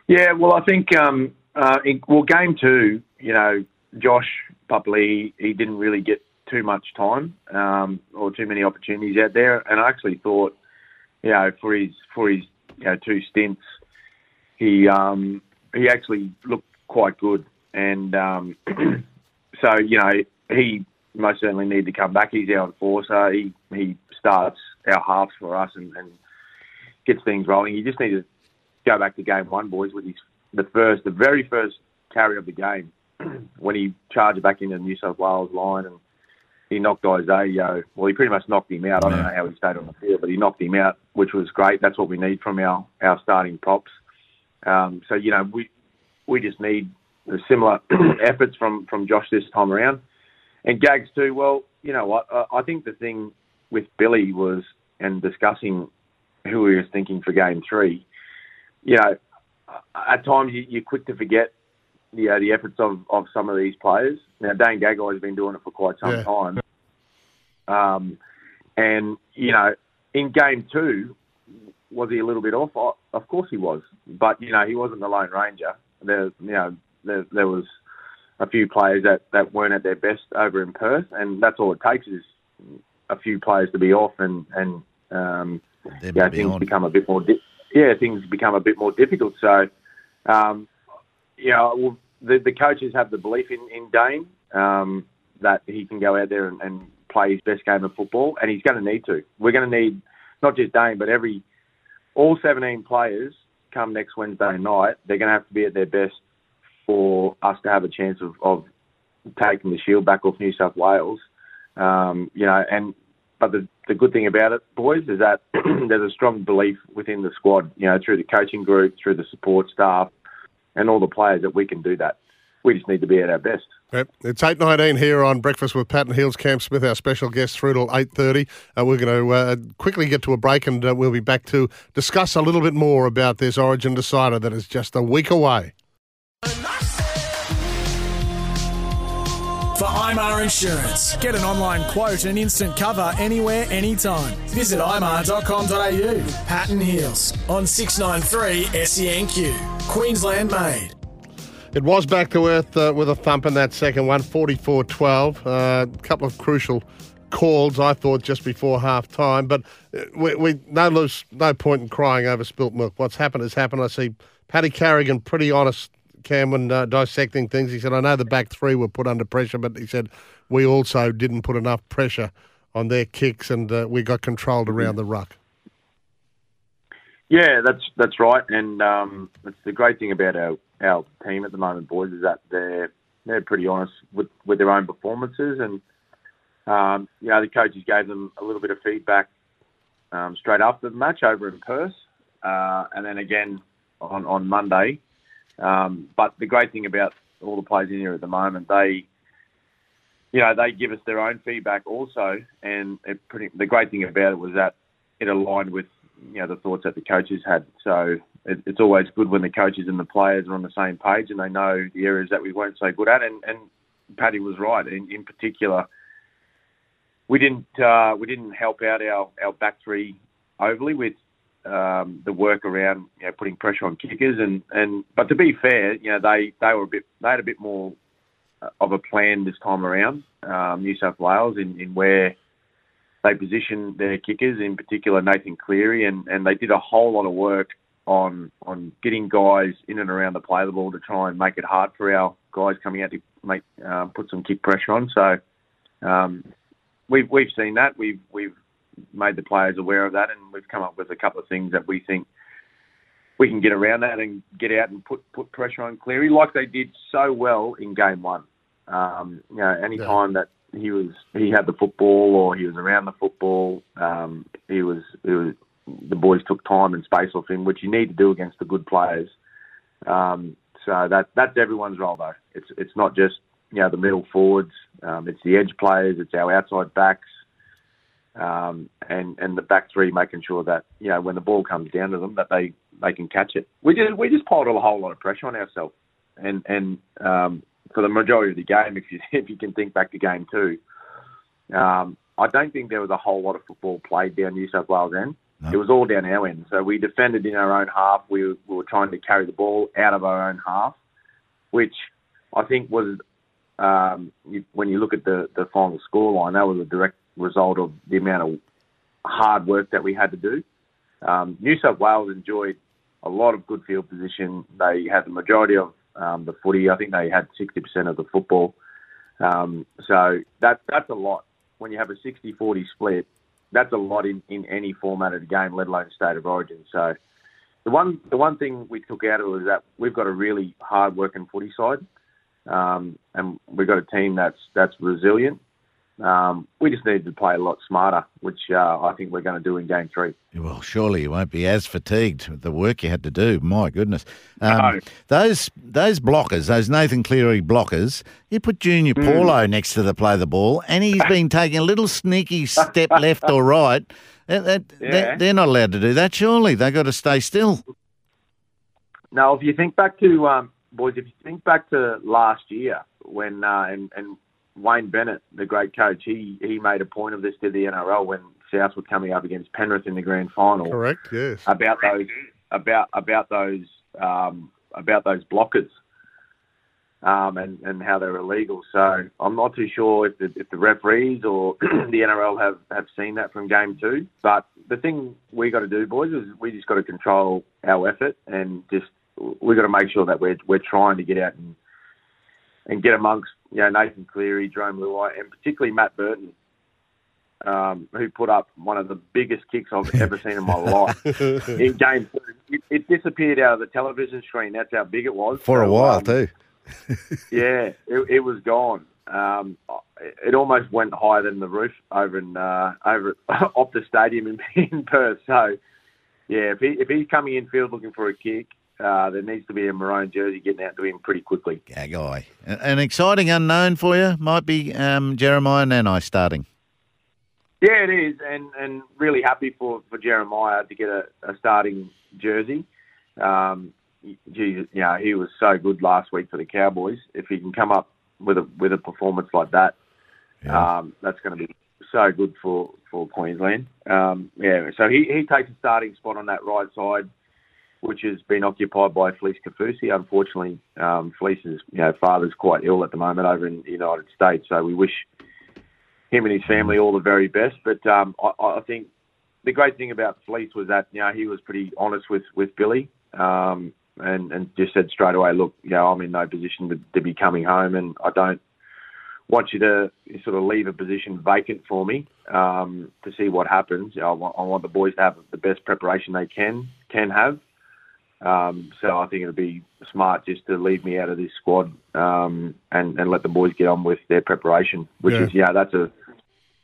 Yeah, well, I think um, uh, in, well, game two, you know, Josh Papali'i, he didn't really get too much time um, or too many opportunities out there, and I actually thought you know, for his for his you know two stints, he um, he actually looked quite good, and um, [clears throat] so you know he most certainly need to come back. He's our enforcer. He he starts our halves for us and, and gets things rolling. You just need to go back to game one, boys, with his the first, the very first carry of the game [clears throat] when he charged back into the New South Wales line and he knocked Isaiah. Well, he pretty much knocked him out. I don't know how he stayed on the field, but he knocked him out, which was great. That's what we need from our, our starting props. Um, so you know, we we just need the similar [clears throat] efforts from from Josh this time around, and Gags too. Well, you know what? I, I think the thing with Billy was and discussing who he was thinking for game three. You know, at times you, you're quick to forget you know, the efforts of, of some of these players. Now, Dane Gagai has been doing it for quite some Yeah. time. Um, and, you know, in game two, was he a little bit off? Of course he was. But, you know, he wasn't the Lone Ranger. There, you know, there, there was a few players that, that weren't at their best over in Perth, and that's all it takes is a few players to be off and, and um, be things on. become a bit more, di- yeah, things become a bit more difficult. So, um, you know, well, the, the coaches have the belief in, in Dane um, that he can go out there and, and play his best game of football, and he's going to need to. We're going to need not just Dane, but every all 17 players come next Wednesday night. They're going to have to be at their best for us to have a chance of, of taking the shield back off New South Wales. Um, you know, and but the the good thing about it, boys, is that [clears throat] there's a strong belief within the squad. You know, through the coaching group, through the support staff, and all the players that we can do that. We just need to be at our best. Yep. It's eight nineteen here on Breakfast with Pat and Heals. Cam Smith, our special guest, through till eight thirty. Uh, we're going to uh, quickly get to a break, and uh, we'll be back to discuss a little bit more about this Origin decider that is just a week away. For IMAR Insurance, get an online quote and instant cover anywhere, anytime. Visit imar.com.au. Pat and Heals on 693 SENQ. Queensland made. It was back to earth uh, with a thump in that second one, 44 12. A couple of crucial calls, I thought, just before half time. But uh, we, we no, lose, no point in crying over spilt milk. What's happened has happened. I see Paddy Carrigan pretty honest, Cam, when uh, dissecting things. He said, I know the back three were put under pressure, but he said, we also didn't put enough pressure on their kicks and uh, we got controlled around the ruck. Yeah, that's that's right, and um, it's the great thing about our, our team at the moment, boys, is that they're they're pretty honest with, with their own performances, and um, you know the coaches gave them a little bit of feedback um, straight after the match over in Perth, uh, and then again on on Monday. Um, but the great thing about all the players in here at the moment, they you know they give us their own feedback also, and it pretty, the great thing about it was that it aligned with you know the thoughts that the coaches had. So it, it's always good when the coaches and the players are on the same page and they know the areas that we weren't so good at. And, and Paddy was right. In, in particular, we didn't uh, we didn't help out our, our back three overly with um, the work around you know putting pressure on kickers and, and but to be fair, you know they, they were a bit they had a bit more of a plan this time around, um, New South Wales in, in where they positioned their kickers, in particular Nathan Cleary, and, and they did a whole lot of work on on getting guys in and around the play the ball to try and make it hard for our guys coming out to make um, put some kick pressure on. So um, we've we've seen that. We've we've made the players aware of that, and we've come up with a couple of things that we think we can get around that and get out and put put pressure on Cleary like they did so well in game one. Um, you know, any time that he was he had the football or he was around the football, um, he was he was the boys took time and space off him, which you need to do against the good players. Um, so that that's everyone's role though. It's it's not just you know the middle forwards. Um, it's the edge players. It's our outside backs. Um, and and the back three making sure that you know when the ball comes down to them that they, they can catch it. We just we just piled a whole lot of pressure on ourselves, and and um, for the majority of the game, [laughs] if you if you can think back to game two, um, I don't think there was a whole lot of football played down New South Wales end. It was all down our end. So we defended in our own half. We were, we were trying to carry the ball out of our own half, which I think was um, you, when you look at the the final scoreline, that was a direct result of the amount of hard work that we had to do. Um, New South Wales enjoyed a lot of good field position. They had the majority of um, the footy. I think they had 60% of the football. Um, so that that's a lot. When you have a 60-40 split, that's a lot in, in any format of the game, let alone state of origin. So the one the one thing we took out of it is that we've got a really hard working footy side, um, and we've got a team that's that's resilient. Um, we just need to play a lot smarter, which uh, I think we're going to do in game three. Well, surely you won't be as fatigued with the work you had to do. My goodness, um, No. those those blockers, those Nathan Cleary blockers. You put Junior Hmm. Paulo next to the play the ball, and he's [laughs] been taking a little sneaky step left or right. That- that- Yeah. they're, they're not allowed to do that. Surely They've got to stay still. Now, if you think back to um, boys, if you think back to last year when uh, and, and Wayne Bennett, the great coach, he he made a point of this to the NRL when South were coming up against Penrith in the grand final. Correct. Yes. About those about about those um, about those blockers. Um, and, and how they're illegal. So I'm not too sure if the, if the referees or [clears throat] the NRL have, have seen that from game two. But the thing we got to do, boys, is we just got to control our effort and just we got to make sure that we're we're trying to get out and and get amongst you know Nathan Cleary, Jarome Luai, and particularly Matt Burton, um, who put up one of the biggest kicks I've [laughs] ever seen in my life in game two. It, it disappeared out of the television screen. That's how big it was For a while um, too. [laughs] yeah, it, it was gone. Um, it almost went higher than the roof over in uh, over [laughs] off the stadium in, in Perth. So, yeah, if he if he's coming in field looking for a kick, uh, there needs to be a maroon jersey getting out to him pretty quickly. Yeah, guy. An exciting unknown for you might be um, Jeremiah Nanai starting. Yeah, it is, and and really happy for, for Jeremiah to get a, a starting jersey. Um, geez, you know, he was so good last week for the Cowboys. If he can come up with a with a performance like that, um, that's going to be so good for for Queensland. Um, yeah, so he he takes a starting spot on that right side, which has been occupied by Felise Kaufusi. Unfortunately, um, Felise's you know father's quite ill at the moment over in the United States, so we wish him and his family all the very best. But um, I, I think the great thing about Fleece was that you know he was pretty honest with with Billy, um, and and just said straight away, look, you know, I'm in no position to, to be coming home, and I don't want you to sort of leave a position vacant for me um, to see what happens. I, want, I want the boys to have the best preparation they can can have. Um, so I think it'd be smart just to leave me out of this squad um, and, and let the boys get on with their preparation, which Yeah. is yeah, that's a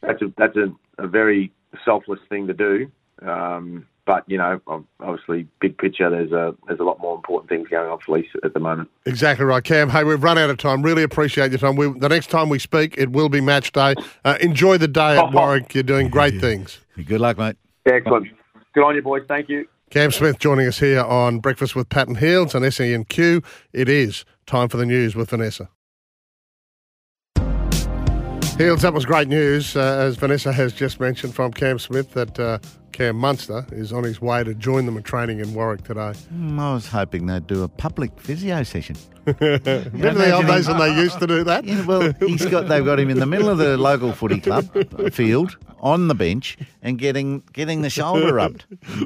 that's a that's a, a very selfless thing to do. Um, but you know, obviously, big picture, there's a there's a lot more important things going on for Lease at the moment. Exactly right, Cam. Hey, we've run out of time. Really appreciate your time. We, the next time we speak, it will be match day. Uh, enjoy the day at [laughs] Warwick. You're doing great things. Good luck, mate. Excellent. Good on you, boys. Thank you. Cam Smith joining us here on Breakfast with Pat and Heals on SENQ. It is time for the news with Vanessa. Heals, that was great news, uh, as Vanessa has just mentioned from Cam Smith, that uh, Cam Munster is on his way to join them in training in Warwick today. Mm, I was hoping they'd do a public physio session. [laughs] Remember the old days when they used to do that? [laughs] Yeah, well, he's got they've got him in the middle of the local footy club field on the bench and getting getting the shoulder [laughs] rubbed.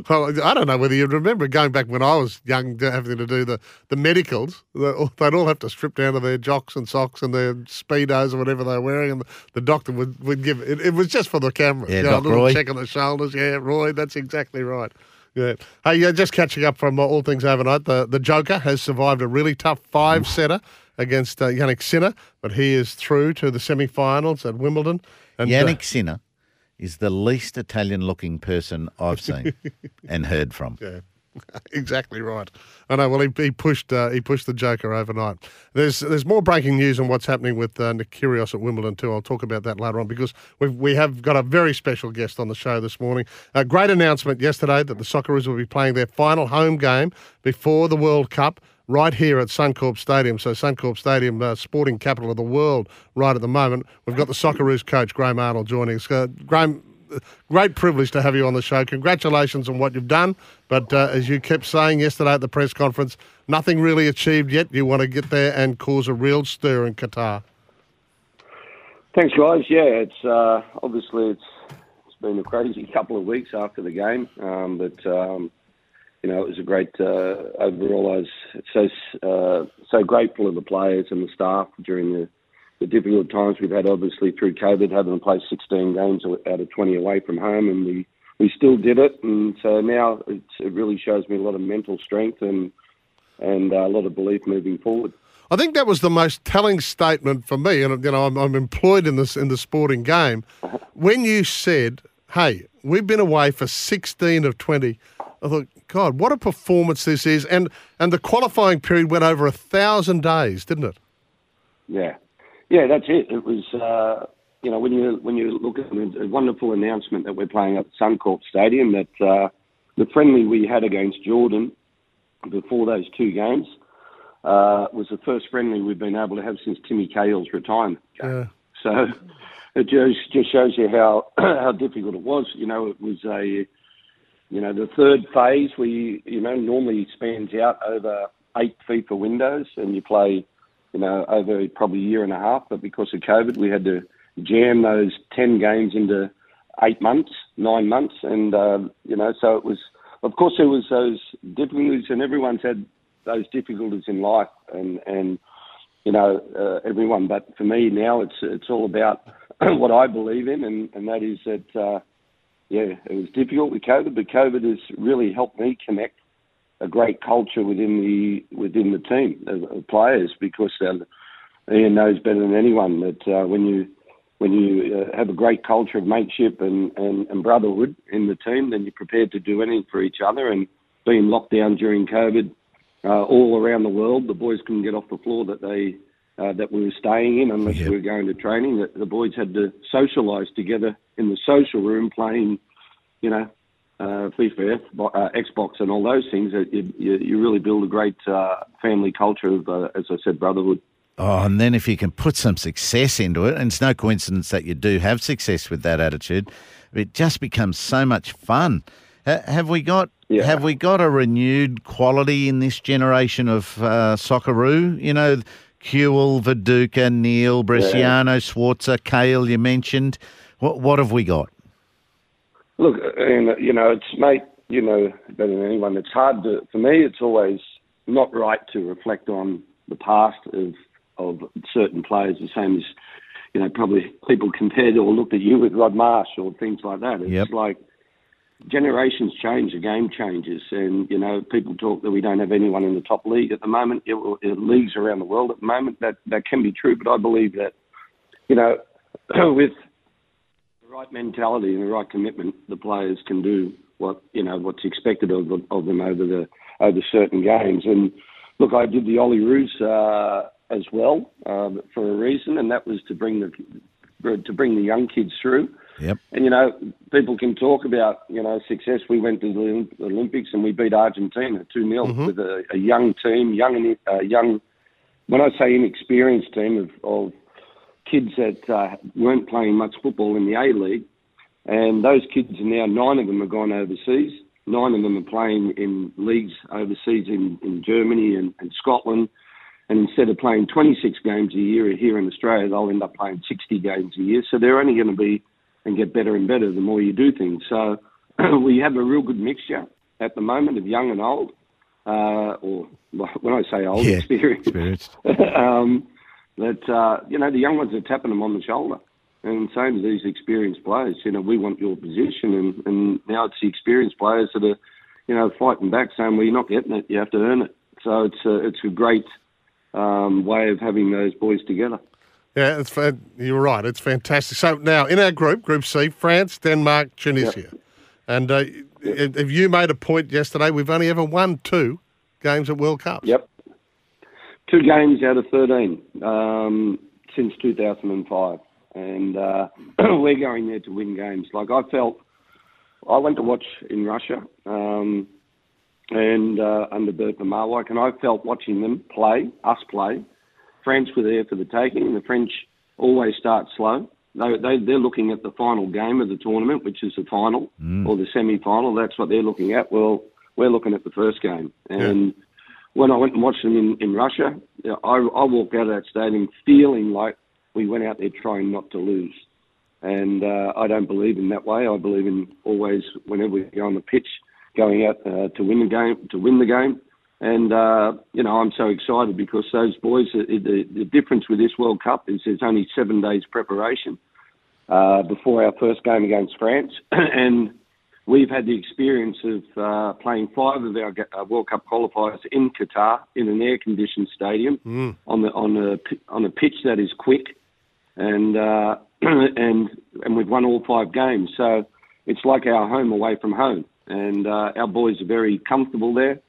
Well, I don't know whether you remember going back when I was young, having to do the, the medicals. They'd all have to strip down to their jocks and socks and their speedos or whatever they were wearing, and the doctor would, would give it. It was just for the camera. Yeah, you know, a little Roy. check on the shoulders. Yeah, Roy, that's exactly right. Yeah. Hey, yeah, just catching up from uh, all things overnight. The the Joker has survived a really tough five setter against uh, Jannik Sinner, but he is through to the semi-finals at Wimbledon. And, uh, Jannik Sinner is the least Italian looking person I've seen [laughs] and heard from. Yeah. [laughs] exactly right. I know. Well, he, he pushed uh, he pushed the Joker overnight. There's there's more breaking news on what's happening with uh, Nick Kyrgios at Wimbledon too. I'll talk about that later on because we we have got a very special guest on the show this morning. A great announcement yesterday that the Socceroos will be playing their final home game before the World Cup. Right here at Suncorp Stadium. So, Suncorp Stadium, uh, sporting capital of the world, right at the moment. We've got the Socceroos coach, Graham Arnold, joining us. Uh, Graham, great privilege to have you on the show. Congratulations on what you've done. But uh, as you kept saying yesterday at the press conference, nothing really achieved yet. You want to get there and cause a real stir in Qatar. Thanks, guys. Yeah, it's uh, obviously it's it's been a crazy [laughs] couple of weeks after the game, um, but um, you know it was a great uh, overall. I was so uh, so grateful of the players and the staff during the, the difficult times we've had. Obviously through COVID, having to play 16 games out of 20 away from home, and we we still did it. And so now it's, it really shows me a lot of mental strength and and uh, a lot of belief moving forward. I think that was the most telling statement for me, and you know I'm, I'm employed in this in the sporting game. When you said, "Hey, we've been away for 16 of 20," I thought, "God, what a performance this is!" And and the qualifying period went over a thousand days, didn't it? Yeah, yeah, that's it. It was, uh, you know, when you when you look at the a wonderful announcement that we're playing at Suncorp Stadium, that uh, the friendly we had against Jordan before those two games uh, was the first friendly we've been able to have since Timmy Cahill's retirement. Yeah. So it just just shows you how [clears throat] how difficult it was. You know, it was a you know the third phase we you know normally spans out over eight FIFA windows, and you play you know over probably a year and a half. But because of COVID, we had to jam those ten games into eight months, nine months, and um, you know so it was. Of course, there was those difficulties, and everyone's had those difficulties in life, and and you know uh, everyone. But for me now, it's it's all about [clears throat] what I believe in, and and that is that uh, yeah, it was difficult with COVID, but COVID has really helped me connect a great culture within the within the team of, players because um, Ian knows better than anyone that uh, when you when you uh, have a great culture of mateship and, and, and brotherhood in the team, then you're prepared to do anything for each other. And being locked down during COVID, uh, all around the world. The boys couldn't get off the floor that they uh, that we were staying in unless we were going to training. The, the boys had to socialise together in the social room, playing, you know, uh, FIFA, uh, Xbox, and all those things. You, you, you really build a great uh, family culture of, uh, as I said, brotherhood. Oh, and then if you can put some success into it, and it's no coincidence that you do have success with that attitude, it just becomes so much fun. Ha- have we got have we got a renewed quality in this generation of uh, Socceroo? You know, Kewell, Viduka, Neill, Bresciano, Schwarzer, Kale. You mentioned. What what have we got? Look, and you know, it's mate, you know better than anyone. It's hard to for me. It's always not right to reflect on the past of of certain players, the same as you know probably people compared or looked at you with Rod Marsh or things like that. It's Yep. like generations change, the game changes, and you know people talk that we don't have anyone in the top league at the moment. It, it, leagues around the world at the moment that that can be true, but I believe that you know [clears throat] with right mentality and the right commitment, the players can do what you know what's expected of them, of them over the over certain games. And look, I did the Olyroos uh, as well um, for a reason, and that was to bring the to bring the young kids through. Yep. And you know, people can talk about you know success. We went to the Olympics and we beat Argentina two 0 Mm-hmm. with a, a young team, young and uh, young. When I say inexperienced team of, of kids that uh, weren't playing much football in the A League, and those kids are now nine of them have gone overseas. Nine of them are playing in leagues overseas in, in Germany and, and Scotland. And instead of playing 26 games a year here in Australia, they'll end up playing 60 games a year. So they're only going to be and get better and better the more you do things. So [clears throat] we have a real good mixture at the moment of young and old, uh, or when I say old, Yeah, experienced. experienced. [laughs] um, that uh, you know the young ones are tapping them on the shoulder, and same as these experienced players. You know, we want your position, and, and now it's the experienced players that are, you know, fighting back, saying, "Well, you're not getting it. You have to earn it." So it's a, it's a great um, way of having those boys together. Yeah, it's you're right. It's fantastic. So now in our group, Group C, France, Denmark, Tunisia, and uh, have you made a point yesterday? We've only ever won two games at World Cups. Yep. Two games out of 13 um, since 2005. And uh, [clears throat] we're going there to win games. Like I felt, I went to watch in Russia um, and uh, under Bert Marwijk, and I felt watching them play, us play. France were there for the taking. The French always start slow. They, they, they're looking at the final game of the tournament, which is the final or the semi-final. That's what they're looking at. Well, we're looking at the first game. And when I went and watched them in, in Russia, I, I walked out of that stadium feeling like we went out there trying not to lose. and uh, I don't believe in that way. I believe in always whenever we go on the pitch, going out uh, to win the game, to win the game. And uh, you know, I'm so excited because those boys. The, the, the difference with this World Cup is there's only seven days preparation uh, before our first game against France, [clears throat] and we've had the experience of uh, playing five of our uh, World Cup qualifiers in Qatar in an air-conditioned stadium Mm. on the on a on a pitch that is quick, and uh, [clears throat] and and we've won all five games. So it's like our home away from home, and uh, our boys are very comfortable there.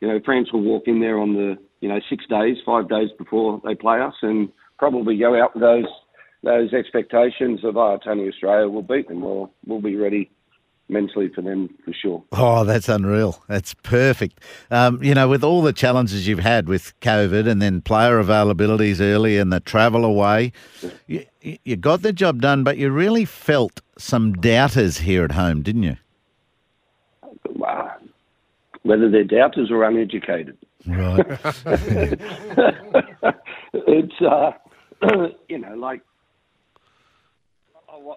You know, France will walk in there on the you know six days, five days before they play us, and probably go out with those those expectations of oh, it's only Australia, we'll beat them. We'll we'll be ready mentally for them for sure. Oh, that's unreal. That's perfect. Um, you know, with all the challenges you've had with COVID and then player availabilities early and the travel away, you, you got the job done, but you really felt some doubters here at home, didn't you? Wow. Whether they're doubters or uneducated. Right. [laughs] it's uh, [clears throat] you know like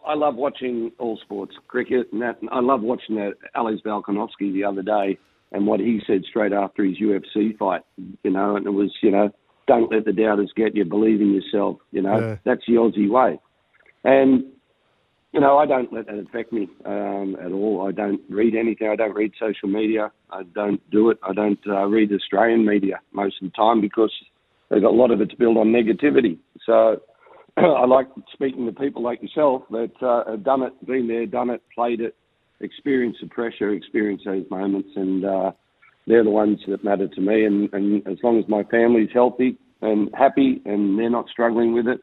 I- love watching all sports, cricket, and that. I love watching that Alex Volkanovski the other day and what he said straight after his UFC fight. You know, and it was you know, don't let the doubters get you. Believe in yourself. You know, Yeah. that's the Aussie way. And you know, I don't let that affect me um, at all. I don't read anything. I don't read social media. I don't do it. I don't uh, read Australian media most of the time because there's a lot of it's built on negativity. So [clears throat] I like speaking to people like yourself that uh, have done it, been there, done it, played it, experienced the pressure, experienced those moments, and uh, they're the ones that matter to me. And, and as long as my family's healthy and happy, and they're not struggling with it,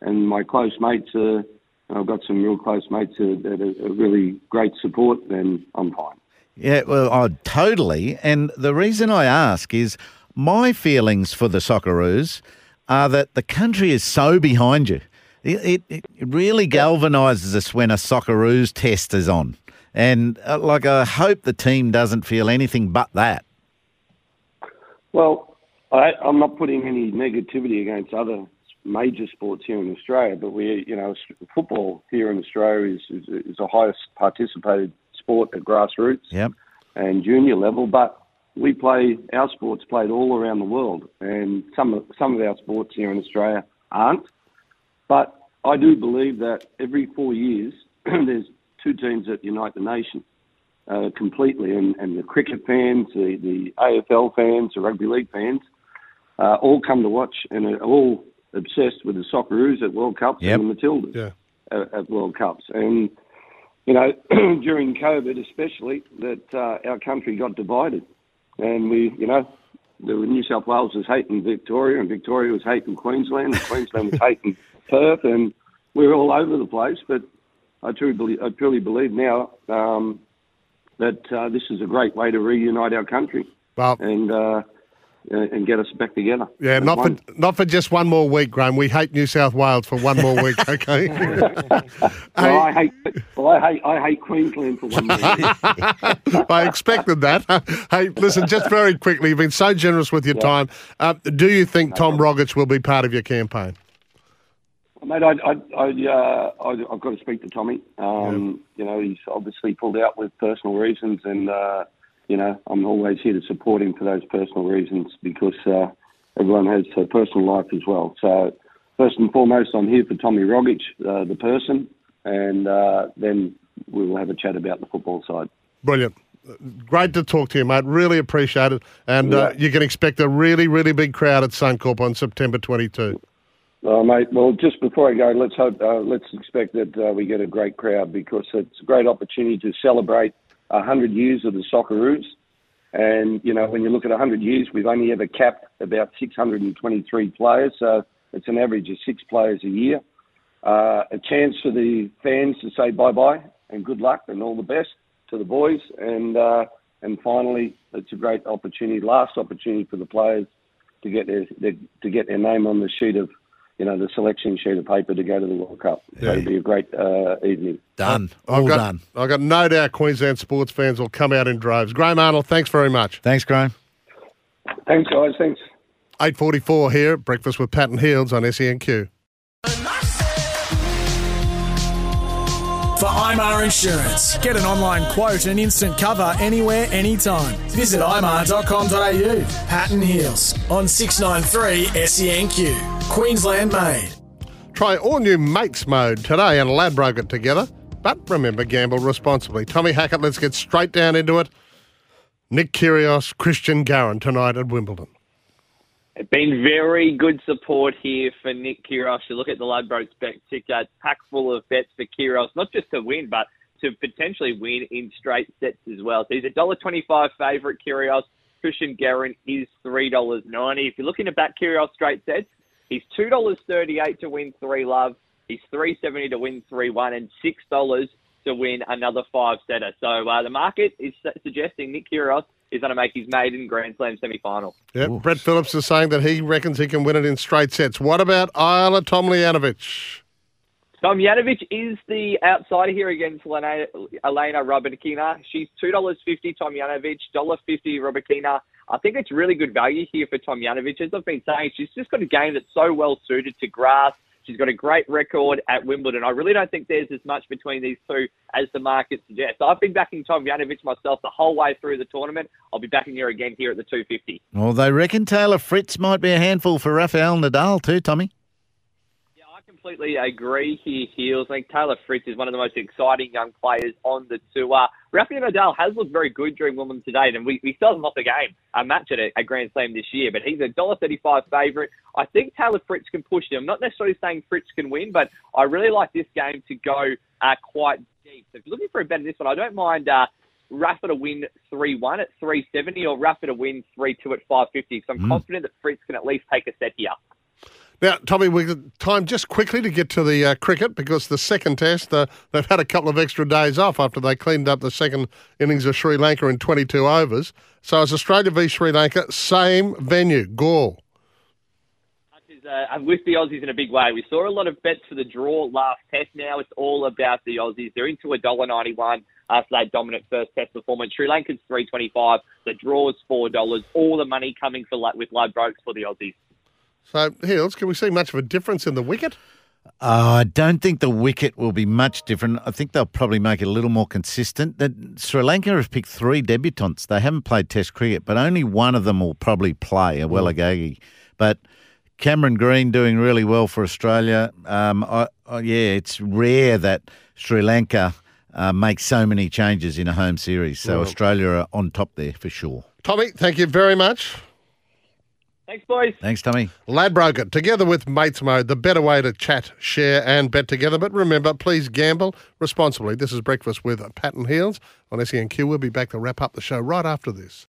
and my close mates are, I've got some real close mates that are, are really great support, then I'm fine. Yeah, well, I totally. And the reason I ask is my feelings for the Socceroos are that the country is so behind you. It, it, it really galvanises us when a Socceroos test is on. And uh, like, I hope the team doesn't feel anything but that. Well, I, I'm not putting any negativity against other major sports here in Australia, but we, you know, football here in Australia is is, is the highest participated sport at grassroots Yep. and junior level. But we play our sports played all around the world, and some of some of our sports here in Australia aren't. But I do believe that every four years [clears throat] there's two teams that unite the nation uh, completely, and, and the cricket fans, the, the AFL fans, the rugby league fans, uh, all come to watch and are all obsessed with the Socceroos at World Cups Yep. and the Matildas Yeah. at, at World Cups. And, you know, [clears throat] during COVID especially, that uh, our country got divided. And we, you know, the New South Wales was hating Victoria and Victoria was hating Queensland and Queensland was [laughs] hating Perth and we were all over the place. But I truly believe, I truly believe now um, that uh, this is a great way to reunite our country Well, and uh, and get us back together. yeah, not one. for not for just one more week, Graham. We hate New South Wales for one more week, [laughs] okay? [laughs] Well, I hate, well, I hate, I hate Queensland for one reason. [laughs] I expected that. hey, listen, just very quickly, you've been so generous with your time. Uh, do you think Tom Rogic will be part of your campaign? Mate, I, I, I, uh, I, I've got to speak to Tommy. Um, You know, he's obviously pulled out with personal reasons, and uh, you know, I'm always here to support him for those personal reasons because uh, everyone has a personal life as well. So, first and foremost, I'm here for Tommy Rogic, uh, the person, and uh, then we will have a chat about the football side. Brilliant. Great to talk to you, mate. Really appreciate it. And uh, you can expect a really, really big crowd at Suncorp on September 22. Uh, mate, well, just before I go, let's hope, uh, let's expect that uh, we get a great crowd because it's a great opportunity to celebrate 100 years of the Socceroos. And, you know, when you look at 100 years, we've only ever capped about 623 players, so it's an average of six players a year. Uh, a chance for the fans to say bye-bye and good luck and all the best to the boys. And, uh, and finally, it's a great opportunity, last opportunity for the players to get their, their to get their name on the sheet of you know, the selection sheet of paper to go to the World Cup. So Yeah. it'll be a great uh, evening. Done. I've All got, done. I've got no doubt Queensland sports fans will come out in droves. Graham Arnold, thanks very much. Thanks, Graham. Thanks, guys. Thanks. 8.44 here, Breakfast with Pat and Heals on E SENQ. For IMAR Insurance. Get an online quote and instant cover anywhere, anytime. Visit imar.com.au. Pat and Heals on 693 SENQ. Queensland made. Try all new Mates Mode today and Ladbroke it together. But remember, gamble responsibly. Tommy Hackett, let's get straight down into it. Nick Kyrgios, Cristian Garin tonight at Wimbledon. It's been very good support here for Nick Kyrgios. You look at the Ladbrokes bet ticker, it's packed full of bets for Kyrgios, not just to win, but to potentially win in straight sets as well. So he's a $1.25 favourite, Kyrgios. Cristian Garin is $3.90. If you're looking to back Kyrgios straight sets, he's $2.38 to win three love. He's $3.70 to win 3 1 and $6 to win another five setter. So uh, the market is suggesting Nick Kyrgios is going to make his maiden Grand Slam semi final. Yep. Brett Phillips is saying that he reckons he can win it in straight sets. What about Ajla Tomljanovic? Tomjanovic is the outsider here against Elena, Elena Rybakina. She's $2.50 Tomljanovic, $1.50 Rybakina. I think it's really good value here for Tomljanovic. As I've been saying, she's just got a game that's so well suited to grass. She's got a great record at Wimbledon. I really don't think there's as much between these two as the market suggests. I've been backing Tom Tomljanovic myself the whole way through the tournament. I'll be backing her again here at the 250. Well, they reckon Taylor Fritz might be a handful for Rafael Nadal too, Tommy. Completely agree here, Heals. I think Taylor Fritz is one of the most exciting young players on the tour. Rafael Nadal has looked very good during Wimbledon today, and we, we still haven't lost a game, a match at a, a Grand Slam this year, but he's a $1.35 favourite. I think Taylor Fritz can push him. I'm not necessarily saying Fritz can win, but I really like this game to go uh, quite deep. So if you're looking for a bet in this one, I don't mind uh, Rafa to win 3-1 at 370 or Rafa to win 3-2 at 550. So I'm Mm. confident that Fritz can at least take a set here. Now, Tommy, got time just quickly to get to the uh, cricket because the second test, uh, they've had a couple of extra days off after they cleaned up the second innings of Sri Lanka in 22 overs. So it's Australia v Sri Lanka, same venue, Galle. uh, and with the Aussies in a big way. We saw a lot of bets for the draw last test. Now it's all about the Aussies. They're into a dollar ninety one after that dominant first test performance. Sri Lanka's three twenty five. The draw is four dollars. All the money coming for with Ladbrokes for the Aussies. So, Heals, can we see much of a difference in the wicket? Uh, I don't think the wicket will be much different. I think they'll probably make it a little more consistent. That Sri Lanka have picked three debutants. They haven't played Test cricket, but only one of them will probably play, a Welagagi. But Cameron Green doing really well for Australia. Um, I, I, yeah, it's rare that Sri Lanka uh, makes so many changes in a home series. So Well- Australia are on top there for sure. Tommy, thank you very much. Thanks, boys. Thanks, Tommy. Ladbroker, together with Mates Mode, the better way to chat, share, and bet together. But remember, please gamble responsibly. This is Breakfast with Pat and Heals on SENQ. We'll be back to wrap up the show right after this.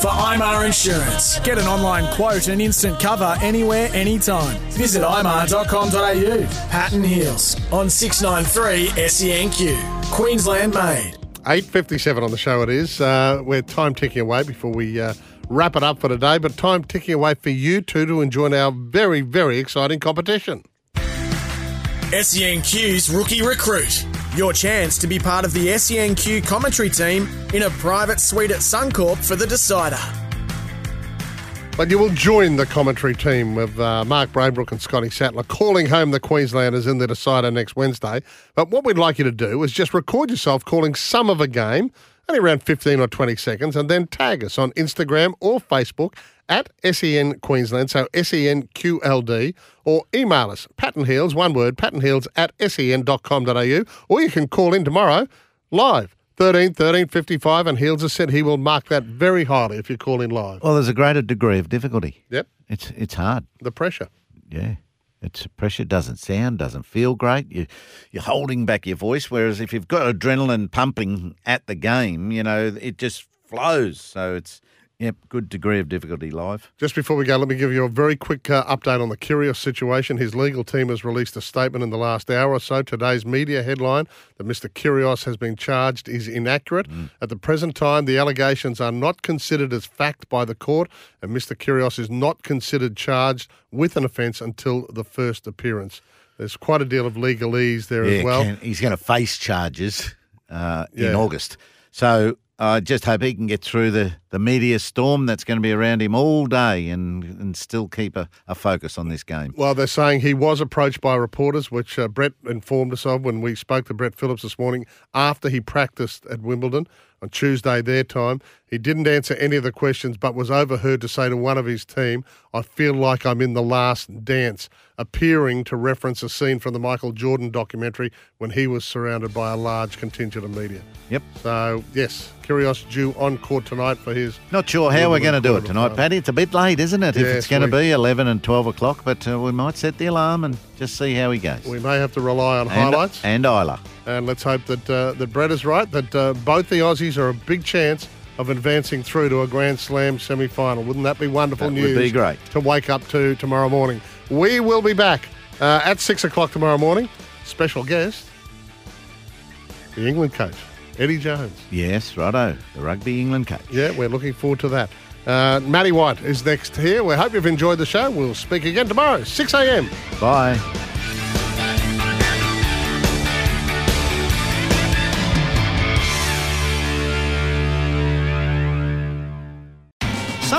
For IMAR Insurance. Get an online quote and instant cover anywhere, anytime. Visit imar.com.au. Pat and Heals on 693 SENQ. Queensland made. 8.57 on the show it is. Uh, we're time ticking away before we uh, wrap it up for today, but time ticking away for you two to enjoy our very, very exciting competition. SENQ's Rookie Recruit. Your chance to be part of the SENQ commentary team in a private suite at Suncorp for the decider. But you will join the commentary team of uh, Mark Braybrook and Scotty Sattler calling home the Queenslanders in the decider next Wednesday. But what we'd like you to do is just record yourself calling some of a game, only around 15 or 20 seconds, and then tag us on Instagram or Facebook at SEN Queensland, so SENQLD, or email us, pattonheels, one word, pattonheels at sen.com.au, or you can call in tomorrow live. 13 13 55 and Heals has said he will mark that very highly if you call in live. Well, there's a greater degree of difficulty. Yep. It's it's hard. The pressure. Yeah. It's pressure doesn't sound, doesn't feel great. You you're holding back your voice. Whereas if you've got adrenaline pumping at the game, you know, it just flows. So it's yep, good degree of difficulty live. Just before we go, let me give you a very quick uh, update on the Kyrgios situation. His legal team has released a statement in the last hour or so. Today's media headline that Mr. Kyrgios has been charged is inaccurate. At the present time, the allegations are not considered as fact by the court, and Mr. Kyrgios is not considered charged with an offence until the first appearance. There's quite a deal of legalese there yeah, as well. can- he's going to face charges uh, in August. So I just hope he can get through the, the media storm that's going to be around him all day and, and still keep a, a focus on this game. Well, they're saying he was approached by reporters, which uh, Brett informed us of when we spoke to Brett Phillips this morning after he practiced at Wimbledon on Tuesday, their time. He didn't answer any of the questions, but was overheard to say to one of his team, I feel like I'm in the last dance, appearing to reference a scene from the Michael Jordan documentary when he was surrounded by a large contingent of media. Yep. So, yes, Kyrgios due on court tonight for his. Not sure how we're going to do it tonight, Paddy. It's a bit late, isn't it? if it's going to be 11 and 12 o'clock, but uh, we might set the alarm and just see how he goes. We may have to rely on And- highlights. And Ajla. And let's hope that uh, that Brett is right. That uh, both the Aussies are a big chance of advancing through to a Grand Slam semi-final. Wouldn't that be wonderful That would be great. to wake up to tomorrow morning. We will be back uh, at six o'clock tomorrow morning. Special guest, the England coach, Eddie Jones. Yes, righto. The Rugby England coach. Yeah, we're looking forward to that. Uh, Matty White is next here. We hope you've enjoyed the show. We'll speak again tomorrow, 6 a.m. Bye.